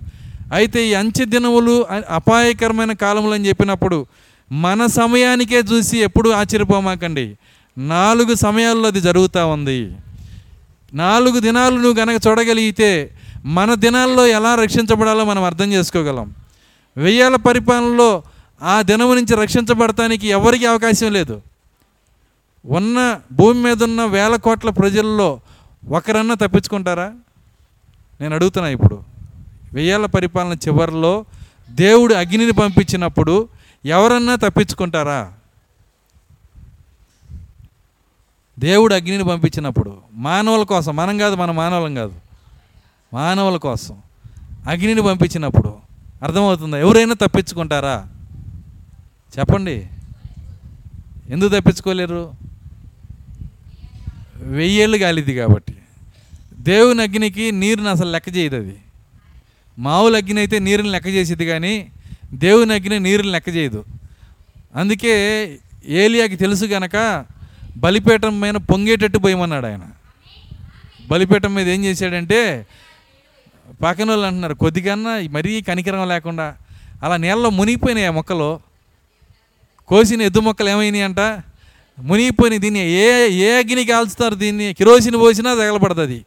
[SPEAKER 1] అయితే ఈ అంచె దినములు అపాయకరమైన కాలములు అని చెప్పినప్పుడు మన సమయానికే చూసి ఎప్పుడు ఆశ్చర్యపోమాకండి. నాలుగు సమయాల్లో అది జరుగుతూ ఉంది. నాలుగు దినాలు నువ్వు గనక చూడగలిగితే మన దినాల్లో ఎలా రక్షించబడాలో మనం అర్థం చేసుకోగలం. వెయ్యాల పరిపాలనలో ఆ దినము నుంచి రక్షించబడటానికి ఎవరికి అవకాశం లేదు. ఉన్న భూమి మీద ఉన్న వేల కోట్ల ప్రజల్లో ఒకరన్నా తప్పించుకుంటారా? నేను అడుగుతున్నా ఇప్పుడు. వెయ్యాల పరిపాలన చివరిలో దేవుడు అగ్నిని పంపించినప్పుడు ఎవరన్నా తప్పించుకుంటారా? దేవుడు అగ్నిని పంపించినప్పుడు మానవుల కోసం మనం కాదు మన మానవులం కాదు మానవుల కోసం అగ్నిని పంపించినప్పుడు అర్థమవుతుందా? ఎవరైనా తప్పించుకుంటారా? చెప్పండి. ఎందుకు తప్పించుకోలేరు? వెయ్యేళ్ళు గాలిది కాబట్టి. దేవుని అగ్నికి నీరుని అసలు లెక్క చేయదు అది. మామూలు అగ్ని అయితే నీరుని లెక్క చేసేది కానీ దేవుని అగ్ని నీరుని లెక్క చేయదు. అందుకే ఏలియాకి తెలుసు గనక బలిపీఠం మీద పొంగేటట్టు పోయమన్నాడు ఆయన. బలిపీఠం మీద ఏం చేశాడంటే పక్కన వాళ్ళు అంటున్నారు కొద్దిగన్నా మరీ కనికరం లేకుండా అలా నీళ్ళలో మునిగిపోయినాయి ఆ మొక్కలు. కోసిన ఎద్దు మొక్కలు ఏమైనాయి అంట? మునిగిపోయినాయి దీన్ని ఏ ఏ అగ్ని కాల్చుతారు దీన్ని? కిరోసిన్ పోసినా తగలబడుతుంది.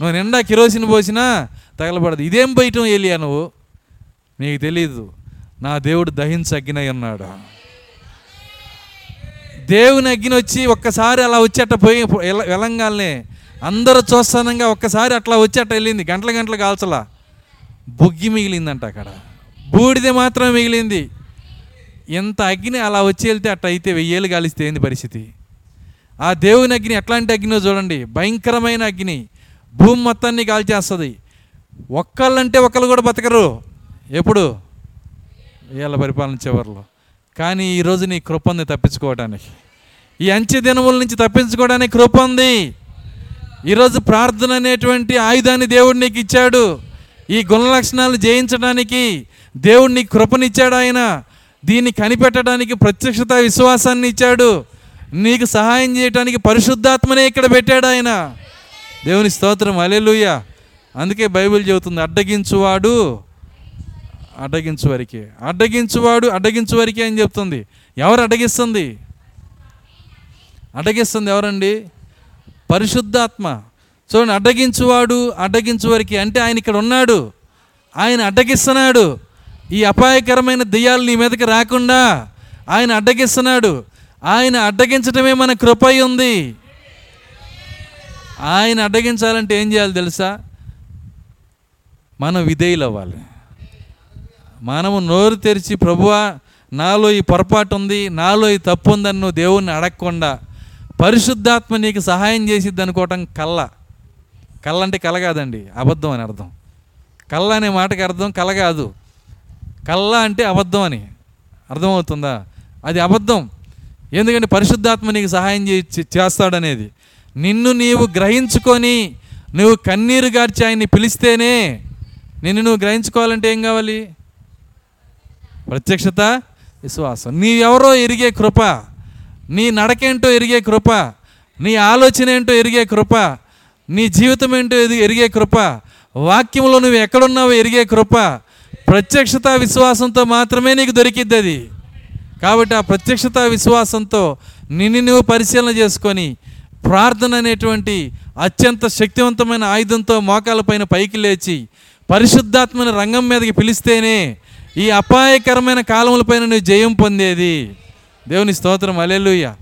[SPEAKER 1] నువ్వు నిండా కిరోసిన్ పోసినా తగలబడదు. ఇదేం బయటం ఏలియా నువ్వు? నీకు తెలీదు నా దేవుడు దహించగ్గినై అన్నాడు. దేవుని అగ్ని వచ్చి ఒక్కసారి అలా వచ్చేట పోయి వెల- అందరూ చూస్తానంగా ఒక్కసారి అట్లా వచ్చేట వెళ్ళింది గంటల గంటలు కాల్చలా. బొగ్గి మిగిలిందంట అక్కడ. బూడిద మాత్రం మిగిలింది. ఎంత అగ్ని అలా వచ్చి వెళ్తే అట్ట అయితే వెయ్యేళ్ళు కాలిస్తే ఏంది పరిస్థితి? ఆ దేవుని అగ్ని ఎట్లాంటి అగ్నినో చూడండి భయంకరమైన అగ్ని. భూమి మొత్తాన్ని కాల్చేస్తుంది. ఒక్కళ్ళంటే ఒకళ్ళు కూడా బతకరు. ఎప్పుడు? వీళ్ళ పరిపాలన చివరిలో. కానీ ఈరోజు నీ కృప ఉంది తప్పించుకోవడానికి ఈ అంచె దినముల నుంచి తప్పించుకోవడానికి కృప ఉంది. ఈరోజు ప్రార్థన అనేటువంటి ఆయుధాన్ని దేవుడు నీకు ఇచ్చాడు. ఈ గుణ లక్షణాలు జయించడానికి దేవుడు నీకు కృపనిచ్చాడు ఆయన. దీన్ని కనిపెట్టడానికి ప్రత్యక్షత విశ్వాసాన్ని ఇచ్చాడు. నీకు సహాయం చేయడానికి పరిశుద్ధాత్మనే ఇక్కడ పెట్టాడు ఆయన. దేవుని స్తోత్రం. అలెలుయ్య అందుకే బైబిల్ చెబుతుంది అడ్డగించువాడు అడ్డగించు వరకే అడ్డగించువాడు అడ్డగించు వరకే అని చెప్తుంది. ఎవరు అడ్డగిస్తుంది? అడ్డగిస్తుంది ఎవరండి? పరిశుద్ధాత్మ. చూడండి అడ్డగించువాడు అడ్డగించు వరకే అంటే ఆయన ఇక్కడ ఉన్నాడు. ఆయన అడ్డగిస్తున్నాడు. ఈ అపాయకరమైన దెయ్యాలు నీ మీదకి రాకుండా ఆయన అడ్డగిస్తున్నాడు. ఆయన అడ్డగించడమే మన కృపై ఉంది. ఆయన అడ్డగించాలంటే ఏం చేయాలి తెలుసా? మనం విధేయులు అవ్వాలి మనము నోరు తెరిచి ప్రభువా నాలో ఈ పొరపాటు ఉంది నాలో ఈ తప్పు ఉందని నువ్వు దేవుణ్ణి అడగకుండా పరిశుద్ధాత్మ నీకు సహాయం చేసిద్ది అనుకోవటం కళ్ళ కళ్ళ అంటే కల కాదండి అబద్ధం అని అర్థం. కళ్ళ అనే మాటకి అర్థం కల కాదు. కళ్ళ అంటే అబద్ధం అని. అర్థమవుతుందా? అది అబద్ధం. ఎందుకంటే పరిశుద్ధాత్మ నీకు సహాయం చే చేస్తాడనేది. నిన్ను నీవు గ్రహించుకొని నువ్వు కన్నీరు గార్చి ఆయన్ని పిలిస్తేనే నిన్ను నువ్వు గ్రహించుకోవాలంటే ఏం కావాలి? ప్రత్యక్షత? విశ్వాసం. నీవెవరో ఎరిగే కృప. నీ నడకేంటో ఎరిగే కృప. నీ ఆలోచన ఏంటో ఎరిగే కృప. నీ జీవితం ఏంటో ఎరిగే కృప. వాక్యంలో నువ్వు ఎక్కడున్నావో ఎరిగే కృప. ప్రత్యక్షత విశ్వాసంతో మాత్రమే నీకు దొరికిద్ది అది కాబట్టి ఆ ప్రత్యక్షత విశ్వాసంతో నిన్ను నువ్వు పరిశీలన చేసుకొని ప్రార్థన అనేటువంటి అత్యంత శక్తివంతమైన ఆయుధంతో మోకాలపైన పైకి లేచి పరిశుద్ధాత్మని రంగం మీదకి పిలిస్తేనే ఈ అపాయకరమైన కాలములపైన నువ్వు జయం పొందేది. దేవుని స్తోత్రం. అలెలుయ్య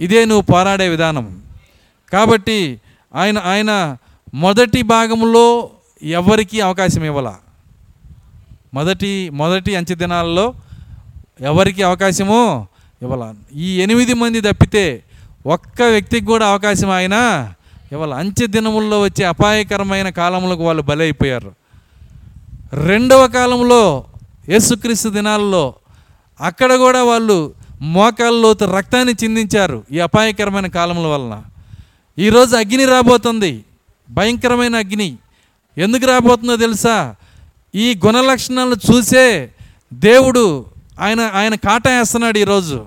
[SPEAKER 1] ఇదే నువ్వు పోరాడే విధానం. కాబట్టి ఆయన ఆయన మొదటి భాగంలో ఎవరికీ అవకాశం ఇవ్వాల? మొదటి మొదటి అంచె దినాల్లో ఎవరికి అవకాశమో ఇవ్వాల? ఈ ఎనిమిది మంది తప్పితే ఒక్క వ్యక్తికి కూడా అవకాశం ఆయన ఇవాళ అంచె దినముల్లో వచ్చే అపాయకరమైన కాలములకు వాళ్ళు బలైపోయారు. రెండవ కాలంలో యేసుక్రీస్తు దినాల్లో అక్కడ కూడా వాళ్ళు మోకాల్లోతు రక్తాన్ని చిందించారు ఈ అపాయకరమైన కాలముల వలన. ఈరోజు అగ్ని రాబోతుంది. భయంకరమైన అగ్ని. ఎందుకు రాబోతుందో తెలుసా? ఈ గుణలక్షణాలను చూసే దేవుడు ఆయన ఆయన కాటా వేస్తున్నాడు ఈరోజు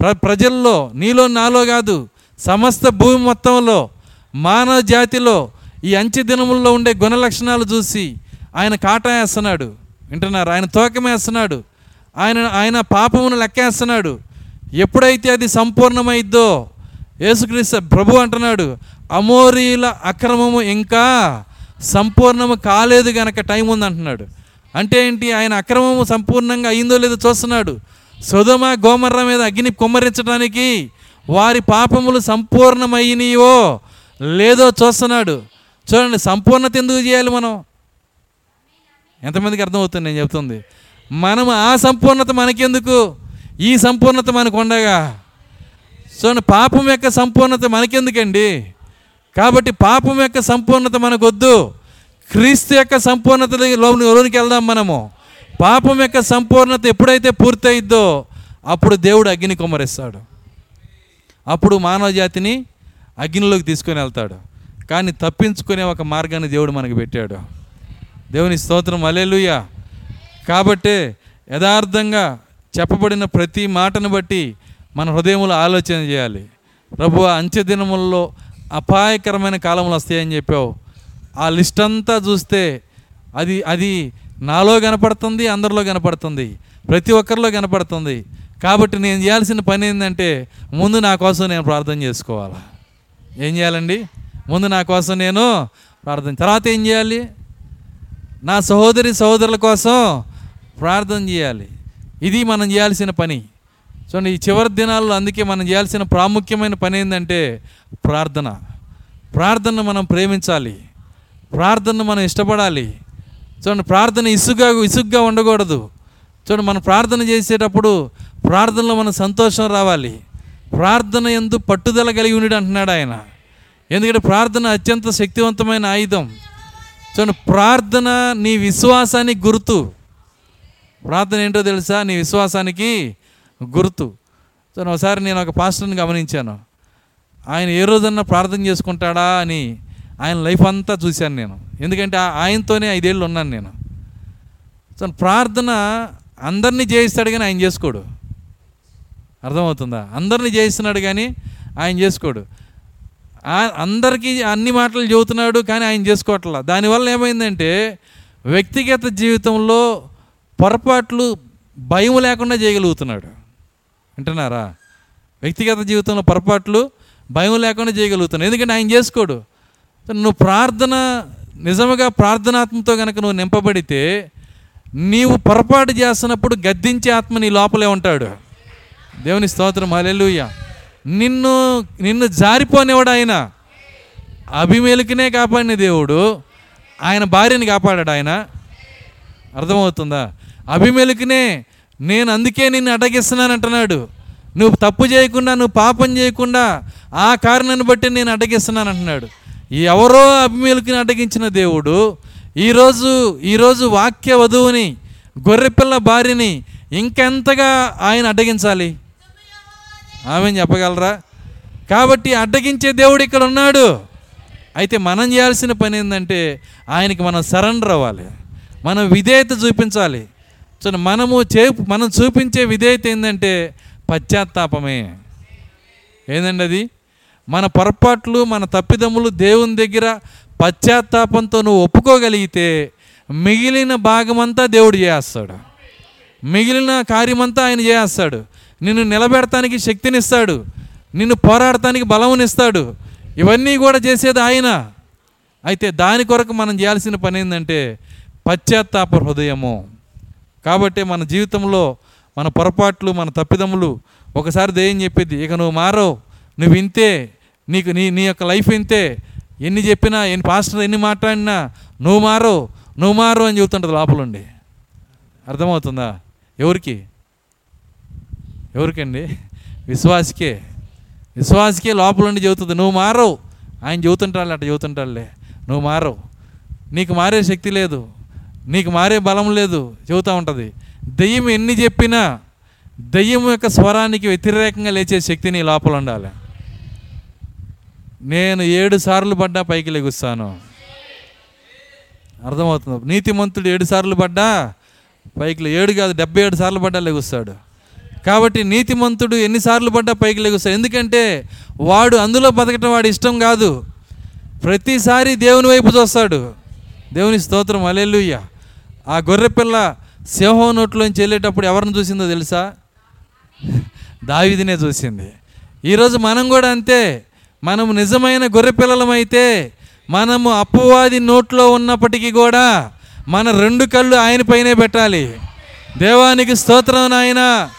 [SPEAKER 1] ప్ర ప్రజల్లో నీలో నాలో కాదు సమస్త భూమి మొత్తంలో మానవ జాతిలో ఈ అంచె దినముల్లో ఉండే గుణ లక్షణాలు చూసి ఆయన కాటా వేస్తున్నాడు. వింటున్నారు? ఆయన తోకమేస్తున్నాడు. ఆయన ఆయన పాపమును లెక్కేస్తున్నాడు. ఎప్పుడైతే అది సంపూర్ణమైద్దో యేసుక్రీస్తు ప్రభు అంటున్నాడు అమోరీల అక్రమము ఇంకా సంపూర్ణము కాలేదు గనక టైం ఉంది అంటున్నాడు అంటే ఏంటి? ఆయన అక్రమము సంపూర్ణంగా అయిందో లేదో చూస్తున్నాడు. సుధమ గోమర్ర మీద అగ్ని కుమ్మరించడానికి వారి పాపములు సంపూర్ణమయ్యినయో లేదో చూస్తున్నాడు. చూడండి సంపూర్ణత ఎందుకు చేయాలి మనం? ఎంతమందికి అర్థమవుతుంది నేను చెప్తుంది? మనం ఆ సంపూర్ణత మనకెందుకు? ఈ సంపూర్ణత మనకు ఉండగా. సో పాపం యొక్క సంపూర్ణత మనకెందుకండి? కాబట్టి పాపం యొక్క సంపూర్ణత మనకొద్దు. క్రీస్తు యొక్క సంపూర్ణత లోనికి వెళ్దాం మనము. పాపం యొక్క సంపూర్ణత ఎప్పుడైతే పూర్తయిద్దో అప్పుడు దేవుడు అగ్ని కుమరిస్తాడు అప్పుడు మానవ జాతిని అగ్నిలోకి తీసుకొని వెళ్తాడు. కానీ తప్పించుకునే ఒక మార్గాన్ని దేవుడు మనకు పెట్టాడు. దేవుని స్తోత్రం అలెలుయ కాబట్టి యథార్థంగా చెప్పబడిన ప్రతి మాటను బట్టి మన హృదయంలో ఆలోచన చేయాలి. ప్రభు అంచె దినముల్లో అపాయకరమైన కాలములు వస్తాయని చెప్పావు. ఆ లిస్ట్ అంతా చూస్తే అది అది నాలో కనపడుతుంది అందరిలో కనపడుతుంది ప్రతి ఒక్కరిలో కనపడుతుంది. కాబట్టి నేను చేయాల్సిన పని ఏంటంటే ముందు నా కోసం నేను ప్రార్థన చేసుకోవాలా. ఏం చేయాలండి? ముందు నా కోసం నేను ప్రార్థన తర్వాత ఏం చేయాలి? నా సహోదరి సహోదరుల కోసం ప్రార్థన చేయాలి. ఇది మనం చేయాల్సిన పని. చూడండి ఈ చివరి దినాల్లో అందుకే మనం చేయాల్సిన ప్రాముఖ్యమైన పని ఏంటంటే ప్రార్థన. ప్రార్థన మనం ప్రేమించాలి. ప్రార్థన మనం ఇష్టపడాలి. చూడండి ప్రార్థన ఇసుగ్గా ఇసుగ్గా ఉండకూడదు. చూడండి మనం ప్రార్థన చేసేటప్పుడు ప్రార్థనలో మన సంతోషం రావాలి. ప్రార్థన ఎందు పట్టుదల కలిగి ఉండి అంటున్నాడు ఆయన. ఎందుకంటే ప్రార్థన అత్యంత శక్తివంతమైన ఆయుధం. చూడండి ప్రార్థన నీ విశ్వాసానికి గుర్తు. ప్రార్థన ఏంటో తెలుసా? నీ విశ్వాసానికి గుర్తు. సో ఒకసారి నేను ఒక పాస్టర్ని గమనించాను. ఆయన ఏ రోజన్నా ప్రార్థన చేసుకుంటాడా అని ఆయన లైఫ్ అంతా చూశాను నేను. ఎందుకంటే ఆ- ఆయనతోనే ఐదేళ్ళు ఉన్నాను నేను. సో ప్రార్థన అందరినీ చేయిస్తాడు కానీ ఆయన చేసుకోడు. అర్థమవుతుందా? అందరినీ చేయిస్తున్నాడు కానీ ఆయన చేసుకోడు. అందరికీ అన్ని మాటలు చెబుతున్నాడు కానీ ఆయన చేసుకోవట్లా. దానివల్ల ఏమైందంటే వ్యక్తిగత జీవితంలో పొరపాట్లు భయం లేకుండా చేయగలుగుతున్నాడు. వింటున్నారా వ్యక్తిగత జీవితంలో పొరపాట్లు భయం లేకుండా చేయగలుగుతున్నాడు. ఎందుకంటే ఆయన చేసుకోడు. నువ్వు ప్రార్థన నిజముగా ప్రార్థనాత్మతో కనుక నువ్వు నింపబడితే నీవు పొరపాటు చేస్తున్నప్పుడు గద్దించే ఆత్మ నీ లోపలే ఉంటాడు. దేవుని స్తోత్రం. హల్లెలూయా. నిన్ను నిన్ను జారిపోనివాడు ఆయన అభిమేలుకునే కాపాడిన దేవుడు ఆయన భార్యని కాపాడాడు ఆయన. అర్థమవుతుందా? అభిమేలుకునే నేను అందుకే నిన్ను అడ్డగిస్తున్నాను అంటున్నాడు. నువ్వు తప్పు చేయకుండా నువ్వు పాపం చేయకుండా ఆ కారణాన్ని బట్టి నేను అడ్డగిస్తున్నాను అంటున్నాడు. ఎవరో అభిమేలుకుని అడ్డగించిన దేవుడు ఈరోజు ఈరోజు వాక్య వధువుని గొర్రెపిల్ల భార్యని ఇంకెంతగా ఆయన అడ్డగించాలి? ఆమె చెప్పగలరా? కాబట్టి అడ్డగించే దేవుడు ఇక్కడ ఉన్నాడు. అయితే మనం చేయాల్సిన పని ఏంటంటే ఆయనకి మనం సరెండర్ అవ్వాలి. మనం విధేయత చూపించాలి. సో మనము చే మనం చూపించే విధేయత ఏంటంటే పశ్చాత్తాపమే. ఏందండి అది? మన పొరపాట్లు మన తప్పిదమ్ములు దేవుని దగ్గర పశ్చాత్తాపంతో నువ్వు ఒప్పుకోగలిగితే మిగిలిన భాగమంతా దేవుడు చేస్తాడు. మిగిలిన కార్యమంతా ఆయన చేస్తాడు. నిన్ను నిలబెడటానికి శక్తినిస్తాడు. నిన్ను పోరాడటానికి బలమునిస్తాడు. ఇవన్నీ కూడా చేసేది ఆయన. అయితే దాని కొరకు మనం చేయాల్సిన పని ఏంటంటే పశ్చాత్తాప హృదయము. కాబట్టి మన జీవితంలో మన పొరపాట్లు మన తప్పిదములు ఒకసారి దయ్యం చెప్పింది? ఇక నువ్వు మారో నువ్వు ఇంతే. నీకు నీ నీ యొక్క లైఫ్ ఇంతే. ఎన్ని చెప్పినా ఎన్ని పాస్టర్ ఎన్ని మాట్లాడినా నువ్వు మారో నువ్వు మారో అని చెబుతుంటుంది లోపలుండి. అర్థమవుతుందా? ఎవరికి? ఎవరికండి? విశ్వాసికే. విశ్వాసికే లోపలుండి చెబుతుంది నువ్వు మారవు. ఆయన చెబుతుంటాడు అట్ట చెబుతుంటాళ్ళే నువ్వు మారవు. నీకు మారే శక్తి లేదు. నీకు మారే బలం లేదు. చెబుతూ ఉంటుంది. దెయ్యం ఎన్ని చెప్పినా దెయ్యం యొక్క స్వరానికి వ్యతిరేకంగా లేచే శక్తి నీ లోపల ఉండాలి. నేను ఏడు సార్లు పడ్డా పైకి లెగుస్తాను. అర్థమవుతుంది? నీతిమంతుడు ఏడు సార్లు పడ్డా పైకి ఏడు కాదు డెబ్బై ఏడు సార్లు పడ్డా లెగుస్తాడు. కాబట్టి నీతిమంతుడు ఎన్నిసార్లు పడ్డా పైకి లెగుస్తాడు ఎందుకంటే వాడు అందులో బతకటం వాడి ఇష్టం కాదు. ప్రతిసారి దేవుని వైపు చూస్తాడు. దేవుని స్తోత్రం అలెలుయ్య ఆ గొర్రెపిల్ల సింహం నోట్లోంచి వెళ్ళేటప్పుడు ఎవరిని చూసిందో తెలుసా? దావిదినే చూసింది. ఈరోజు మనం కూడా అంతే. మనము నిజమైన గొర్రె పిల్లలమైతే మనము అప్పువాది నోట్లో ఉన్నప్పటికీ కూడా మన రెండు కళ్ళు ఆయన పైనే పెట్టాలి. దేవానికి స్తోత్రం నాయనా.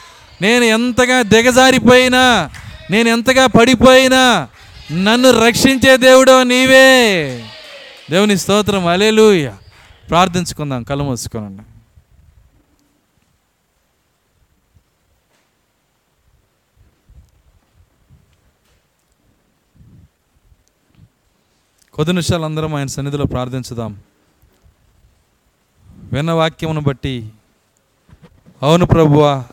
[SPEAKER 1] నేను ఎంతగా దిగజారిపోయినా నేను ఎంతగా పడిపోయినా నన్ను రక్షించే దేవుడో నీవే. దేవుని స్తోత్రం. అలేలుయ ప్రార్థించుకుందాం. కళ్ళు మూసుకోనండి. కొద్ది నిమిషాలు అందరం ఆయన సన్నిధిలో ప్రార్థించుదాం. విన్న వాక్యమును బట్టి అవును ప్రభువా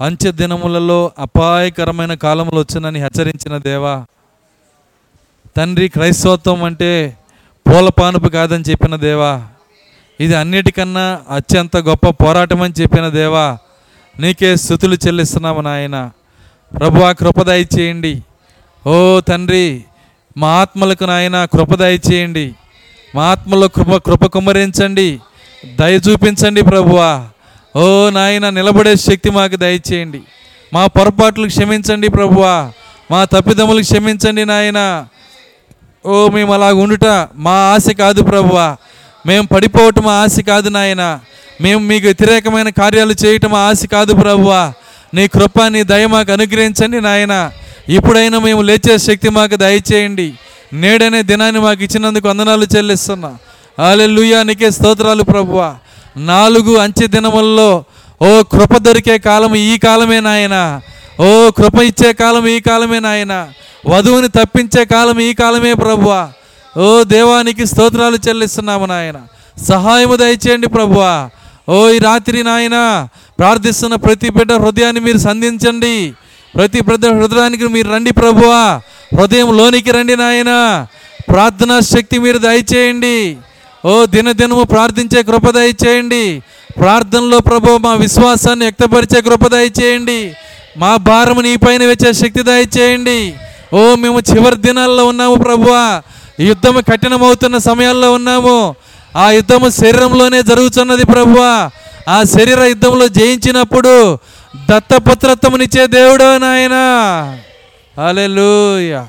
[SPEAKER 1] అంచె దినములలో అపాయకరమైన కాలంలో వచ్చునని హెచ్చరించిన దేవా తండ్రి క్రైస్తవత్వం అంటే పూలపానుపు కాదని చెప్పిన దేవా ఇది అన్నిటికన్నా అత్యంత గొప్ప పోరాటం అని చెప్పిన దేవా నీకే స్థుతులు చెల్లిస్తున్నాము నాయన. ప్రభు ఆ కృపదాయి చేయండి. ఓ తండ్రి మా ఆత్మలకు నాయన కృపదాయి చేయండి. మా ఆత్మలో కృప కృప కుమరించండి దయ చూపించండి ప్రభువా. ఓ నాయన నిలబడే శక్తి మాకు దయచేయండి. మా పొరపాట్లు క్షమించండి ప్రభువా. మా తప్పిదములు క్షమించండి నాయన. ఓ మేము అలా ఉండుట మా ఆశ కాదు ప్రభువా. మేము పడిపోవటం మా ఆశ కాదు నాయన. మేము మీకు వ్యతిరేకమైన కార్యాలు చేయటం మా ఆశ కాదు ప్రభువా. నీ కృప నీ దయ మాకు అనుగ్రహించండి నాయన. ఇప్పుడైనా మేము లేచే శక్తి మాకు దయచేయండి. నేడనే దినాన్ని మాకు ఇచ్చినందుకు వందనాలు చెల్లిస్తున్నా. ఆలెలుయా నీకే స్తోత్రాలు ప్రభువా. నాలుగు అంచె దినముల్లో ఓ కృప దొరికే కాలం ఈ కాలమే నాయన. ఓ కృప ఇచ్చే కాలం ఈ కాలమే నాయన. వధువుని తప్పించే కాలం ఈ కాలమే ప్రభువా. ఓ దేవానికి స్తోత్రాలు చెల్లిస్తున్నాము నాయన. సహాయము దయచేయండి ప్రభువా. ఓ ఈ రాత్రి నాయన ప్రార్థిస్తున్న ప్రతి బిడ్డ హృదయాన్ని మీరు సంధించండి. ప్రతి బిడ్డ హృదయానికి మీరు రండి ప్రభువా. హృదయం లోనికి రండి నాయన. ప్రార్థనా శక్తి మీరు దయచేయండి. ఓ దినదినము ప్రార్థించే కృపదయ చేయండి ప్రార్థనలో ప్రభు మా విశ్వాసాన్ని వ్యక్తపరిచే కృపదయ చేయండి మా భారము నీ పైన వచ్చే శక్తి దయచేయండి. ఓ మేము చివరి దినాల్లో ఉన్నాము ప్రభువా. యుద్ధము కఠినమవుతున్న సమయాల్లో ఉన్నాము. ఆ యుద్ధము శరీరంలోనే జరుగుతున్నది ప్రభువా. ఆ శరీర యుద్ధంలో జయించినప్పుడు దత్తపుత్రత్వమునిచ్చే దేవుడు నాయన. అలెలుయ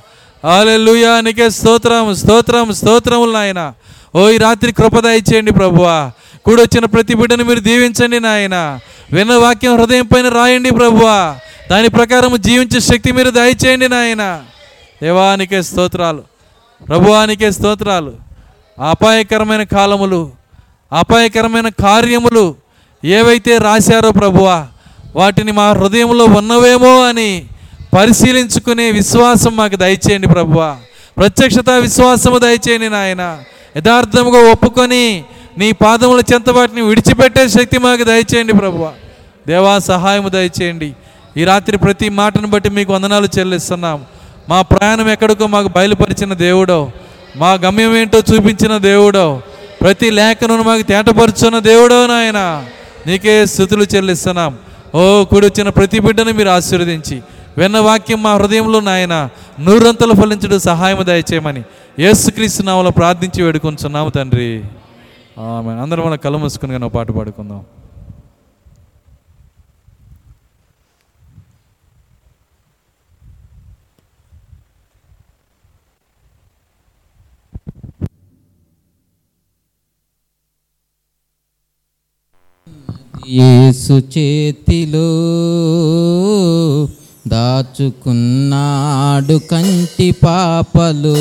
[SPEAKER 1] అలెలుయ నీకే స్తోత్రం స్తోత్రం స్తోత్రములు నాయనా. ఓ ఈ రాత్రి కృప చేయండి ప్రభువా. కూడొచ్చిన ప్రతి బిడ్డను మీరు దీవించండి నాయన. విన్న వాక్యం హృదయం పైన రాయండి ప్రభువా. దాని ప్రకారం జీవించే శక్తి మీరు దయచేయండి నాయన. దేవానికే స్తోత్రాలు. ప్రభువానికే స్తోత్రాలు. అపాయకరమైన కాలములు అపాయకరమైన కార్యములు ఏవైతే రాశారో ప్రభువా వాటిని మా హృదయంలో ఉన్నవేమో అని పరిశీలించుకునే విశ్వాసం మాకు దయచేయండి ప్రభువా. ప్రత్యక్షత విశ్వాసము దయచేయండి నాయన. యథార్థముగా ఒప్పుకొని నీ పాదముల చెంత వాటిని విడిచిపెట్టే శక్తి మాకు దయచేయండి ప్రభు దేవా సహాయము దయచేయండి. ఈ రాత్రి ప్రతి మాటను బట్టి మీకు వందనాలు చెల్లిస్తున్నాం. మా ప్రయాణం ఎక్కడికో మాకు బయలుపరిచిన దేవుడో మా గమ్యం ఏంటో చూపించిన దేవుడో ప్రతి లేఖను మాకు తేటపరుచున్న దేవుడో నాయన నీకే స్థుతులు చెల్లిస్తున్నాం. ఓ కూడి వచ్చిన ప్రతి బిడ్డను మీరు ఆశీర్వదించి విన్న వాక్యం మా హృదయంలో నాయన నూరంతలు ఫలించడం సహాయం దయచేయమని యేసుక్రీస్తు నామలో ప్రార్థించి వేడుకొంచున్నాము తండ్రి. ఆమె అందరం మన కళ్ళు మూసుకుని కానీ పాట పాడుకుందాం.
[SPEAKER 3] యేసు చేతిలో దాచుకున్నాడు కంటి పాపలు.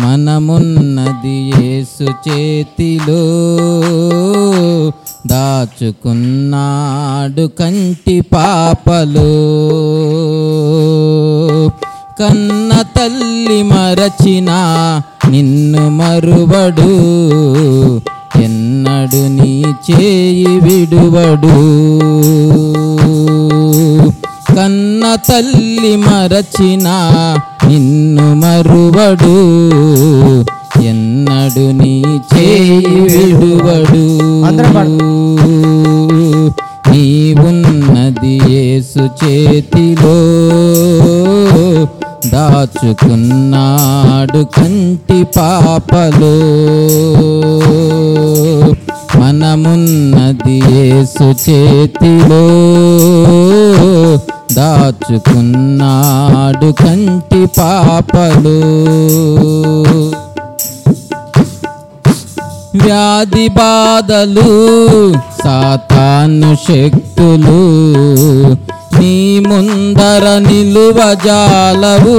[SPEAKER 3] మనమున్నది యేసు చేతిలో. దాచుకున్నాడు కంటి పాపలు. కన్న తల్లి మరచిన నిన్ను మరువడు. ఎన్నడు నీ చేయి విడువడు. కన్న తల్లి మరచిన నిన్ను మరువడు. ఎన్న ఎన్నడు నీ చేయి విడువడు. నీవున్నది యేసు చేతిలో. దాచుకున్నాడు కంటి పాపలో. మనమున్నది యేసు చేతిలో. దాచుకున్నాడు కంటి పాపలు. వ్యాధి బాధలు సాతాను శక్తులు నీ ముందర నిలువజాలవు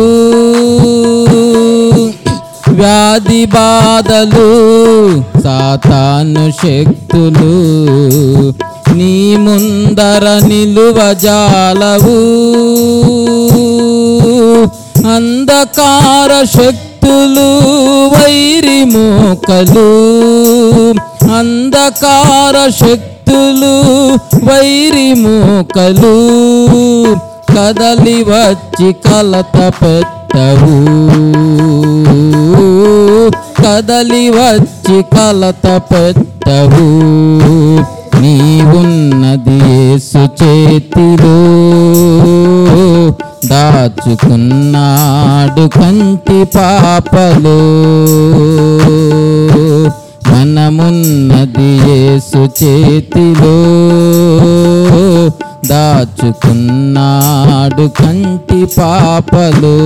[SPEAKER 3] వ్యాధి బాధలు సాతాను శక్తులు నీ ముందర నిలువజాలవు అంధకార శక్తులు వైరి మోకలు. అంధకార శక్తులు వైరి మోకలు. కదలి వచ్చి కలత పెట్టవు. కదలి వచ్చి కలత పెట్టవు. నీవున్నది యేసు చేతిలో. దాచుకున్నాడు కంటి పాపలో. మనమున్నది యేసు చేతిలో. దాచుకున్నాడు కంటి పాపలో.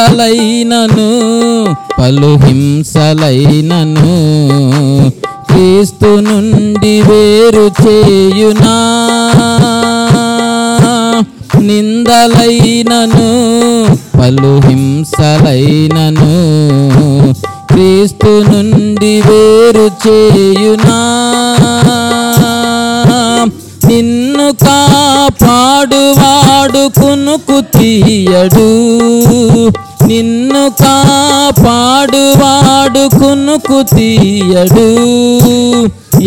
[SPEAKER 3] హింసలైనను పలు హింసలైనను క్రీస్తు నుండి వేరు చేయునా. నిందలైనను పలు హింసలైనను క్రీస్తు నుండి వేరు చేయునా. నిన్ను కాపాడువాడు కునుకు తీయడు. నిన్ను కాపాడువాడు కునుకు తీయడు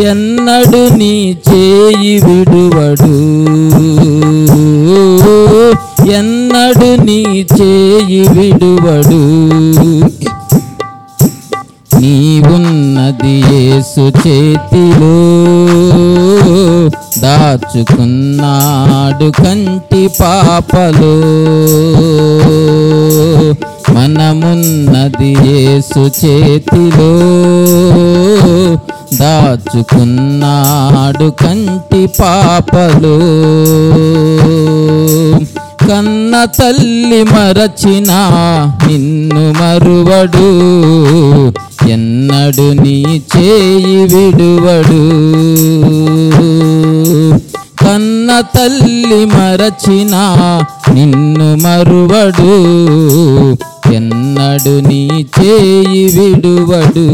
[SPEAKER 3] ఎన్నడు నీ చేయి విడువడు. ఎన్నడు నీ చేయి విడువడు. నీవున్నది యేసు చేతిలో దాచుకున్నాడు కంటి పాపలో. మనమున్నది యేసు చేతిలో. దాచుకున్నాడు కంటి పాపలో. కన్న తల్లి మరచిన నిన్ను మరువడు. ఎన్నడు నీ చేయి విడువడు. కన్న తల్లి మరచిన నిన్ను మరువడు. ఎన్నడు నీ చేయి విడువడు.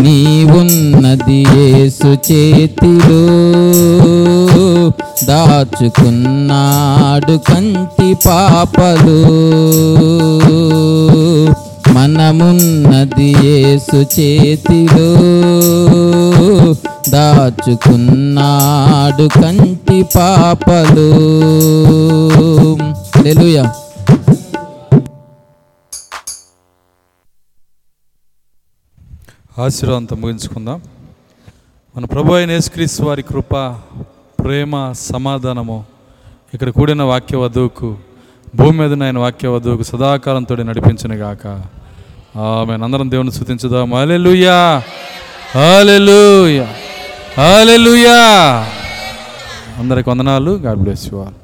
[SPEAKER 3] నీవున్నది యేసు చేతిలో దాచుకున్నాడు కంటి పాపలు. మనమున్నది యేసు చేతిలో దాచుకున్నాడు కంటి పాపలు. తెలుయా
[SPEAKER 1] ఆశీర్వాదంతో ముగించుకుందాం. మన ప్రభు అయిన యేసుక్రీస్తు వారి కృప ప్రేమ సమాధానము ఇక్కడ కూడిన వాక్య వధువుకు భూమి మీద ఆయన వాక్య వధువుకు సదాకాలంతో నడిపించిన గాక. ఆమె అందరం దేవుని స్థుతించుదాం. హల్లెలూయా! హల్లెలూయా! హల్లెలూయా! అందరికి వందనాలు. God bless you all.